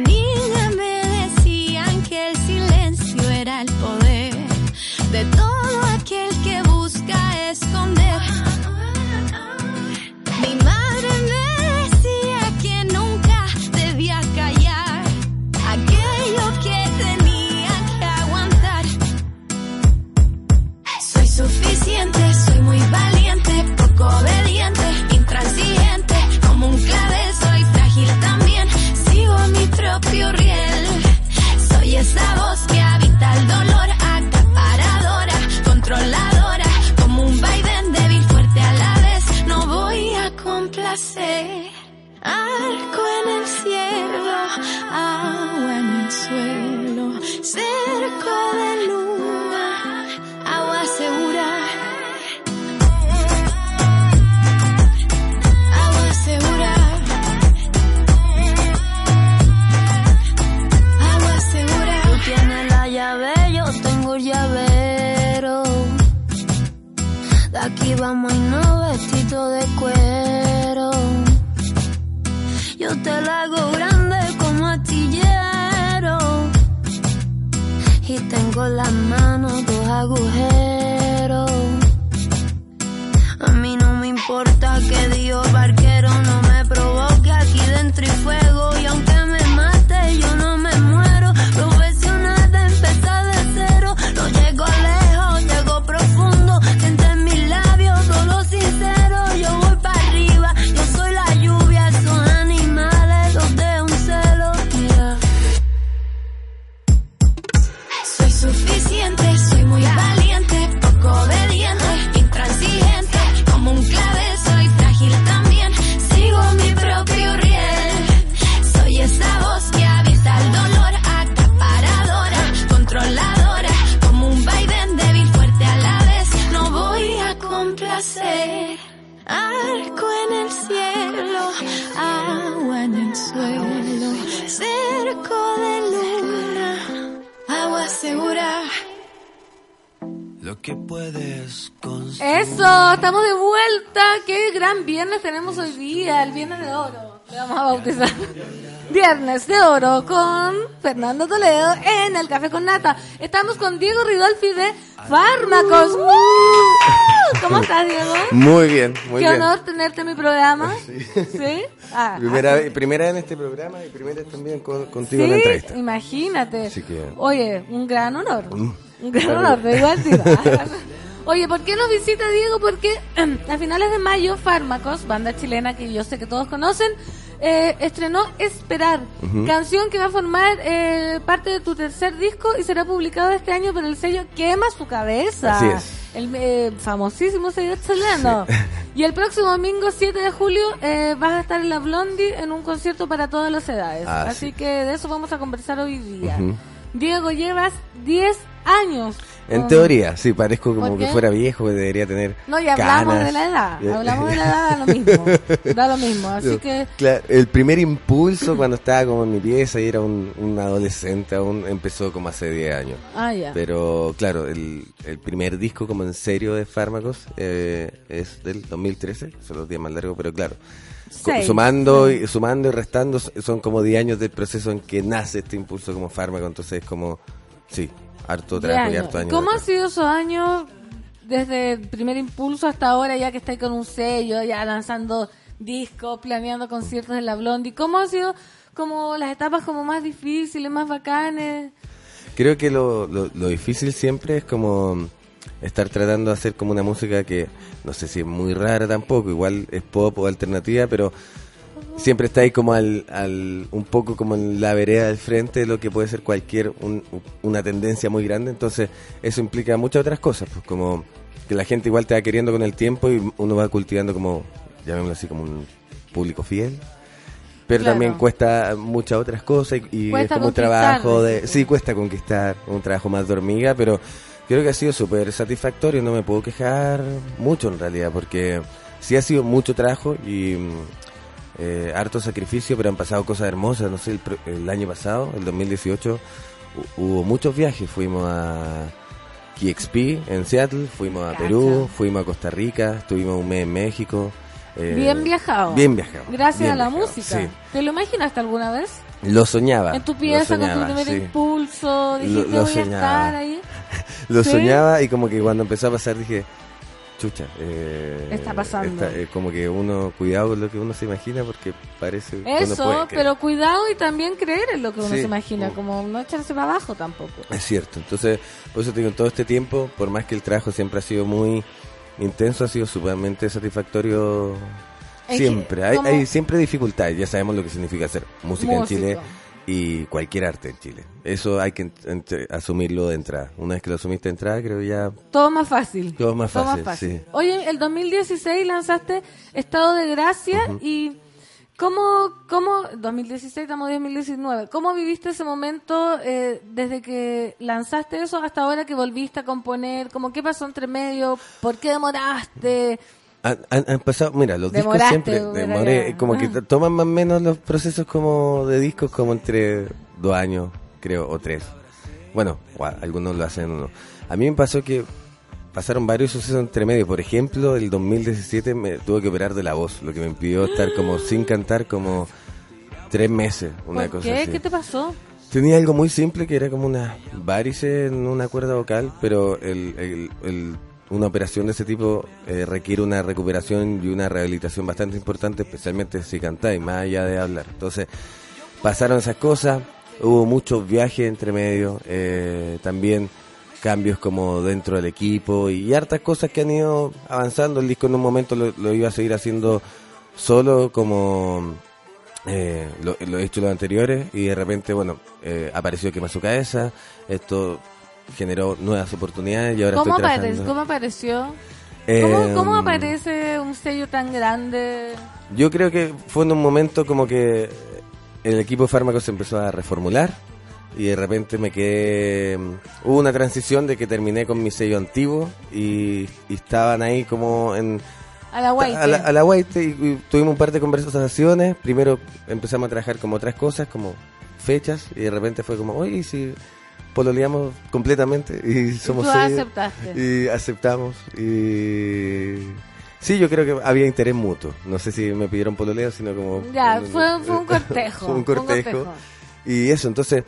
el dolor, acaparadora, controladora. Como un vaivén débil, fuerte a la vez, no voy a complacer. Arco en el cielo, agua en el suelo, cerco Aquí vamos a irnos vestido de cuero. Yo te la hago grande como astillero. Y tengo las manos dos agujeros. A mí no me importa que Dios barquero Qué gran viernes tenemos hoy día, el viernes de oro. Le vamos a bautizar. Viernes de oro con Fernando Toledo en el Café con Nata. Estamos con Diego Ridolfi de Fármacos. ¡Uh! ¿Cómo estás, Diego? Muy bien, muy Qué bien. honor tenerte en mi programa. ¿Sí? Ah, Primera, ah, vez- primera en este programa y primera también con- contigo en la sí, entrevista. imagínate. Así que- Oye, un gran honor. Mm. Un gran honor, de igual sí. Oye, ¿por qué nos visita Diego? Porque a finales de mayo, Fármacos, banda chilena que yo sé que todos conocen, eh, estrenó Esperar, canción que va a formar eh, parte de tu tercer disco y será publicado este año por el sello Quema su cabeza. Así es. El eh, famosísimo sello chileno. Y el próximo domingo 7 de julio eh, vas a estar en la Blondie en un concierto para todas las edades. Ah, Así sí. que de eso vamos a conversar hoy día. Diego, llevas 10 años. En teoría, sí, parezco como ¿Por que fuera viejo, que debería tener. No, y hablamos canas. de la edad. Eh, Hablamos de la edad, da lo mismo. Da lo mismo. Así que claro, el primer impulso cuando estaba como en mi pieza y era un, un adolescente aún empezó como hace 10 años. Ah, ya. Pero claro, el, el primer disco como en serio de fármacos eh, es del 2013, son los días más largos, pero claro. Seis, sumando, y, sumando y restando son como 10 años del proceso en que nace este impulso como fármaco, entonces es como, sí, harto 10 trabajo y harto años. ¿Cómo han sido esos años desde primer impulso hasta ahora, ya que estáis con un sello, ya lanzando discos, planeando conciertos en la Blondie? ¿Cómo han sido como las etapas como más difíciles, más bacanes? Creo que lo, lo, lo difícil siempre es como estar tratando de hacer como una música que no sé si es muy rara tampoco, igual es pop o alternativa, pero siempre está ahí como al, al un poco como en la vereda del frente de lo que puede ser cualquier un- una tendencia muy grande, entonces eso implica muchas otras cosas, pues como que la gente igual te va queriendo con el tiempo y uno va cultivando como llamémoslo así como un público fiel. Pero Claro. también cuesta muchas otras cosas y, y es como un trabajo de... Sí, cuesta conquistar, un trabajo más de hormiga, pero creo que ha sido súper satisfactorio, no me puedo quejar mucho en realidad, porque sí ha sido mucho trabajo y eh, harto sacrificio, pero han pasado cosas hermosas, no sé, el, el año pasado, el 2018, hu- hubo muchos viajes, fuimos a KXP en Seattle, fuimos a. Perú, fuimos a Costa Rica, estuvimos un mes en México. eh, bien viajado. Bien viajado. Gracias bien a la viajado, música. sí. ¿Te lo imaginaste alguna vez? Lo soñaba. En tu pieza, con tu soñaba, primer sí. impulso, dijiste Lo- lo voy a soñaba. estar ahí. Lo ¿Sí? soñaba y como que cuando empezó a pasar dije, chucha, eh, Está pasando. eh, como que uno, cuidado con lo que uno se imagina porque parece uno Eso, puede pero cuidado y también creer en lo que uno Sí. se imagina, como no echarse para abajo tampoco. Es cierto, entonces, por eso te digo, todo este tiempo, por más que el trabajo siempre ha sido muy intenso, ha sido sumamente satisfactorio siempre. Hay, hay siempre dificultades, ya sabemos lo que significa hacer música Músico. en Chile y cualquier arte en Chile. Eso hay que asumirlo de entrada. Una vez que lo asumiste de entrada, creo ya Todo más fácil. todo más fácil. sí. Oye, el 2016 lanzaste Estado de Gracia y ¿cómo, cómo, 2016 estamos en 2019, ¿cómo viviste ese momento eh, desde que lanzaste eso hasta ahora que volviste a componer? Como, ¿Qué pasó entre medio? ¿Por qué demoraste? Han, han- han pasado, mira, los discos siempre demoré, como que toman más o menos los procesos como de discos como entre dos años, creo, o tres. Bueno, algunos lo hacen uno. A mí me pasó que pasaron varios sucesos entre medio. Por ejemplo, el 2017 me tuve que operar de la voz, lo que me impidió estar como sin cantar como tres meses, una ¿Por cosa qué? así. ¿Qué te pasó? Tenía algo muy simple que era como una varice en una cuerda vocal, pero el, el- el- una operación de ese tipo eh, requiere una recuperación y una rehabilitación bastante importante, especialmente si cantáis, más allá de hablar. Entonces, pasaron esas cosas, hubo muchos viajes entre medio, eh, también cambios como dentro del equipo y hartas cosas que han ido avanzando. El disco en un momento lo, iba a seguir haciendo solo como eh, lo, he hecho los anteriores y de repente, bueno, eh, apareció Quema su cabeza, esto generó nuevas oportunidades y ahora ¿Cómo, estoy apare- trabajando. ¿Cómo apareció? Eh, ¿Cómo, cómo aparece un sello tan grande? Yo creo que fue en un momento como que el equipo de fármacos se empezó a reformular y de repente me quedé... Hubo una transición de que terminé con mi sello antiguo y, y estaban ahí como en... A la guaite. A la, a la y, y tuvimos un par de conversaciones. Primero empezamos a trabajar como otras cosas, como fechas, y de repente fue como, oye, ¿y si pololeamos completamente y somos tú serios, aceptaste. y aceptamos y sí yo creo que había interés mutuo no sé si me pidieron pololeo sino como Ya, fue, fue un cortejo. Fue un cortejo. y eso entonces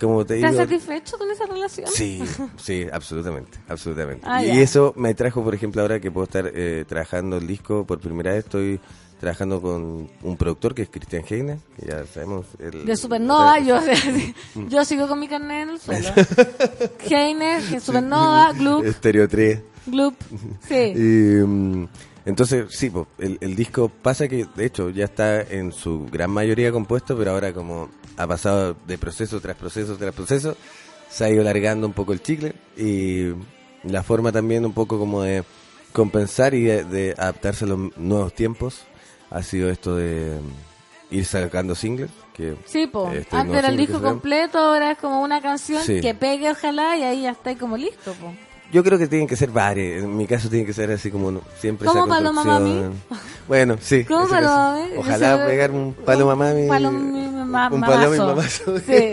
como te ¿Estás digo satisfecho con esa relación? Sí, sí, absolutamente, absolutamente. Ah, y eso me trajo, por ejemplo, ahora que puedo estar eh, trabajando el disco por primera vez, estoy trabajando con un productor que es Christian Heine, que ya sabemos. el- De Supernova, yo, yo sigo con mi carnet en el suelo. Supernova, Gloop, Estéreo 3. Gloop. Sí. Y, mm, entonces, sí, po, el, el disco pasa que, de hecho, ya está en su gran mayoría compuesto, pero ahora como ha pasado de proceso tras proceso tras proceso, se ha ido largando un poco el chicle y la forma también un poco como de compensar y de, de adaptarse a los nuevos tiempos ha sido esto de ir sacando singles. Que Sí, po. este Antes era el disco completo, ahora es como una canción Sí. que pegue, ojalá, y ahí ya está como listo, po. Yo creo que tienen que ser varios. En mi caso tiene que ser así como no- siempre ¿Como esa Paloma construcción. Bueno, sí. ¿Cómo Paloma. Mami? Ojalá pegar un paloma mami. Un palomi- ma- un paloma y mamazo. Sí,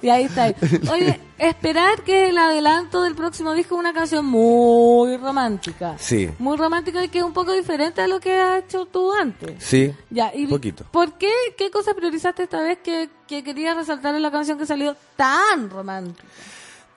y ahí está. Oye, esperar que el adelanto del próximo disco es una canción muy romántica. Sí, Muy romántica y que es un poco diferente a lo que has hecho tú antes. sí. Ya, y Un poquito. ¿Por qué? ¿Qué cosa priorizaste esta vez que, que querías resaltar en la canción que salió tan romántica?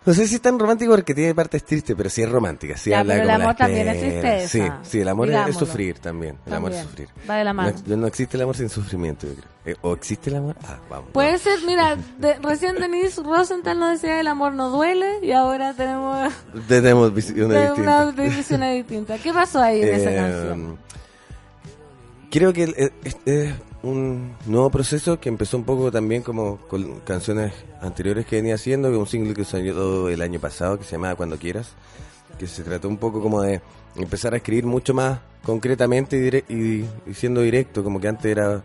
No sé si es tan romántico porque tiene partes tristes, pero sí es romántica. Sí Ya, habla pero el amor también es tristeza. Sí, sí, el amor es- sufrir también. El amor es sufrir. Va de la mano. No, no existe el amor sin sufrimiento, yo creo. Eh, ¿O existe el amor? Ah, vamos. Puede ser, mira, de- recién Denise Rosenthal nos decía el amor no duele y ahora tenemos Tenemos visiones distintas. una distinta. ¿Qué pasó ahí en esa Eh, canción? Creo que es un nuevo proceso que empezó un poco también como con canciones anteriores que venía haciendo, un single que salió el año pasado que se llamaba Cuando Quieras, que se trató un poco como de empezar a escribir mucho más concretamente y, y- siendo directo, como que antes era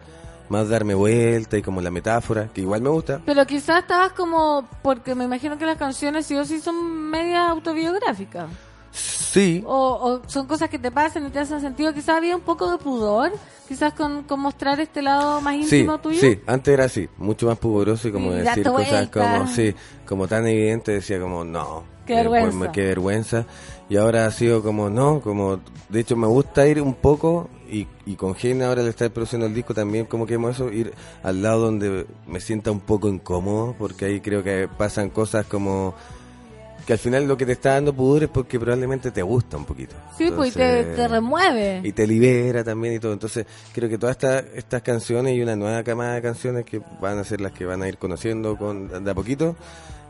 más darme vuelta y como la metáfora, que igual me gusta. Pero quizás estabas como, porque me imagino que las canciones sí o sí son medias autobiográficas. Sí, O, o son cosas que te pasan y te hacen sentido. Quizás había un poco de pudor, quizás con, con mostrar este lado más Sí, íntimo tuyo. sí, antes era así, mucho más pudoroso y como Y decir cosas como, sí, como tan evidente, decía como, no. Qué vergüenza. pues, qué vergüenza. Y ahora ha sido como, no, como, de hecho me gusta ir un poco y, y con Gene ahora le está produciendo el disco también, como que hemos eso, ir al lado donde me sienta un poco incómodo, porque ahí creo que pasan cosas como que al final lo que te está dando pudor es porque probablemente te gusta un poquito. Sí, pues y te, Entonces- te remueve. y te libera también y todo. Entonces, creo que todas estas estas canciones y una nueva camada de canciones que van a ser las que van a ir conociendo con de a poquito.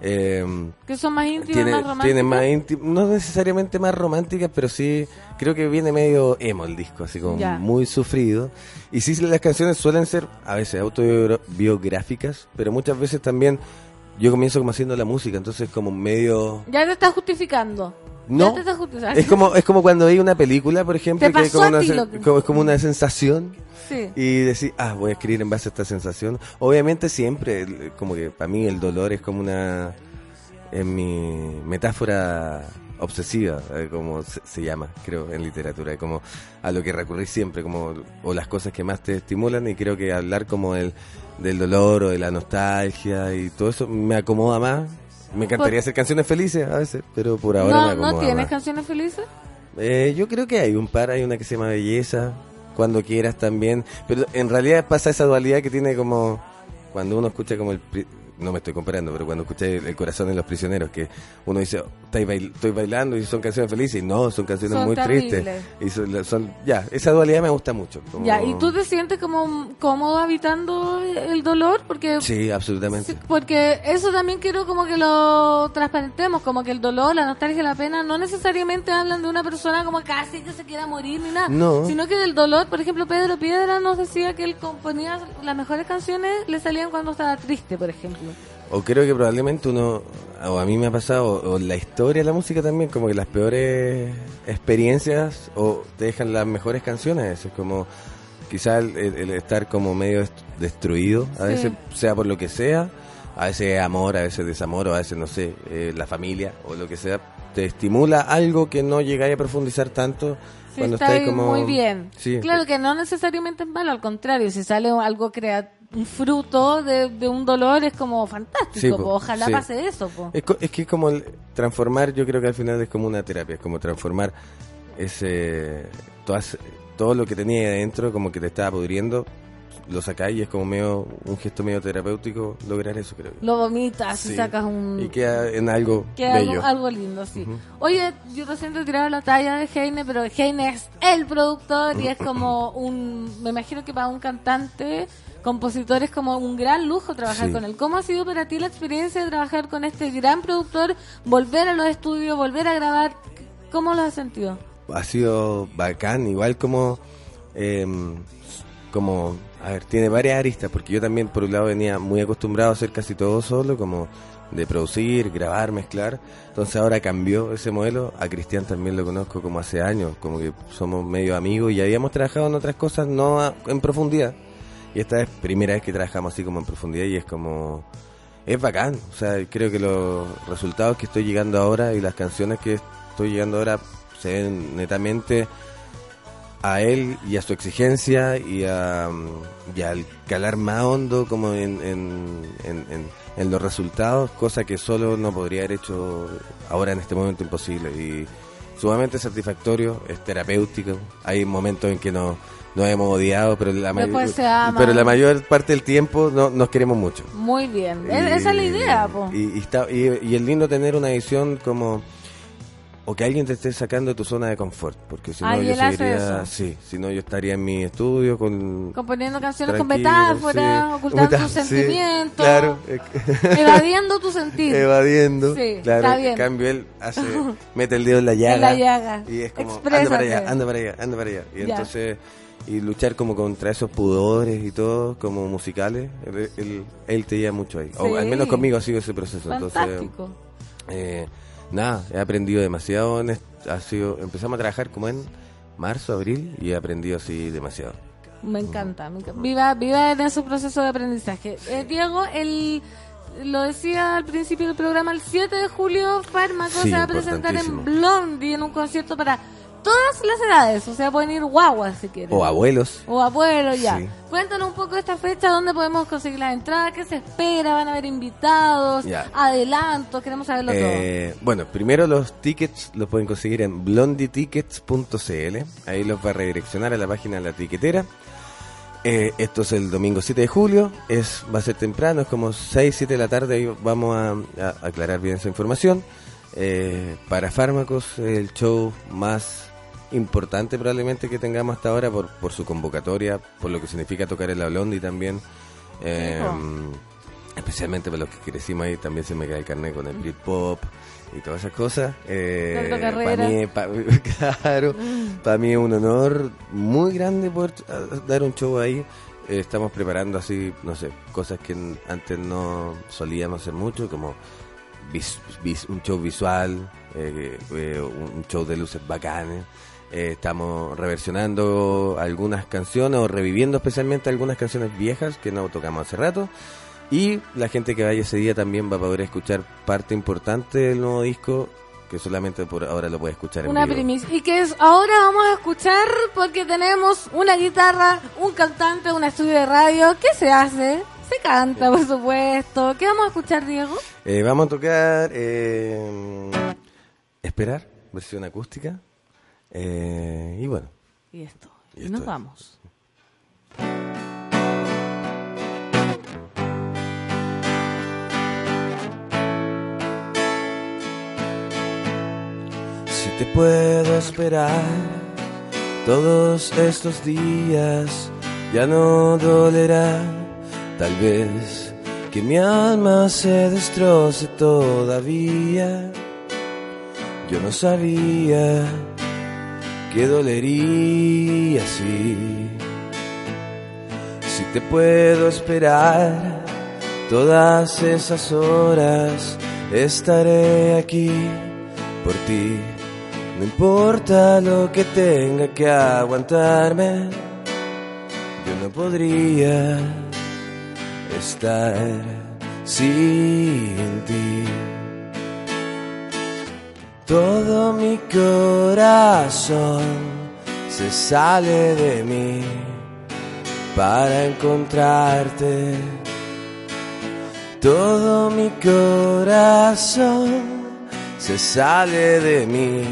eh, Que son más íntimas, tiene- más románticas. tienen más no necesariamente más románticas, pero sí creo que viene medio emo el disco, así como Ya. muy sufrido. Y sí, las canciones suelen ser a veces autobiográficas, pero muchas veces también yo comienzo como haciendo la música, entonces como medio Ya te estás justificando. no, Ya te estás justificando. es como es como cuando veis una película, por ejemplo, que hay como una, lo como- es como una sensación Sí. y decir, ah, voy a escribir en base a esta sensación. Obviamente siempre, el- como que para mí el dolor es como una, en mi metáfora obsesiva, eh, como se, se llama, creo, en literatura, como a lo que recurrir siempre, como o las cosas que más te estimulan y creo que hablar como del, del dolor o de la nostalgia y todo eso me acomoda más. Me encantaría Por- hacer canciones felices a veces, pero por ahora me no, acomoda ¿No tienes más. canciones felices? Eh, yo creo que hay un par, hay una que se llama Belleza, cuando quieras también, pero en realidad pasa esa dualidad que tiene como cuando uno escucha como el no me estoy comparando, pero cuando escuché el, corazón de los prisioneros, que uno dice, "Oh, estoy, bail- estoy bailando y son canciones felices, y no, son canciones Son muy terribles. tristes. Y son, son- ya, esa dualidad me gusta mucho. como- Ya, ¿y tú te sientes como cómodo habitando el dolor? Porque Sí, absolutamente. Porque eso también quiero como que lo transparentemos, como que el dolor, la nostalgia, la pena, no necesariamente hablan de una persona como casi que se quiera morir ni nada, No. sino que del dolor, por ejemplo, Pedro Piedra nos decía que él componía las mejores canciones, le salían cuando estaba triste, por ejemplo. O creo que probablemente uno, o a mí me ha pasado, o, la historia de la música también, como que las peores experiencias o te dejan las mejores canciones. Es como quizá el, el- estar como medio dest- destruido, a Sí. veces sea por lo que sea, a veces amor, a veces desamor, o a veces, no sé, eh, la familia o lo que sea, te estimula algo que no llegáis a profundizar tanto Sí, cuando está estáis como... muy bien. Sí, Claro que no necesariamente es malo, al contrario, si sale algo crea- un fruto de, de un dolor es como fantástico. Sí, po. po, Ojalá sí. pase eso. Po. Es, es que es como el- transformar, yo creo que al final es como una terapia, es como transformar ese todas, todo lo que tenía ahí adentro, como que te estaba pudriendo, lo sacáis y es como medio un gesto medio terapéutico lograr eso, creo. Lo vomitas y Sí. sacas un... Y queda en algo Queda bello. algo lindo, sí. Oye, yo recién te tiraba la talla de Heine, pero Heine es el productor y es como un... Me imagino que para un cantante, compositor, es como un gran lujo trabajar Sí. con él. ¿Cómo ha sido para ti la experiencia de trabajar con este gran productor, volver a los estudios, volver a grabar? ¿Cómo lo has sentido? ha sido bacán, igual como, em, como, a ver, tiene varias aristas, porque yo también por un lado venía muy acostumbrado a hacer casi todo solo, como de producir, grabar, mezclar, entonces ahora cambió ese modelo, a Cristian también lo conozco como hace años, como que somos medio amigos y habíamos trabajado en otras cosas no en profundidad, y esta es primera vez que trabajamos así como en profundidad y es como... Es bacán, o sea, creo que los resultados que estoy llegando ahora y las canciones que estoy llegando ahora se ven netamente a él y a su exigencia y, a, mm, y al calar más hondo como en, en, en- en- en los resultados, cosa que solo no podría haber hecho ahora en este momento imposible. Y sumamente satisfactorio, es terapéutico. Hay momentos en que no, nos hemos odiado, pero la, may- Después se aman. pero la mayor parte del tiempo no, nos queremos mucho. Muy bien. Y- Es- Esa es la idea, po. Y, y está, y, y es lindo tener una edición como... O que alguien te esté sacando de tu zona de confort, porque si no yo seguiría... Sí, si no yo estaría en mi estudio con... Componiendo canciones con metáforas, sí. ocultando tus sí, sentimientos, claro. evadiendo tu sentido. Evadiendo. Sí, claro, está bien. En cambio él hace, mete el dedo en la llaga. En la llaga. Y es como, anda para allá, anda para allá, anda para allá. Y Ya. entonces, y luchar como contra esos pudores y todo, como musicales, él, él, él te lleva mucho ahí. O al menos conmigo ha sido ese proceso. Entonces, Fantástico. eh, nada, he aprendido demasiado. En ha sido, empezamos a trabajar como en marzo, abril, y he aprendido así demasiado. Me encanta, me encanta. Viva, viva en ese proceso de aprendizaje. Eh, Diego, el, lo decía al principio del programa, el 7 de julio, Fármaco Sí, se va a presentar en. Blondie en un concierto para todas las edades. O sea, pueden ir guaguas si quieren. O abuelos. O abuelos, ya. Sí. Cuéntanos un poco de esta fecha, dónde podemos conseguir las entradas, qué se espera, van a haber invitados, Ya. adelantos, queremos saberlo Eh, bueno, primero los tickets los pueden conseguir en blondietickets.cl. Ahí los va a redireccionar a la página de la tiquetera. Eh, esto es el domingo 7 de julio. Es, va a ser temprano, es como 6, 7 de la tarde. Ahí vamos a, a aclarar bien esa información. Eh, para fármacos, el show más importante probablemente que tengamos hasta ahora por, por su convocatoria, por lo que significa tocar en la Blondie también. Eh, especialmente para los que crecimos ahí, también se me cae el carnet con el Britpop y todas esas cosas. Eh, para mí, pa- claro, para mí es un honor muy grande poder dar un show ahí. Eh, estamos preparando así, no sé, cosas que antes no solíamos hacer mucho, como vis- vis- un show visual, eh, eh, un show de luces bacanes. Eh, estamos reversionando algunas canciones o reviviendo especialmente algunas canciones viejas que no tocamos hace rato. Y la gente que vaya ese día también va a poder escuchar parte importante del nuevo disco que solamente por ahora lo puede escuchar en Una vivo. primicia. Y que es, ahora vamos a escuchar porque tenemos una guitarra, un cantante, un estudio de radio. ¿Qué se hace? Se canta, por supuesto. ¿Qué vamos a escuchar, Diego? Eh, vamos a tocar eh, Esperar, versión acústica. Eh, y bueno, Y esto. Y Y esto nos es. vamos. Si te puedo esperar todos estos días, ya no dolerá. Tal vez que mi alma se destroce todavía. Yo no sabía que dolería así. Si te puedo esperar todas esas horas, estaré aquí por ti. No importa lo que tenga que aguantarme, yo no podría estar sin ti. Todo mi corazón se sale de mí para encontrarte. Todo mi corazón se sale de mí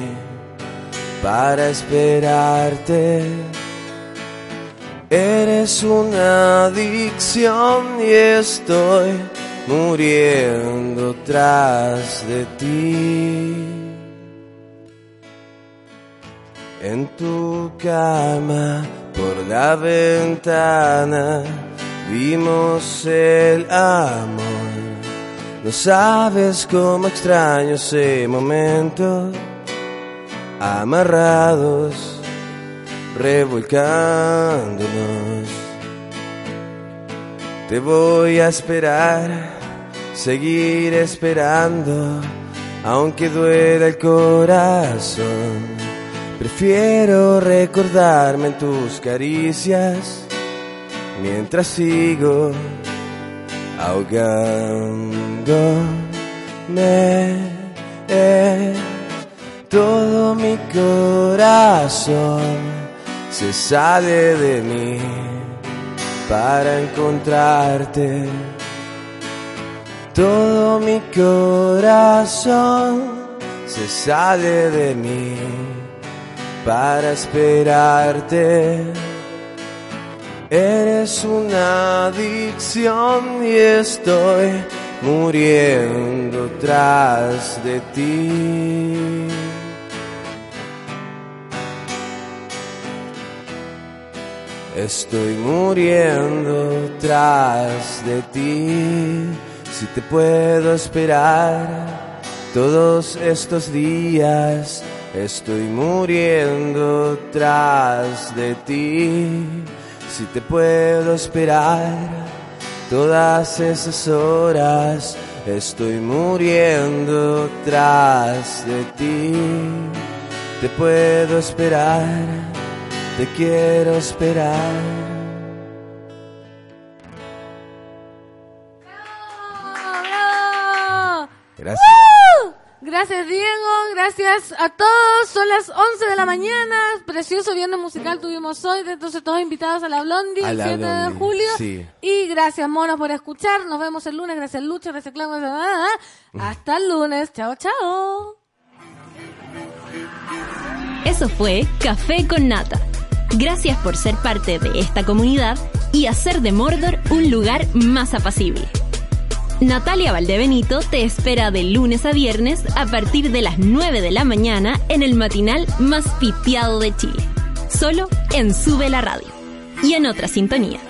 para esperarte. Eres una adicción y estoy muriendo tras de ti. En tu cama, por la ventana, vimos el amor. No sabes cómo extraño ese momento, amarrados, revolcándonos. Te voy a esperar, seguir esperando, aunque duela el corazón. Prefiero recordarme en tus caricias mientras sigo ahogándome. Todo mi corazón se sale de mí para encontrarte. Todo mi corazón se sale de mí para esperarte. Eres una adicción y estoy muriendo tras de ti. Estoy muriendo tras de ti. Si te puedo esperar todos estos días, estoy muriendo tras de ti. Si te puedo esperar todas esas horas, estoy muriendo tras de ti. Te puedo esperar, te quiero esperar. Gracias Diego, gracias a todos. Son las 11 de la mañana. Precioso viernes musical tuvimos hoy. Entonces todos invitados a la Blondie A el la 7 de julio. sí. Y gracias Monos por escuchar. Nos vemos el lunes. Gracias Lucha, gracias Clau. gracias- ah, ah. Hasta el lunes. Chao, chao. Eso fue Café con Nata. Gracias por ser parte de esta comunidad y hacer de Mordor un lugar más apacible. Natalia Valdebenito te espera de lunes a viernes a partir de las 9 de la mañana en el matinal más pitiado de Chile. Solo en Sube la Radio y en otra sintonía.